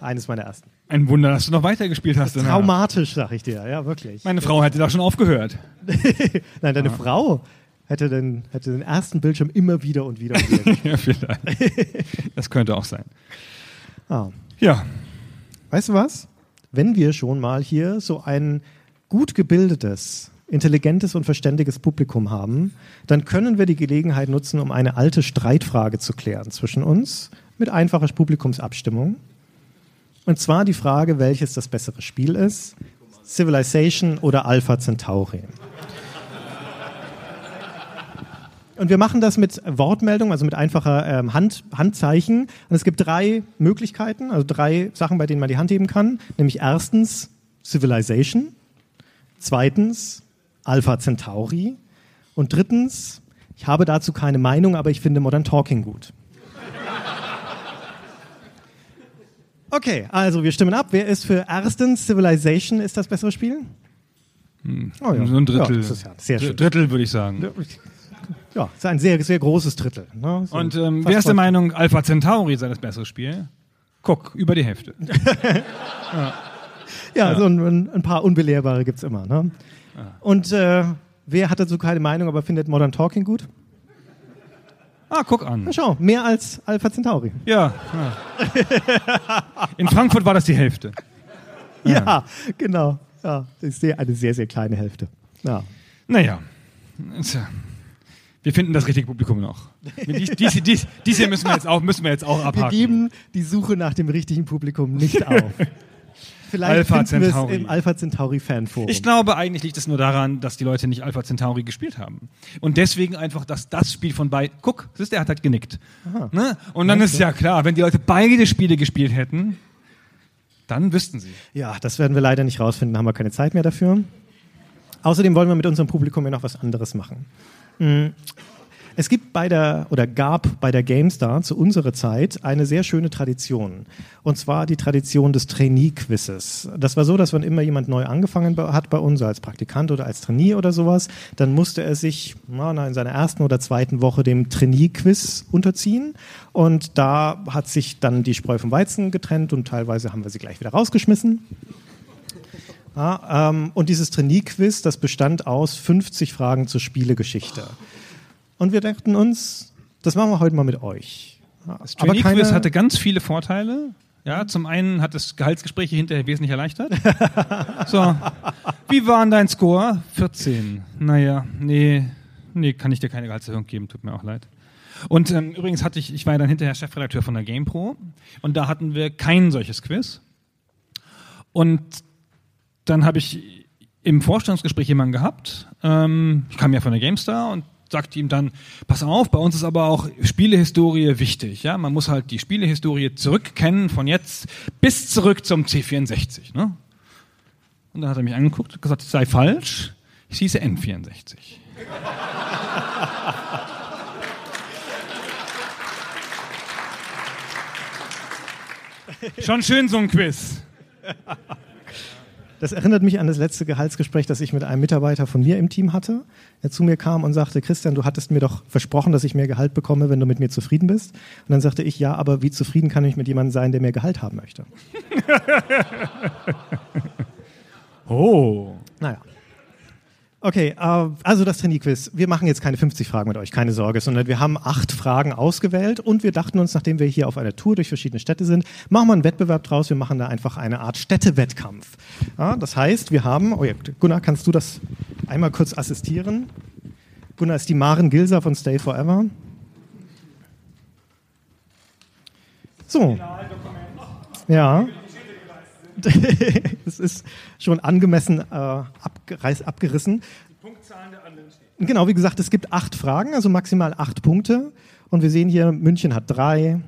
Eines meiner ersten. Ein Wunder, dass du noch weitergespielt hast. Traumatisch, sag ich dir, ja, wirklich. Meine Frau hätte da schon aufgehört. Nein, deine Frau hätte den, hätte den ersten Bildschirm immer wieder und wieder und wieder. ja, vielleicht. Das könnte auch sein. ah. Ja, Weißt du was? Wenn wir schon mal hier so ein gut gebildetes, intelligentes und verständiges Publikum haben, dann können wir die Gelegenheit nutzen, um eine alte Streitfrage zu klären zwischen uns mit einfacher Publikumsabstimmung. Und zwar die Frage, welches das bessere Spiel ist, Civilization oder Alpha Centauri. Und wir machen das mit Wortmeldung, also mit einfacher ähm, Hand, Handzeichen. Und es gibt drei Möglichkeiten, also drei Sachen, bei denen man die Hand heben kann. Nämlich erstens Civilization, zweitens Alpha Centauri und drittens, ich habe dazu keine Meinung, aber ich finde Modern Talking gut. Okay, also wir stimmen ab. Wer ist für erstens Civilization ist das bessere Spiel? Oh ja. so ein Drittel. Ja, ja sehr schön. Drittel würde ich sagen. Ja, ist ein sehr, sehr großes Drittel. Ne? So Und ähm, wer ist der Meinung, Alpha Centauri sei das bessere Spiel? Guck, über die Hälfte. Ja, so ein, ein- paar Unbelehrbare gibt's immer. Ne? Und äh, wer hat dazu keine Meinung, aber findet Modern Talking gut? Ah, guck an. Na schau, mehr als Alpha Centauri. Ja. ja. In Frankfurt war das die Hälfte. Ja, genau. Ja, das ist sehr, eine sehr, sehr kleine Hälfte. Ja. Naja. Tja. Wir finden das richtige Publikum noch. Dies, dies, dies, dies hier müssen wir jetzt auch, müssen wir jetzt auch Wir abhaken. geben die Suche nach dem richtigen Publikum nicht auf. Vielleicht Alpha finden wir es im Alpha Centauri Fanforum. Ich glaube, eigentlich liegt es nur daran, dass die Leute nicht Alpha Centauri gespielt haben. Und deswegen einfach, dass das Spiel von beiden. Guck, siehst du, er hat halt genickt. Ne? Und dann ist ja klar, wenn die Leute beide Spiele gespielt hätten, dann wüssten sie. Ja, das werden wir leider nicht rausfinden, haben wir keine Zeit mehr dafür. Außerdem wollen wir mit unserem Publikum ja noch was anderes machen. Mm. Es gibt bei der oder gab bei der GameStar zu unserer Zeit eine sehr schöne Tradition. Und zwar die Tradition des Trainee-Quizzes. Das war so, dass wenn immer jemand neu angefangen hat bei uns, als Praktikant oder als Trainee oder sowas, dann musste er sich in seiner ersten oder zweiten Woche dem Trainee-Quiz unterziehen. Und da hat sich dann die Spreu vom Weizen getrennt und teilweise haben wir sie gleich wieder rausgeschmissen. Ja, ähm, und dieses Trainee-Quiz, das bestand aus 50 Fragen zur Spielegeschichte. Und wir dachten uns, das machen wir heute mal mit euch. Ja, Das Trainee-Quiz hatte ganz viele Vorteile. Ja, zum einen hat das Gehaltsgespräche hinterher wesentlich erleichtert. so, wie war denn dein Score? 14. Naja, nee, nee, kann ich dir keine Gehaltserhöhung geben, tut mir auch leid. Und ähm, übrigens hatte ich, ich war ja dann hinterher Chefredakteur von der GamePro und da hatten wir kein solches Quiz. Und dann habe ich im Vorstellungsgespräch jemanden gehabt. Ähm, ich kam ja von der GameStar und sagte ihm dann, pass auf, bei uns ist aber auch Spielehistorie wichtig. Ja, man muss halt die Spielehistorie zurückkennen von jetzt bis zurück zum C64. Ne? Und dann hat er mich angeguckt und gesagt, es sei falsch. Ich hieße N64. Schon schön so ein Quiz. Das erinnert mich an das letzte Gehaltsgespräch, das ich mit einem Mitarbeiter von mir im Team hatte, der zu mir kam und sagte, Christian, du hattest mir doch versprochen, dass ich mehr Gehalt bekomme, wenn du mit mir zufrieden bist. Und dann sagte ich, ja, aber wie zufrieden kann ich mit jemandem sein, der mehr Gehalt haben möchte? Oh. Naja. Okay, äh, also das Trainee-Quiz. Wir machen jetzt keine 50 Fragen mit euch, keine Sorge, sondern wir haben acht Fragen ausgewählt und wir dachten uns, nachdem wir hier auf einer Tour durch verschiedene Städte sind, machen wir einen Wettbewerb draus. Wir machen da einfach eine Art Städtewettkampf. Ja, das heißt, wir haben, oh ja, Gunnar, kannst du das einmal kurz assistieren? Gunnar ist die Maren Gilser von Stay Forever. So. Ja. Es ist schon angemessen äh, abgereiß, abgerissen. Genau, wie gesagt, es gibt acht Fragen, also maximal acht Punkte. Und wir sehen hier, München hat drei,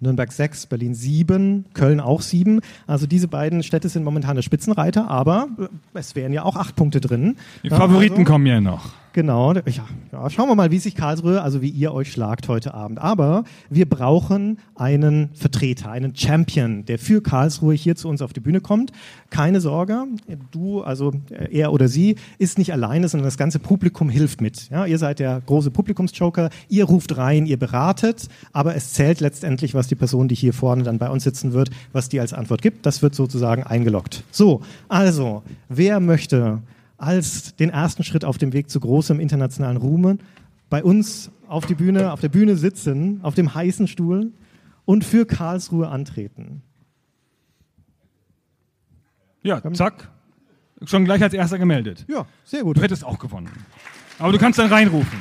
Nürnberg sechs, Berlin sieben, Köln auch sieben. Also diese beiden Städte sind momentan der Spitzenreiter, aber äh, es wären ja auch acht Punkte drin. Die Favoriten also- kommen ja noch. Genau, ja, ja, schauen wir mal, wie sich Karlsruhe, also wie ihr euch schlagt heute Abend. Aber wir brauchen einen Vertreter, einen Champion, der für Karlsruhe hier zu uns auf die Bühne kommt. Keine Sorge, du, also er oder sie, ist nicht alleine, sondern das ganze Publikum hilft mit. Ja, ihr seid der große Publikumsjoker, ihr ruft rein, ihr beratet, aber es zählt letztendlich, was die Person, die hier vorne dann bei uns sitzen wird, was die als Antwort gibt. Das wird sozusagen eingeloggt. So, also, wer möchte als den ersten Schritt auf dem Weg zu großem internationalen Ruhm bei uns auf die Bühne, auf der Bühne sitzen, auf dem heißen Stuhl und für Karlsruhe antreten. Ja, zack. Schon gleich als erster gemeldet. Ja, sehr gut. Du hättest auch gewonnen. Aber du kannst dann reinrufen.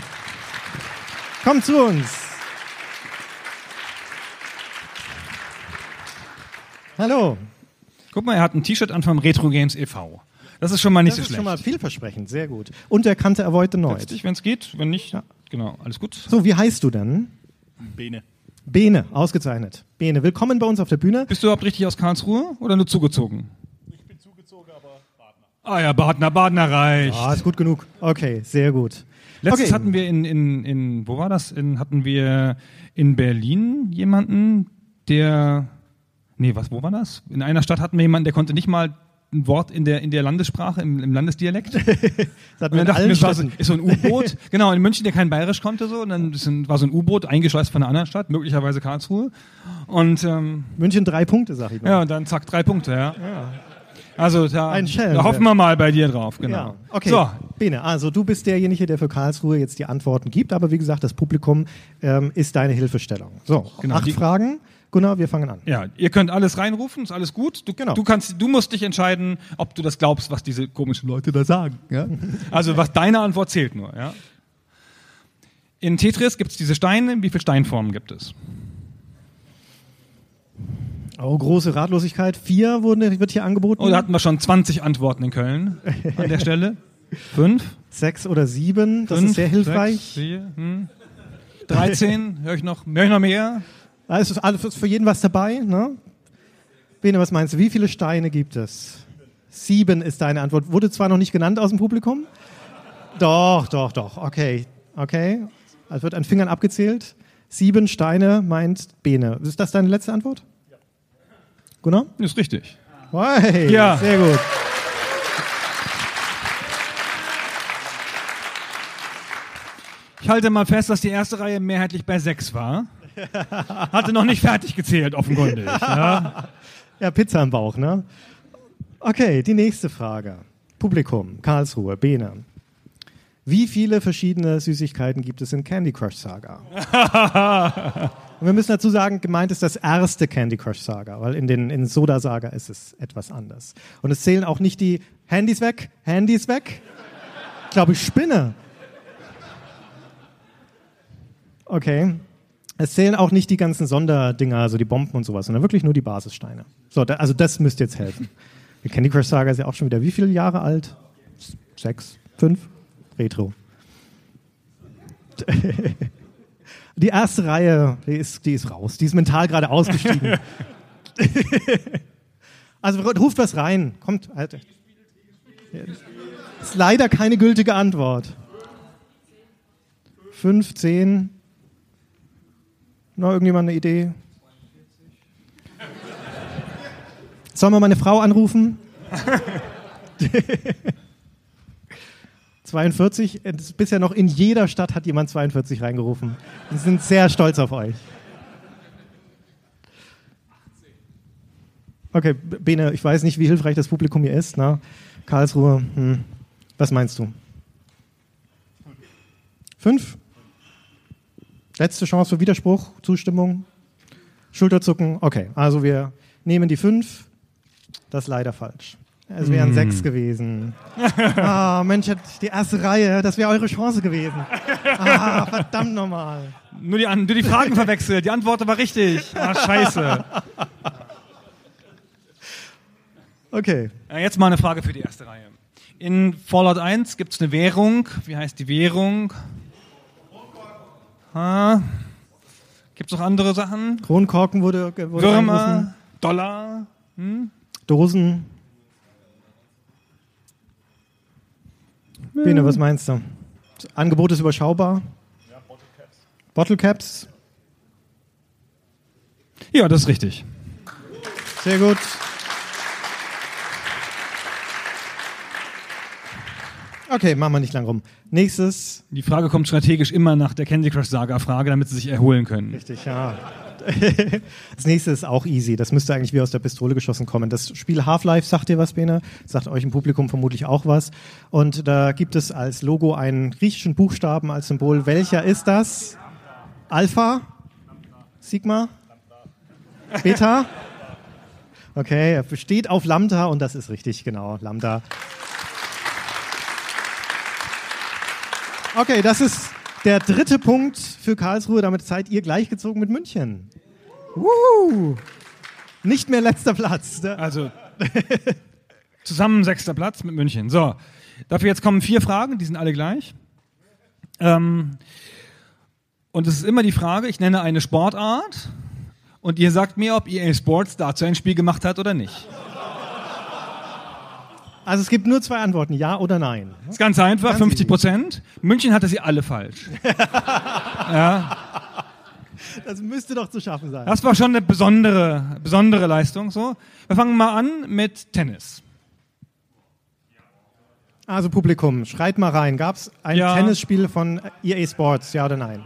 Kommt zu uns. Hallo. Guck mal, er hat ein T-Shirt an vom Retro Games e.V. Das ist schon mal nicht Das so ist schlecht. schon mal vielversprechend, sehr gut. Und er kannte Avoid the Noid. dich, wenn es geht. Wenn nicht, genau, alles gut. So, wie heißt du denn? Bene. Bene, ausgezeichnet. Bene, willkommen bei uns auf der Bühne. Bist du überhaupt richtig aus Karlsruhe oder nur zugezogen? Ich bin zugezogen, aber Partner. Ah ja, Badner, Badner reicht. Ah, ist gut genug. Okay, sehr gut. Letztens okay. hatten wir in, in, in, wo war das? In, hatten wir in Berlin jemanden, der, nee, was, wo war das? In einer Stadt hatten wir jemanden, der konnte nicht mal ein Wort in der, in der Landessprache, im, im Landesdialekt. Das dachten allen wir, es war so, ist so ein U-Boot, genau, in München, der kein Bayerisch konnte, so, und dann ein, war so ein U-Boot eingeschleust von einer anderen Stadt, möglicherweise Karlsruhe. Und, ähm, München drei Punkte, sag ich mal. ja, und dann zack, drei Punkte, ja. Also, da, da hoffen wir mal bei dir drauf, genau. Ja, okay. So, Bene, also du bist derjenige, der für Karlsruhe jetzt die Antworten gibt, aber wie gesagt, das Publikum ähm, ist deine Hilfestellung. So, Genau, acht die- Fragen. Gunnar, wir fangen an. Ja, ihr könnt alles reinrufen, ist alles gut. Du, Genau. du, kannst, du musst dich entscheiden, ob du das glaubst, was diese komischen Leute da sagen. Ja? Also was deine Antwort zählt nur. Ja? In Tetris gibt es diese Steine. Wie viele Steinformen gibt es? Oh, große Ratlosigkeit. Vier wurde, wird hier angeboten. Oh, da hatten wir schon 20 Antworten in Köln an der Stelle. Fünf? Sechs oder sieben. Das fünf, ist sehr hilfreich. Sechs, vier, hm. 13, höre ich noch, höre ich noch mehr? Da ist alles für jeden was dabei, ne? Bene, was meinst du? Wie viele Steine gibt es? Sieben ist deine Antwort. Wurde zwar noch nicht genannt aus dem Publikum. Doch, doch, doch. Okay, okay. Es wird an Fingern abgezählt. Sieben Steine meint Bene. Ist das deine letzte Antwort? Ja. Gunnar? Ist richtig. Hey, Ja. Sehr gut. Ich halte mal fest, dass die erste Reihe mehrheitlich bei sechs war. Hatte noch nicht fertig gezählt, offenkundig. Ja. Ja, Pizza im Bauch, ne? Okay, die nächste Frage. Publikum, Karlsruhe, Bene. Wie viele verschiedene Süßigkeiten gibt es in Candy Crush Saga? Und wir müssen dazu sagen, gemeint ist das erste Candy Crush Saga, weil in den in Soda Saga ist es etwas anders. Und es zählen auch nicht die Handys weg, Handys weg. Ich glaube, ich spinne. Okay. Es zählen auch nicht die ganzen Sonderdinger, also die Bomben und sowas, sondern wirklich nur die Basissteine. So, da, also das müsste jetzt helfen. Die Candy Crush Saga ist ja auch schon wieder wie viele Jahre alt? Sechs? Fünf? Retro. Die erste Reihe, die ist, die ist raus. Die ist mental gerade ausgestiegen. also ruft was rein. Kommt, Alter. Ist leider keine gültige Antwort. Fünf, zehn. Noch irgendjemand eine Idee? Sollen wir meine Frau anrufen? 42. Es ist Bisher noch in jeder Stadt hat jemand 42 reingerufen. Wir sind sehr stolz auf euch. Okay, Bene, ich weiß nicht, wie hilfreich das Publikum hier ist. Ne? Karlsruhe, hm. was meinst du? Fünf? Letzte Chance für Widerspruch, Zustimmung, Schulterzucken. Okay, also wir nehmen die fünf. Das ist leider falsch. Es wären sechs gewesen. Ah, Mensch, die erste Reihe, das wäre eure Chance gewesen. Ah, verdammt nochmal. Nur, die, An- nur die Fragen verwechselt. Die Antwort war richtig. Ah, scheiße. Okay. Ja, jetzt mal eine Frage für die erste Reihe. In Fallout 1 gibt es eine Währung. Wie heißt die Währung? Ah. Gibt es noch andere Sachen? Kronkorken wurde, wurde reingerufen. Würmer, Dollar. Dosen. Bene, was meinst du? Das Angebot ist überschaubar. Bottle Caps. Ja, das ist richtig. Sehr gut. Okay, machen wir nicht lang rum. Nächstes. Die Frage kommt strategisch immer nach der Candy Crush Saga Frage, damit sie sich erholen können. Richtig, ja. Das nächste ist auch easy. Das müsste eigentlich wie aus der Pistole geschossen kommen. Das Spiel Half-Life sagt dir was, Bene? Sagt euch im Publikum vermutlich auch was. Und da gibt es als Logo einen griechischen Buchstaben als Symbol. Welcher ist das? Alpha? Sigma? Beta? Okay, er besteht auf Lambda und das ist richtig, genau, Lambda. Okay, das ist der dritte Punkt für Karlsruhe. Damit seid ihr gleichgezogen mit München. Woo! Nicht mehr letzter Platz. ne? Also zusammen sechster Platz mit München. So, dafür jetzt kommen vier Fragen, die sind alle gleich. Ähm, und es ist immer die Frage, ich nenne eine Sportart und ihr sagt mir, ob EA Sports dazu ein Spiel gemacht hat oder nicht. Also es gibt nur zwei Antworten, ja oder nein. Ist ganz einfach, Ganz 50 Prozent. München hatte sie alle falsch. Das müsste doch zu schaffen sein. Das war schon eine besondere, besondere Leistung. So, wir fangen mal an mit Tennis. Also Publikum, schreit mal rein. Gab es ein Ja. Tennisspiel von EA Sports, ja oder nein?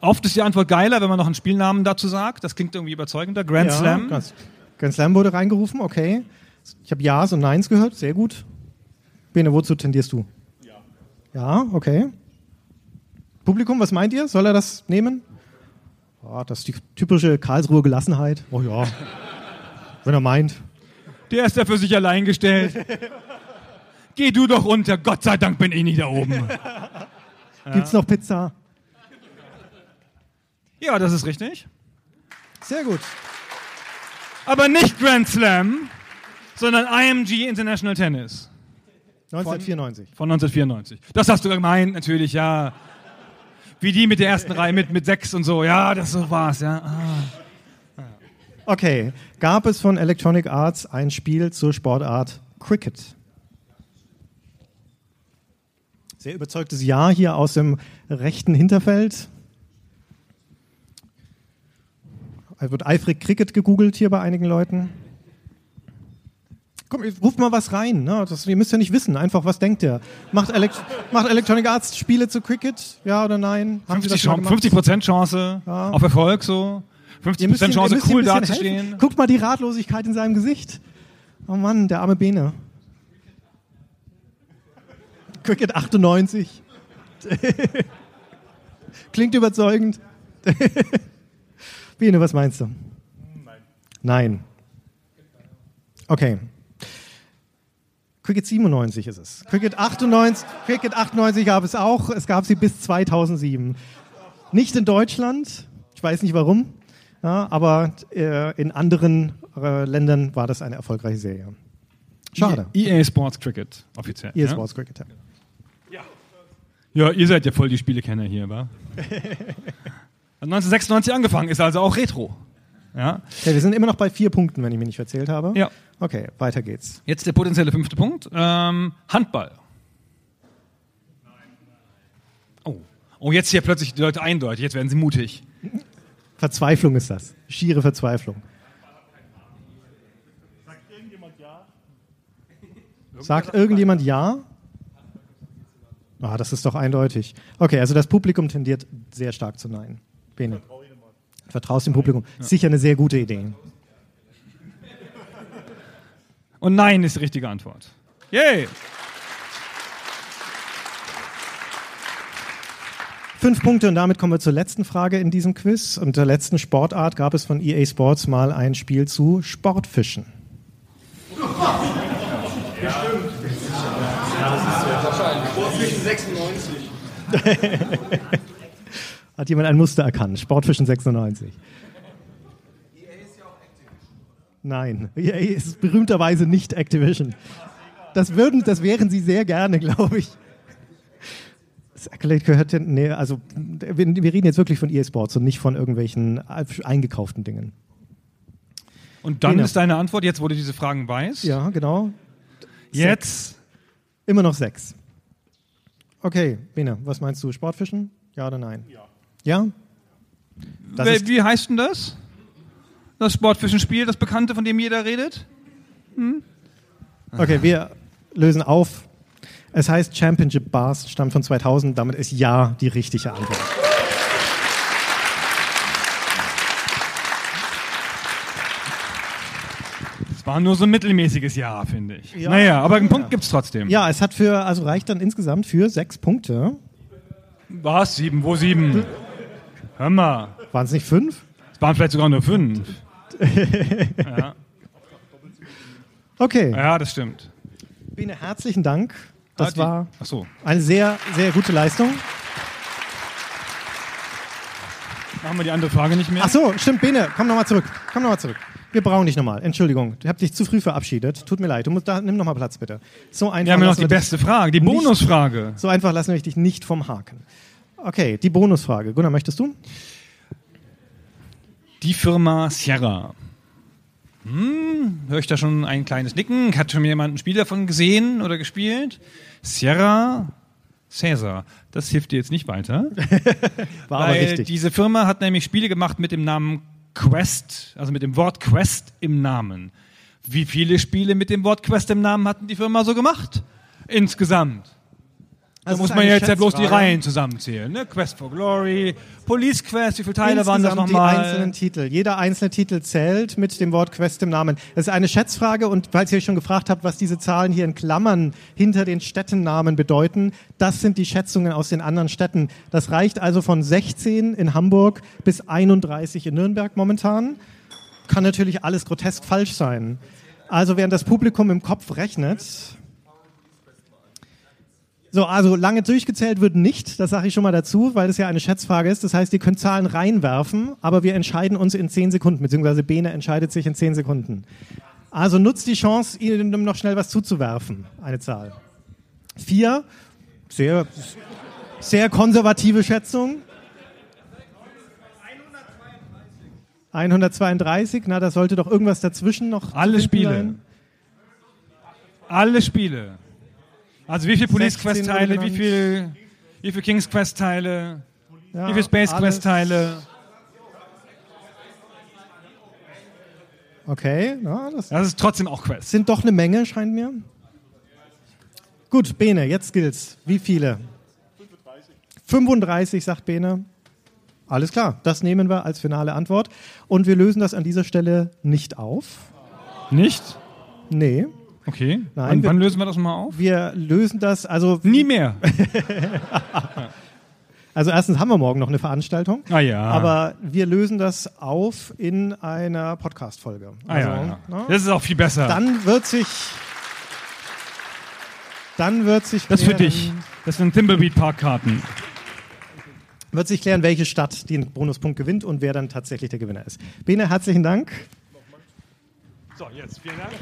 Oft ist die Antwort geiler, wenn man noch einen Spielnamen dazu sagt. Das klingt irgendwie überzeugender. Grand ja, Slam. Ganz, Grand Slam wurde reingerufen, okay. Ich habe Ja's und Neins gehört, sehr gut. Bene, wozu tendierst du? Ja. Ja, okay. Publikum, was meint ihr? Soll er das nehmen? Oh, das ist die typische Karlsruher Gelassenheit. Oh ja. Wenn er meint. Der ist ja für sich allein gestellt. Geh du doch runter. Gott sei Dank bin ich nicht da oben. Gibt's noch Pizza? Ja, das ist richtig. Sehr gut. Aber nicht Grand Slam, sondern IMG International Tennis 1994. von 1994. Das hast du gemeint, natürlich, ja. Wie die mit der ersten Reihe, mit, mit sechs und so. Ja, das so war's, ja. Ah. Okay. Gab es von Electronic Arts ein Spiel zur Sportart Cricket? Sehr überzeugtes Ja hier aus dem rechten Hinterfeld. Es wird eifrig Cricket gegoogelt hier bei einigen Leuten. Komm, ruft mal was rein. Ne? Das, ihr müsst ja nicht wissen. Einfach, was denkt ihr? Macht, Elekt macht Electronic Arts Spiele zu Cricket? Ja oder nein? Haben Sie 50, das schon mal Chance, gemacht? 50 Prozent Chance Ja. auf Erfolg, so. 50 Ihr müsst Chance, cool dazustehen. Guckt mal die Ratlosigkeit in seinem Gesicht. Oh Mann, der arme Bene. Cricket 98. Klingt überzeugend. Bene, was meinst du? Nein. Nein. Okay. Cricket 97 ist es. Cricket 98, Cricket 98 gab es auch. Es gab sie bis 2007. Nicht in Deutschland. Ich weiß nicht warum. Ja, aber äh, in anderen äh, Ländern war das eine erfolgreiche Serie. Schade. EA Sports Cricket, offiziell. EA ja? Sports Cricket. ja. Ja, ihr seid ja voll die Spielekenner hier, wa? Hat 1996 angefangen, ist also auch Retro. Ja. Okay, wir sind immer noch bei vier Punkten, wenn ich mich nicht verzählt habe. Ja. Okay, weiter geht's. Jetzt der potenzielle fünfte Punkt. Ähm, Handball. Oh. oh, jetzt hier plötzlich die Leute eindeutig, jetzt werden sie mutig. Verzweiflung ist das. Schiere Verzweiflung. Sagt irgendjemand ja? Ah, das ist doch eindeutig. Okay, also das Publikum tendiert sehr stark zu Nein. Bene. Vertraust dem Publikum. Sicher eine sehr gute Idee. Und nein ist die richtige Antwort. Yay! Fünf Punkte und damit kommen wir zur letzten Frage in diesem Quiz. Und der letzten Sportart gab es von EA Sports mal ein Spiel zu Sportfischen. Hat jemand ein Muster erkannt? Sportfischen 96. Nein, EA ist berühmterweise nicht Activision. Das, würden, das wären sie sehr gerne, glaube ich. Das Accolade gehört, ja- nee, also wir, wir reden jetzt wirklich von EA Sports und nicht von irgendwelchen eingekauften Dingen. Und dann Bene. ist deine Antwort, jetzt wo du diese Fragen weißt. Ja, genau. Jetzt. Immer noch sechs. Okay, Bene, was meinst du? Sportfischen? Ja oder nein? Ja. Ja? Das Wie heißt denn das? Das Sportfischenspiel, das bekannte, von dem jeder redet? okay, wir lösen auf. Es heißt Championship Bars, stammt von 2000. Damit ist Ja die richtige Antwort. Es war nur so ein mittelmäßiges Jahr, finde ich. Ja. Naja, aber einen Punkt gibt's trotzdem. Ja, es hat für, also reicht dann insgesamt für sechs Punkte. Was? Sieben? Wo sieben? Hör mal. Waren es nicht fünf? Es waren vielleicht sogar nur fünf. Okay. Ja, das stimmt. Bene, herzlichen Dank. Das Ah, die- war Ach so. eine sehr, sehr gute Leistung. Machen wir die andere Frage nicht mehr? Ach so, stimmt, Bene, komm nochmal zurück. Komm nochmal zurück. Wir brauchen dich nochmal. Entschuldigung, ich habe dich zu früh verabschiedet. Tut mir leid. Du musst da, nimm nochmal Platz, bitte. So einfach, Wir haben ja noch die beste Frage, die Nicht- Bonusfrage. dich, so einfach lassen wir dich nicht vom Haken. Okay, die Bonusfrage. Gunnar, möchtest du? Die Firma Sierra. Hm, höre ich da schon ein kleines Nicken? Hat schon jemand ein Spiel davon gesehen oder gespielt? Sierra Caesar. Das hilft dir jetzt nicht weiter. War aber weil richtig. diese Firma hat nämlich Spiele gemacht mit dem Namen Quest, also mit dem Wort Quest im Namen. Wie viele Spiele mit dem Wort Quest im Namen hatten die Firma so gemacht? Insgesamt. Da Also muss man jetzt ja bloß die. Reihen zusammenzählen. Ne? Quest for Glory, Police Quest, wie viele Teile waren das Insgesamt die nochmal? einzelnen Titel. Jeder einzelne Titel zählt mit dem Wort Quest im Namen. Das ist eine Schätzfrage und falls ihr euch schon gefragt habt, was diese Zahlen hier in Klammern hinter den Städtennamen bedeuten, das sind die Schätzungen aus den anderen Städten. Das reicht also von 16 in Hamburg bis 31 in Nürnberg momentan. Kann natürlich alles grotesk falsch sein. Also während das Publikum im Kopf rechnet, So, also lange durchgezählt wird nicht, das sage ich schon mal dazu, weil es ja eine Schätzfrage ist. Das heißt, ihr könnt Zahlen reinwerfen, aber wir entscheiden uns in 10 Sekunden, beziehungsweise Bene entscheidet sich in 10 Sekunden. Also nutzt die Chance, ihnen noch schnell was zuzuwerfen, eine Zahl. Vier, sehr, sehr konservative Schätzung. 132, na, da sollte doch irgendwas dazwischen noch. Alle Spiele. sein. Alle Spiele. Also wie viele Police 16 Quest Teile, wie viel, wie viel Kings Quest Teile, Ja, wie viele Space alles. Quest Teile. Okay, ja, das Das ist trotzdem auch Quest. sind doch eine Menge, scheint mir. Gut, Bene, jetzt gilt's. Wie viele? 35. 35, sagt Bene. Alles klar, das nehmen wir als finale Antwort. Und wir lösen das an dieser Stelle nicht auf. Nicht? Nee, Okay. Nein, Und wir- wann lösen wir das mal auf? wir lösen das, also, Nie mehr. also erstens haben wir morgen noch eine Veranstaltung. Ah ja. Aber wir lösen das auf in einer Podcast-Folge. ah, ja, Also, ja. ne? Das ist auch viel besser. Dann wird sich. Dann wird sich. das für dich. Das sind Thimblebeat Parkkarten. Wird sich klären, welche Stadt den Bonuspunkt gewinnt und wer dann tatsächlich der Gewinner ist. Bene, herzlichen Dank. So, jetzt. Vielen Dank.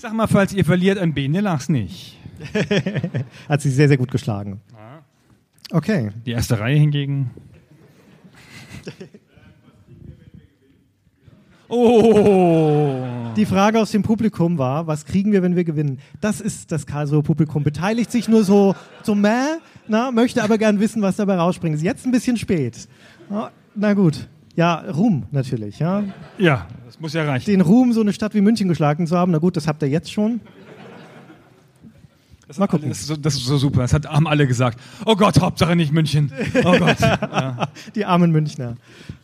Sag mal, falls ihr verliert, ein Bene lach's nicht. Hat sie sehr, sehr gut geschlagen. Okay. Die erste Reihe hingegen. Oh. Die Frage aus dem Publikum war, was kriegen wir, wenn wir gewinnen? Das ist das Karlsruher Publikum. Beteiligt sich nur so, so meh, na, möchte aber gern wissen, was dabei rausspringt. Ist jetzt ein bisschen spät. Na, na gut. Ja, Ruhm natürlich, ja. Ja, das muss ja reichen. Den Ruhm, so eine Stadt wie München geschlagen zu haben, na gut, das habt ihr jetzt schon. Mal gucken. Das ist, so, das ist so super. Das hat, haben alle gesagt. Oh Gott, Hauptsache nicht München. Oh Gott. Die armen Münchner.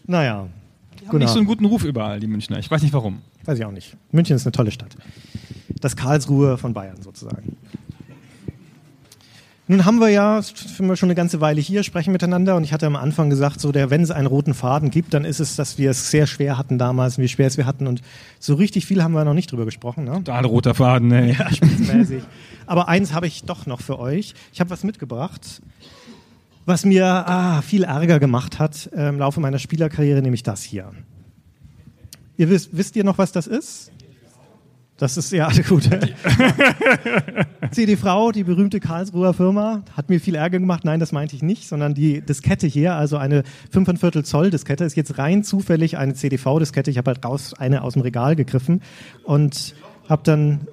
Naja. Die haben nicht so einen guten Ruf überall, die Münchner. Ich weiß nicht warum. Weiß ich auch nicht. München ist eine tolle Stadt. Das Karlsruhe von Bayern sozusagen. Nun haben wir ja, sind wir schon eine ganze Weile hier, sprechen miteinander und ich hatte am Anfang gesagt, so der, wenn es einen roten Faden gibt, dann ist es, dass wir es sehr schwer hatten damals wie schwer es wir hatten und so richtig viel haben wir noch nicht drüber gesprochen. Ne? Da ein roter Faden, ey. Ja, spitzenmäßig. Aber eins habe ich doch noch für euch. Ich habe was mitgebracht, was mir ah, viel Ärger gemacht hat äh, im Laufe meiner Spielerkarriere, nämlich das hier. Ihr wisst, wisst ihr noch, was das ist? Das ist ja gut. CD-Frau, die berühmte Karlsruher Firma, hat mir viel Ärger gemacht. Nein, das meinte ich nicht, sondern die Diskette hier, also eine 5,25 Zoll Diskette, ist jetzt rein zufällig eine CDV-Diskette. Ich habe halt raus eine aus dem Regal gegriffen und habe dann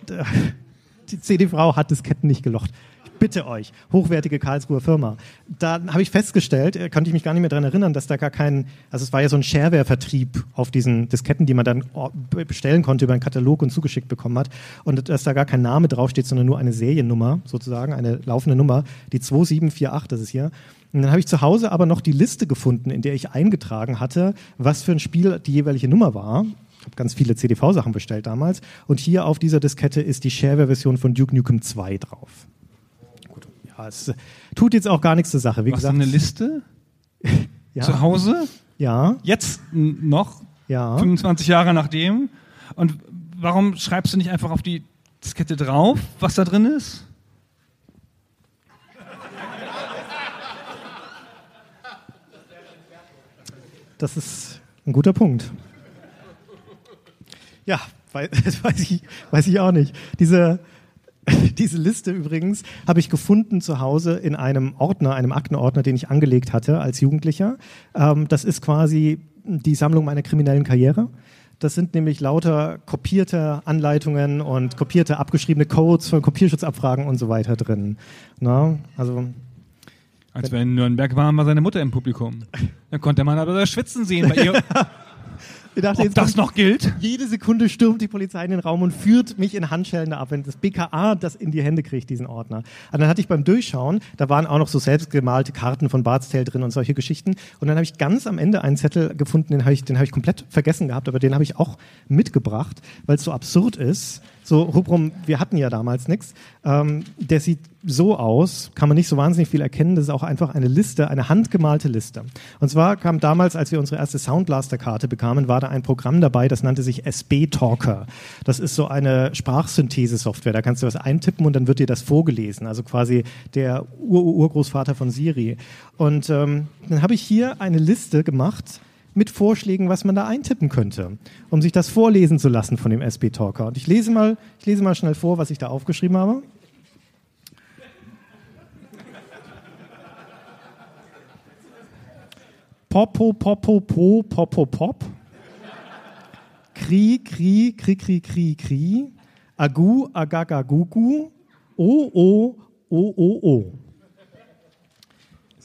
die CD-Frau hat Disketten nicht gelocht. Bitte euch, hochwertige Karlsruher Firma. Da habe ich festgestellt, äh, konnte ich mich gar nicht mehr daran erinnern, dass da gar kein, also es war ja so ein Shareware-Vertrieb auf diesen Disketten, die man dann be- bestellen konnte über einen Katalog und zugeschickt bekommen hat. Und dass da gar kein Name draufsteht, sondern nur eine Seriennummer, sozusagen, eine laufende Nummer, die 2748, das ist hier. Und dann habe ich zu Hause aber noch die Liste gefunden, in der ich eingetragen hatte, was für ein Spiel die jeweilige Nummer war. Ich habe ganz viele CDV-Sachen bestellt damals. Und hier auf dieser Diskette ist die Shareware-Version von Duke Nukem 2 drauf. Ja, es tut jetzt auch gar nichts zur Sache. Wie Was gesagt, eine Liste? ja, Zu Hause? ja, Jetzt noch? ja. 25 Jahre nachdem? Und warum schreibst du nicht einfach auf die Diskette drauf, was da drin ist? Das ist ein guter Punkt. Ja, weiß ich, weiß ich auch nicht. Diese, diese Liste übrigens habe ich gefunden zu Hause in einem Ordner, einem Aktenordner, den ich angelegt hatte als Jugendlicher. Ähm, das ist quasi die Sammlung meiner kriminellen Karriere. Das sind nämlich lauter kopierte Anleitungen und kopierte abgeschriebene Codes von Kopierschutzabfragen und so weiter drin. Na, also Als wir in Nürnberg waren, war seine Mutter im Publikum. Dann konnte man aber das Schwitzen sehen bei ihr. ich dachte, Ob jetzt das noch gilt? Jede Sekunde stürmt die Polizei in den Raum und führt mich in Handschellen ab, wenn das BKA das in die Hände kriegt, diesen Ordner. Und dann hatte ich beim Durchschauen, da waren auch noch so selbstgemalte Karten von Bart's Tale drin und solche Geschichten. Und dann habe ich ganz am Ende einen Zettel gefunden, den habe ich, den habe ich komplett vergessen gehabt, aber den habe ich auch mitgebracht, weil es so absurd ist. So Rubrum, wir hatten ja damals nichts. Ähm, der sieht so aus, kann man nicht so wahnsinnig viel erkennen. Das ist auch einfach eine Liste, eine handgemalte Liste. Und zwar kam damals, als wir unsere erste Soundblaster-Karte bekamen, war da ein Programm dabei, das nannte sich SB Talker. Das ist so eine Sprachsynthese-Software. Da kannst du was eintippen und dann wird dir das vorgelesen. Also quasi der Ur-Urgroßvater von Siri. Und ähm, dann habe ich hier eine Liste gemacht mit Vorschlägen, was man da eintippen könnte, um sich das vorlesen zu lassen von dem SB Talker. Und ich lese mal, ich lese mal schnell vor, was ich da aufgeschrieben habe. Popo, Popo, Po, Popo, Pop. Kri, Kri, Kri, Kri, Kri, Kri. Agu, Agaga, Gugu. O, O, O, O, O.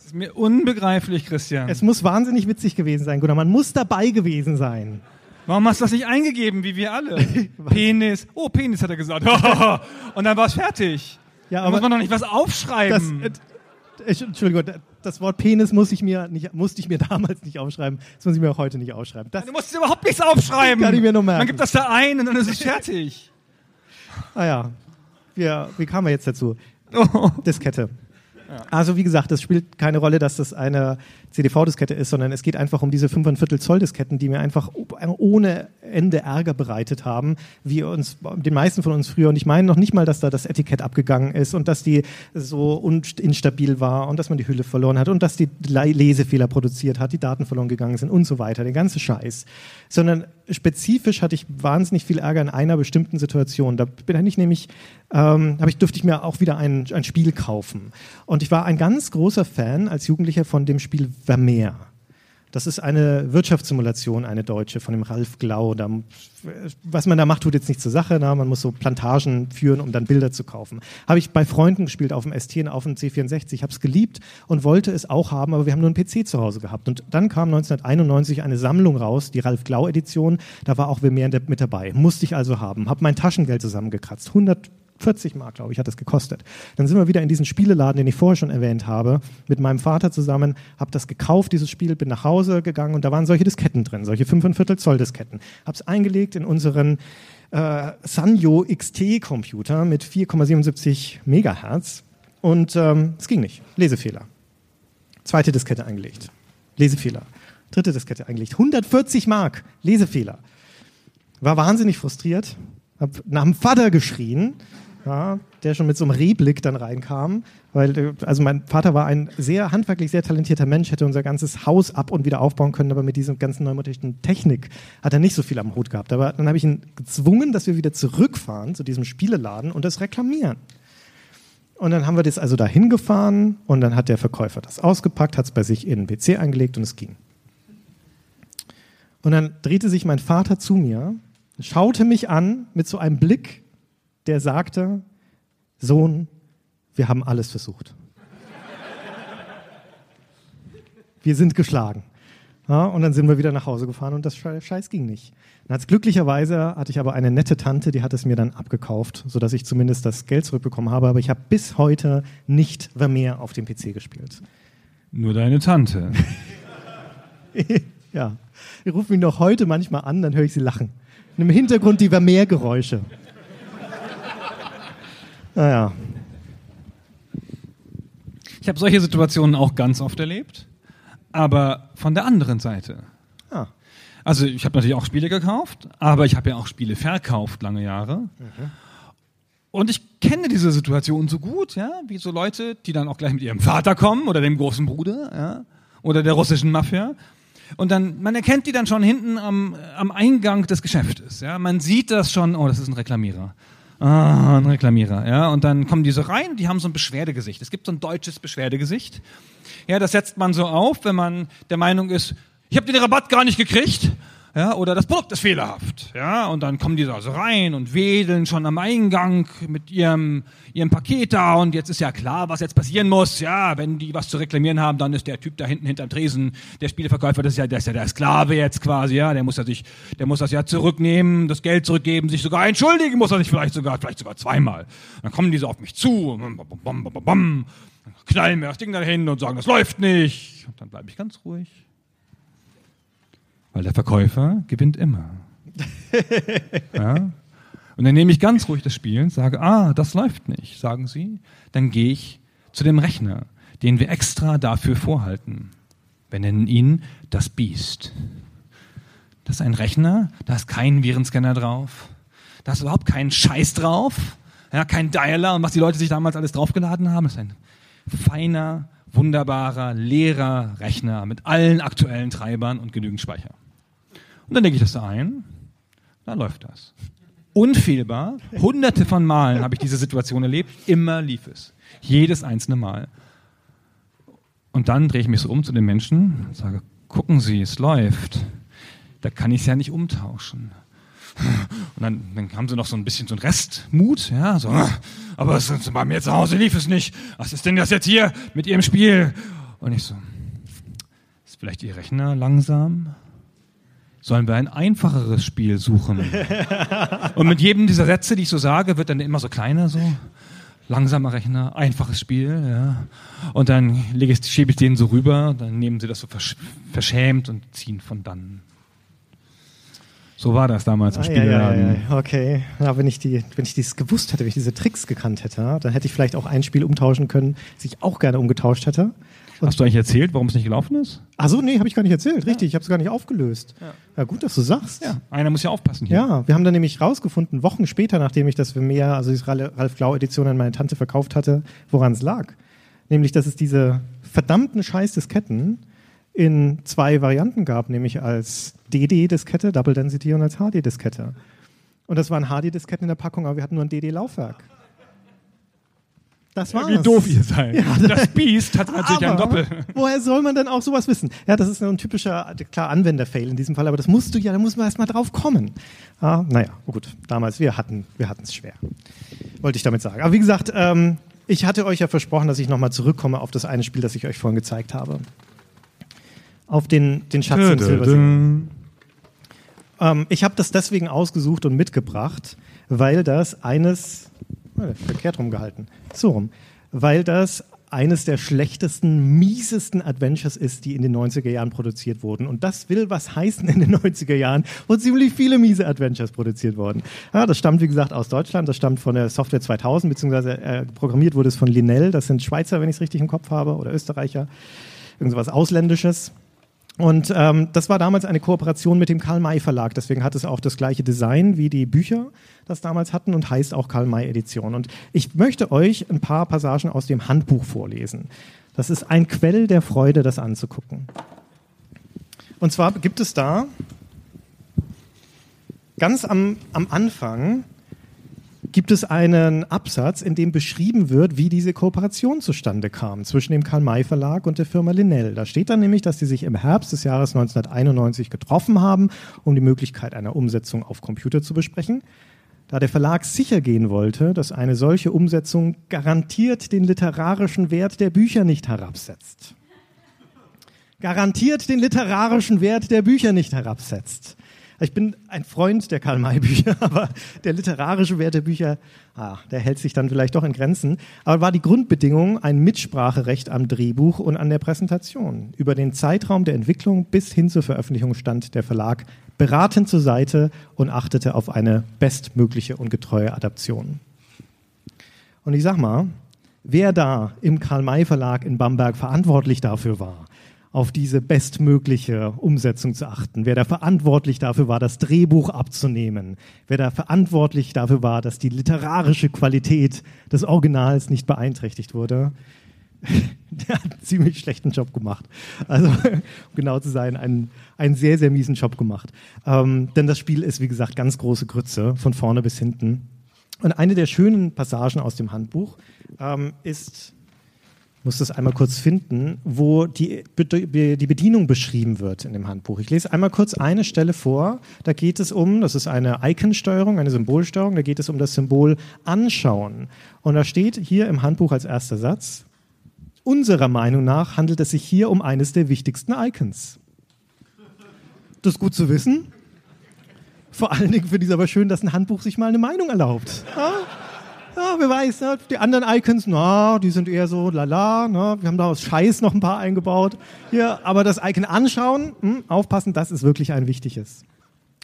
Das ist mir unbegreiflich, Christian. Es muss wahnsinnig witzig gewesen sein, Gunnar. Man muss dabei gewesen sein. Warum hast du das nicht eingegeben, wie wir alle? Penis. Oh, Penis hat er gesagt. Und dann war es fertig. Ja, da aber muss man doch nicht was das, aufschreiben. äh, ich- Entschuldigung, das Wort Penis muss ich mir nicht, musste ich mir damals nicht aufschreiben. Das muss ich mir auch heute nicht aufschreiben. Das, du musst überhaupt nichts aufschreiben. Kann ich mir nur merken. Man gibt das da ein und dann ist es fertig. ah ja, wir, wie kamen wir jetzt dazu? Oh. Diskette. Also wie gesagt, es spielt keine Rolle, dass das eine CDV-Diskette ist, sondern es geht einfach um diese 5,25 Zoll Disketten, die mir einfach ohne Ende Ärger bereitet haben, wie uns, den meisten von uns früher. Und ich meine noch nicht mal, dass da das Etikett abgegangen ist und dass die so instabil war und dass man die Hülle verloren hat und dass die Le- Lesefehler produziert hat, die Daten verloren gegangen sind und so weiter, den ganzen Scheiß. Sondern spezifisch hatte ich wahnsinnig viel Ärger in einer bestimmten Situation. Da bin ich nämlich, ähm, ich, durfte ich mir auch wieder ein, ein Spiel kaufen. Und ich war ein ganz großer Fan als Jugendlicher von dem Spiel Vermeer. Das ist eine Wirtschaftssimulation, eine deutsche, von dem Ralf Glau. Da, was man da macht, tut jetzt nicht zur Sache. Na? Man muss so Plantagen führen, um dann Bilder zu kaufen. Habe ich bei Freunden gespielt, auf dem ST und auf dem C64. Ich habe es geliebt und wollte es auch haben, aber wir haben nur einen PC zu Hause gehabt. Und dann kam 1991 eine Sammlung raus, die Ralf Glau-Edition. Da war auch Vermeer mit dabei. Musste ich also haben. Habe mein Taschengeld zusammengekratzt. 100 40 Mark, glaube ich, hat es gekostet. Dann sind wir wieder in diesen Spieleladen, den ich vorher schon erwähnt habe, mit meinem Vater zusammen, habe das gekauft, dieses Spiel, bin nach Hause gegangen und da waren solche Disketten drin, solche 5,25 Zoll Disketten. Habe es eingelegt in unseren äh, Sanyo XT-Computer mit 4,77 Megahertz und ähm, es ging nicht. Lesefehler. Zweite Diskette eingelegt. Lesefehler. Dritte Diskette eingelegt. 140 Mark. Lesefehler. War wahnsinnig frustriert. Hab nach dem Vater geschrien, ja, der schon mit so einem Rehblick dann reinkam. Weil, also mein Vater war ein sehr handwerklich sehr talentierter Mensch, hätte unser ganzes Haus ab und wieder aufbauen können, aber mit dieser ganzen neumodischen Technik hat er nicht so viel am Hut gehabt. Aber dann habe ich ihn gezwungen, dass wir wieder zurückfahren zu diesem Spieleladen und das reklamieren. Und dann haben wir das also da hingefahren und dann hat der Verkäufer das ausgepackt, hat es bei sich in den PC eingelegt und es ging. Und dann drehte sich mein Vater zu mir, schaute mich an mit so einem Blick, der sagte, Sohn, wir haben alles versucht. Wir sind geschlagen. Ja, und dann sind wir wieder nach Hause gefahren und das Sche- Scheiß ging nicht. Dann hat's glücklicherweise hatte ich aber eine nette Tante, die hat es mir dann abgekauft, sodass ich zumindest das Geld zurückbekommen habe. Aber ich habe bis heute nicht Vermeer auf dem PC gespielt. Nur deine Tante. ja. Ich rufe mich noch heute manchmal an, dann höre ich sie lachen. Und im Hintergrund die Vermeer-Geräusche. Naja. Ich habe solche Situationen auch ganz oft erlebt, aber von der anderen Seite. Ah. Also ich habe natürlich auch Spiele gekauft, aber ich habe ja auch Spiele verkauft lange Jahre. Und ich kenne diese Situation so gut, ja, wie so Leute, die dann auch gleich mit ihrem Vater kommen oder dem großen Bruder, ja, oder der russischen Mafia. Und dann, man erkennt die dann schon hinten am, am Eingang des Geschäftes, ja. Man sieht das schon, oh, das ist ein Reklamierer. Ah, ein Reklamierer, ja. Und dann kommen die so rein, die haben so ein Beschwerdegesicht. Es gibt so ein deutsches Beschwerdegesicht. Ja, das setzt man so auf, wenn man der Meinung ist, ich habe den Rabatt gar nicht gekriegt. Ja, oder das Produkt ist fehlerhaft. Ja, und dann kommen die da so rein und wedeln schon am Eingang mit ihrem, ihrem Paket da und jetzt ist ja klar, was jetzt passieren muss. Ja, wenn die was zu reklamieren haben, dann ist der Typ da hinten hinterm Tresen, der Spieleverkäufer, das ist ja, der ist ja der Sklave jetzt quasi, ja, der muss ja sich, der muss das ja zurücknehmen, das Geld zurückgeben, sich sogar entschuldigen muss er sich vielleicht sogar, vielleicht sogar zweimal. Dann kommen die so auf mich zu, bam, bam, bam, knallen mir das Ding dahin und sagen, das läuft nicht. Und dann bleibe ich ganz ruhig. Weil der Verkäufer gewinnt immer. ja? Und dann nehme ich ganz ruhig das Spiel und sage, ah, das läuft nicht, sagen sie. Dann gehe ich zu dem Rechner, den wir extra dafür vorhalten. Wir nennen ihn das Biest. Das ist ein Rechner, da ist kein Virenscanner drauf, da ist überhaupt kein Scheiß drauf, ja, kein Dialer und was die Leute sich damals alles draufgeladen haben. Das ist ein feiner, wunderbarer, leerer Rechner mit allen aktuellen Treibern und genügend Speicher. Und dann lege ich das da ein, dann läuft das. Unfehlbar, hunderte von Malen habe ich diese Situation erlebt, immer lief es. Jedes einzelne Mal. Und dann drehe ich mich so um zu den Menschen und sage, gucken Sie, es läuft. Da kann ich es ja nicht umtauschen. Und dann, dann haben sie noch so ein bisschen so einen Restmut, ja, so, aber es, bei mir zu Hause lief es nicht. Was ist denn das jetzt hier mit Ihrem Spiel? Und ich so, ist vielleicht Ihr Rechner langsam? Sollen wir ein einfacheres Spiel suchen? Und mit jedem dieser Sätze, die ich so sage, wird dann immer so kleiner so langsamer Rechner, einfaches Spiel, ja. Und dann ich, schiebe ich den so rüber, dann nehmen sie das so versch verschämt und ziehen von dann. So war das damals im Ah, ja, Spielladen. ja, ja, okay. Ja, wenn ich die, wenn ich dies gewusst hätte, wenn ich diese Tricks gekannt hätte, dann hätte ich vielleicht auch ein Spiel umtauschen können, das ich auch gerne umgetauscht hätte. Hast du eigentlich erzählt, warum es nicht gelaufen ist? Ach so, nee, habe ich gar nicht erzählt. Richtig, ich habe es gar nicht aufgelöst. Ja. gut, dass du sagst. Ja, einer muss ja aufpassen hier. Ja, wir haben dann nämlich rausgefunden, Wochen später, nachdem ich das für mehr, also die Ralf Glau Edition an meine Tante verkauft hatte, woran es lag. Nämlich, dass es diese verdammten Scheiß-Disketten in zwei Varianten gab, nämlich als DD-Diskette, Double Density und als HD-Diskette. Und das waren HD-Disketten in der Packung, aber wir hatten nur ein DD-Laufwerk. Das war's. Wie doof ihr seid. das Biest hat natürlich ein Doppel. Woher soll man denn auch sowas wissen? Ja, das ist ein typischer, klar, Anwenderfail in diesem Fall, aber das musst du ja, da muss man erst mal drauf kommen. Ah, naja, gut, damals, wir hatten wir es schwer. Wollte ich damit sagen. Aber wie gesagt, ähm, ich hatte euch ja versprochen, dass ich nochmal zurückkomme auf das eine Spiel, das ich euch vorhin gezeigt habe. Auf den, den Schatz im Silbersee. Ähm, ich habe das deswegen ausgesucht und mitgebracht, weil das eines, oh, verkehrt rumgehalten, so rum, weil das eines der schlechtesten, miesesten Adventures ist, die in den 90er Jahren produziert wurden. Und das will was heißen in den 90er Jahren, wo ziemlich viele miese Adventures produziert wurden. Ja, das stammt, wie gesagt, aus Deutschland, das stammt von der Software 2000, beziehungsweise äh, programmiert wurde es von Linell, das sind Schweizer, wenn ich es richtig im Kopf habe, oder Österreicher, irgendwas Ausländisches. Und ähm, das war damals eine Kooperation mit dem Karl-May Verlag. Deswegen hat es auch das gleiche Design wie die Bücher, das damals hatten und heißt auch Karl-May Edition. Und ich möchte euch ein paar Passagen aus dem Handbuch vorlesen. Das ist ein Quell der Freude, das anzugucken. Und zwar gibt es da ganz am, am Anfang gibt es einen Absatz, in dem beschrieben wird, wie diese Kooperation zustande kam zwischen dem Karl-May-Verlag und der Firma Linnell. Da steht dann nämlich, dass sie sich im Herbst des Jahres 1991 getroffen haben, um die Möglichkeit einer Umsetzung auf Computer zu besprechen. Da der Verlag sicher gehen wollte, dass eine solche Umsetzung garantiert den literarischen Wert der Bücher nicht herabsetzt. Garantiert den literarischen Wert der Bücher nicht herabsetzt. Ich bin ein Freund der Karl-May-Bücher, aber der literarische Wert der Bücher, ah, der hält sich dann vielleicht doch in Grenzen. Aber war die Grundbedingung ein Mitspracherecht am Drehbuch und an der Präsentation. Über den Zeitraum der Entwicklung bis hin zur Veröffentlichung stand der Verlag beratend zur Seite und achtete auf eine bestmögliche und getreue Adaption. Und ich sag mal, wer da im Karl-May-Verlag in Bamberg verantwortlich dafür war, auf diese bestmögliche Umsetzung zu achten, wer da verantwortlich dafür war, das Drehbuch abzunehmen, wer da verantwortlich dafür war, dass die literarische Qualität des Originals nicht beeinträchtigt wurde, der hat einen ziemlich schlechten Job gemacht. Also, um genau zu sein, einen, einen sehr, sehr miesen Job gemacht. Ähm, denn das Spiel ist, wie gesagt, ganz große Grütze, von vorne bis hinten. Und eine der schönen Passagen aus dem Handbuch ähm, ist, muss das einmal kurz finden, wo die, die Bedienung beschrieben wird in dem Handbuch. Ich lese einmal kurz eine Stelle vor. Da geht es um, das ist eine Icon-Steuerung, eine Symbolsteuerung, da geht es um das Symbol Anschauen. Und da steht hier im Handbuch als erster Satz, unserer Meinung nach handelt es sich hier um eines der wichtigsten Icons. Das ist gut zu wissen. Vor allen Dingen finde ich es aber schön, dass ein Handbuch sich mal eine Meinung erlaubt. Ja? Ja, wer weiß, ne? die anderen Icons, na, die sind eher so lala, ne? wir haben da aus Scheiß noch ein paar eingebaut. Hier, aber das Icon anschauen, hm, aufpassen, das ist wirklich ein wichtiges.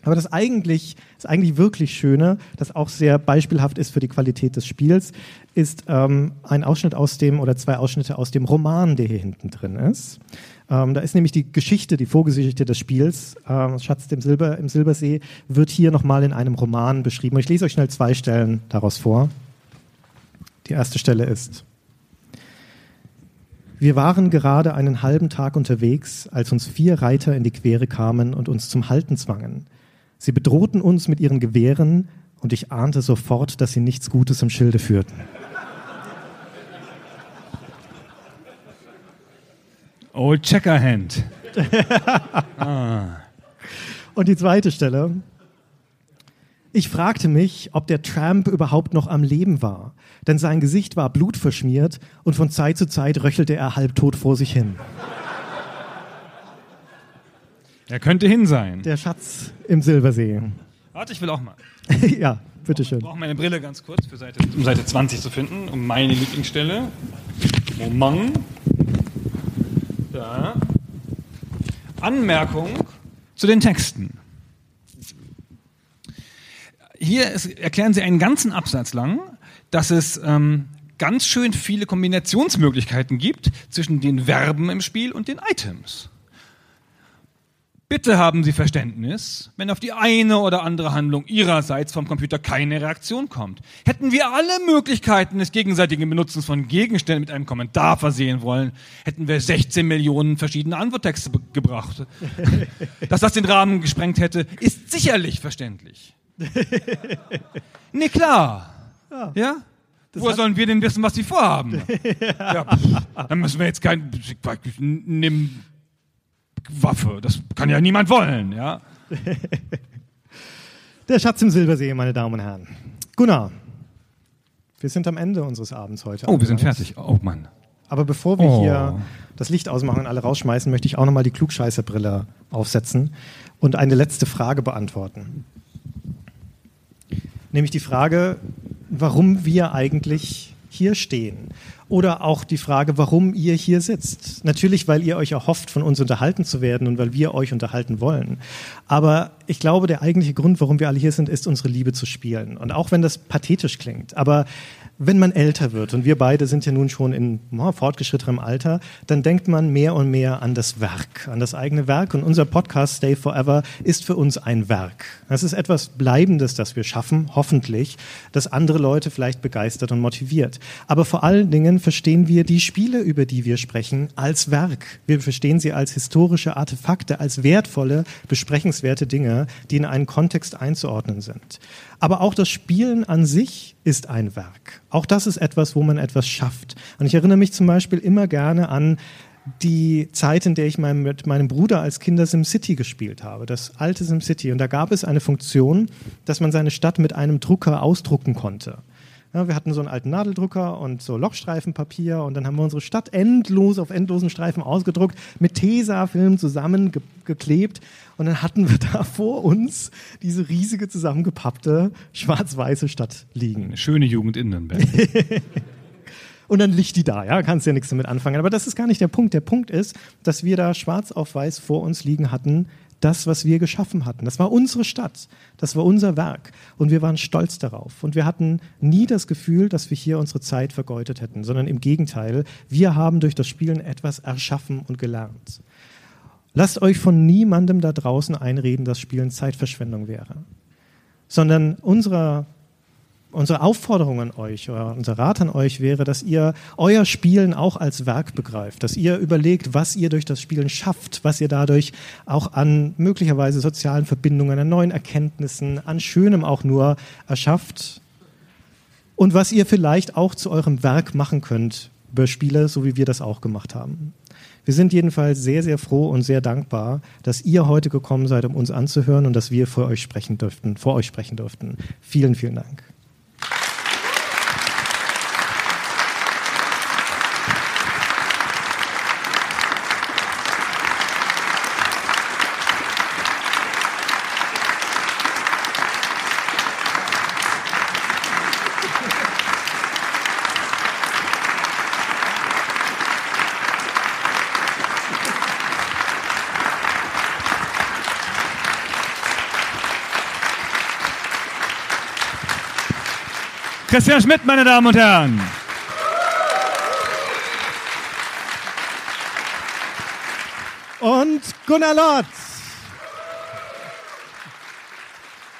Aber das eigentlich, das eigentlich wirklich Schöne, das auch sehr beispielhaft ist für die Qualität des Spiels, ist ähm, ein Ausschnitt aus dem oder zwei Ausschnitte aus dem Roman, der hier hinten drin ist. Ähm, da ist nämlich die Geschichte, die Vorgeschichte des Spiels, ähm, Schatz im, Silber, im Silbersee, wird hier nochmal in einem Roman beschrieben. Und ich lese euch schnell zwei Stellen daraus vor. Die erste Stelle ist. Wir waren gerade einen halben Tag unterwegs, als uns vier Reiter in die Quere kamen und uns zum Halten zwangen. Sie bedrohten uns mit ihren Gewehren und ich ahnte sofort, dass sie nichts Gutes im Schilde führten. Old Checkerhand. Und die zweite Stelle. Ich fragte mich, ob der Tramp überhaupt noch am Leben war, denn sein Gesicht war blutverschmiert und von Zeit zu Zeit röchelte er halbtot vor sich hin. Er könnte hin sein. Der Schatz im Silbersee. Warte, ich will auch mal. ja, bitteschön. Ich brauche meine Brille ganz kurz, für Seite, um Seite 20 zu finden, um meine Lieblingsstelle. Moment. Da. Anmerkung zu den Texten. Hier ist, erklären Sie einen ganzen Absatz lang, dass es ähm, ganz schön viele Kombinationsmöglichkeiten gibt zwischen den Verben im Spiel und den Items. Bitte haben Sie Verständnis, wenn auf die eine oder andere Handlung Ihrerseits vom Computer keine Reaktion kommt. Hätten wir alle Möglichkeiten des gegenseitigen Benutzens von Gegenständen mit einem Kommentar versehen wollen, hätten wir 16 Millionen verschiedene Antworttexte gebracht. Dass das den Rahmen gesprengt hätte, ist sicherlich verständlich. Nee, klar. Ja? Woher sollen wir denn wissen, was Sie vorhaben? ja, pff, dann müssen wir jetzt kein, nimm Waffe. Das kann ja niemand wollen, ja? Der Schatz im Silbersee, meine Damen und Herren. Gunnar, wir sind am Ende unseres Abends heute. Oh, wir sind fertig. Oh Mann. Aber bevor wir Oh. hier das Licht ausmachen und alle rausschmeißen, möchte ich auch nochmal die Klugscheißerbrille aufsetzen und eine letzte Frage beantworten. Nämlich die Frage, warum wir eigentlich hier stehen. Oder auch die Frage, warum ihr hier sitzt. Natürlich, weil ihr euch erhofft, von uns unterhalten zu werden und weil wir euch unterhalten wollen. Aber ich glaube, der eigentliche Grund, warum wir alle hier sind, ist unsere Liebe zu spielen. Und auch wenn das pathetisch klingt, aber wenn man älter wird, und wir beide sind ja nun schon in oh, fortgeschrittenem Alter, dann denkt man mehr und mehr an das Werk, an das eigene Werk. Und unser Podcast Stay Forever ist für uns ein Werk. Das ist etwas Bleibendes, das wir schaffen, hoffentlich, das andere Leute vielleicht begeistert und motiviert. Aber vor allen Dingen verstehen wir die Spiele, über die wir sprechen, als Werk. Wir verstehen sie als historische Artefakte, als wertvolle, besprechenswerte Dinge, die in einen Kontext einzuordnen sind. Aber auch das Spielen an sich ist ein Werk. Auch das ist etwas, wo man etwas schafft. Und ich erinnere mich zum Beispiel immer gerne an die Zeit, in der ich mein, mit meinem Bruder als Kinder SimCity gespielt habe, das alte SimCity. Und da gab es eine Funktion, dass man seine Stadt mit einem Drucker ausdrucken konnte. Ja, wir hatten so einen alten Nadeldrucker und so Lochstreifenpapier und dann haben wir unsere Stadt endlos auf endlosen Streifen ausgedruckt, mit Tesafilm zusammengeklebt und dann hatten wir da vor uns diese riesige zusammengepappte schwarz-weiße Stadt liegen. Eine schöne Jugend in Nürnberg. Und dann liegt die da, ja, kannst ja nichts damit anfangen. Aber das ist gar nicht der Punkt. Der Punkt ist, dass wir da schwarz auf weiß vor uns liegen hatten, das, was wir geschaffen hatten. Das war unsere Stadt, das war unser Werk und wir waren stolz darauf. Und wir hatten nie das Gefühl, dass wir hier unsere Zeit vergeudet hätten, sondern im Gegenteil, wir haben durch das Spielen etwas erschaffen und gelernt. Lasst euch von niemandem da draußen einreden, dass Spielen Zeitverschwendung wäre, sondern unserer unsere Aufforderung an euch oder unser Rat an euch wäre, dass ihr euer Spielen auch als Werk begreift, dass ihr überlegt, was ihr durch das Spielen schafft, was ihr dadurch auch an möglicherweise sozialen Verbindungen, an neuen Erkenntnissen, an Schönem auch nur erschafft und was ihr vielleicht auch zu eurem Werk machen könnt über Spiele, so wie wir das auch gemacht haben. Wir sind jedenfalls sehr, sehr froh und sehr dankbar, dass ihr heute gekommen seid, um uns anzuhören und dass wir vor euch sprechen dürften, vor euch sprechen durften. Vielen, vielen Dank. Christian Schmidt, meine Damen und Herren. Und Gunnar Lotz.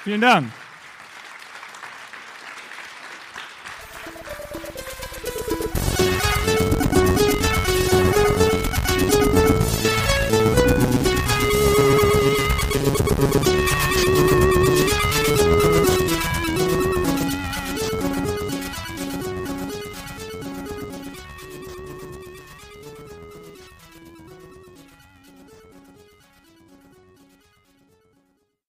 Vielen Dank.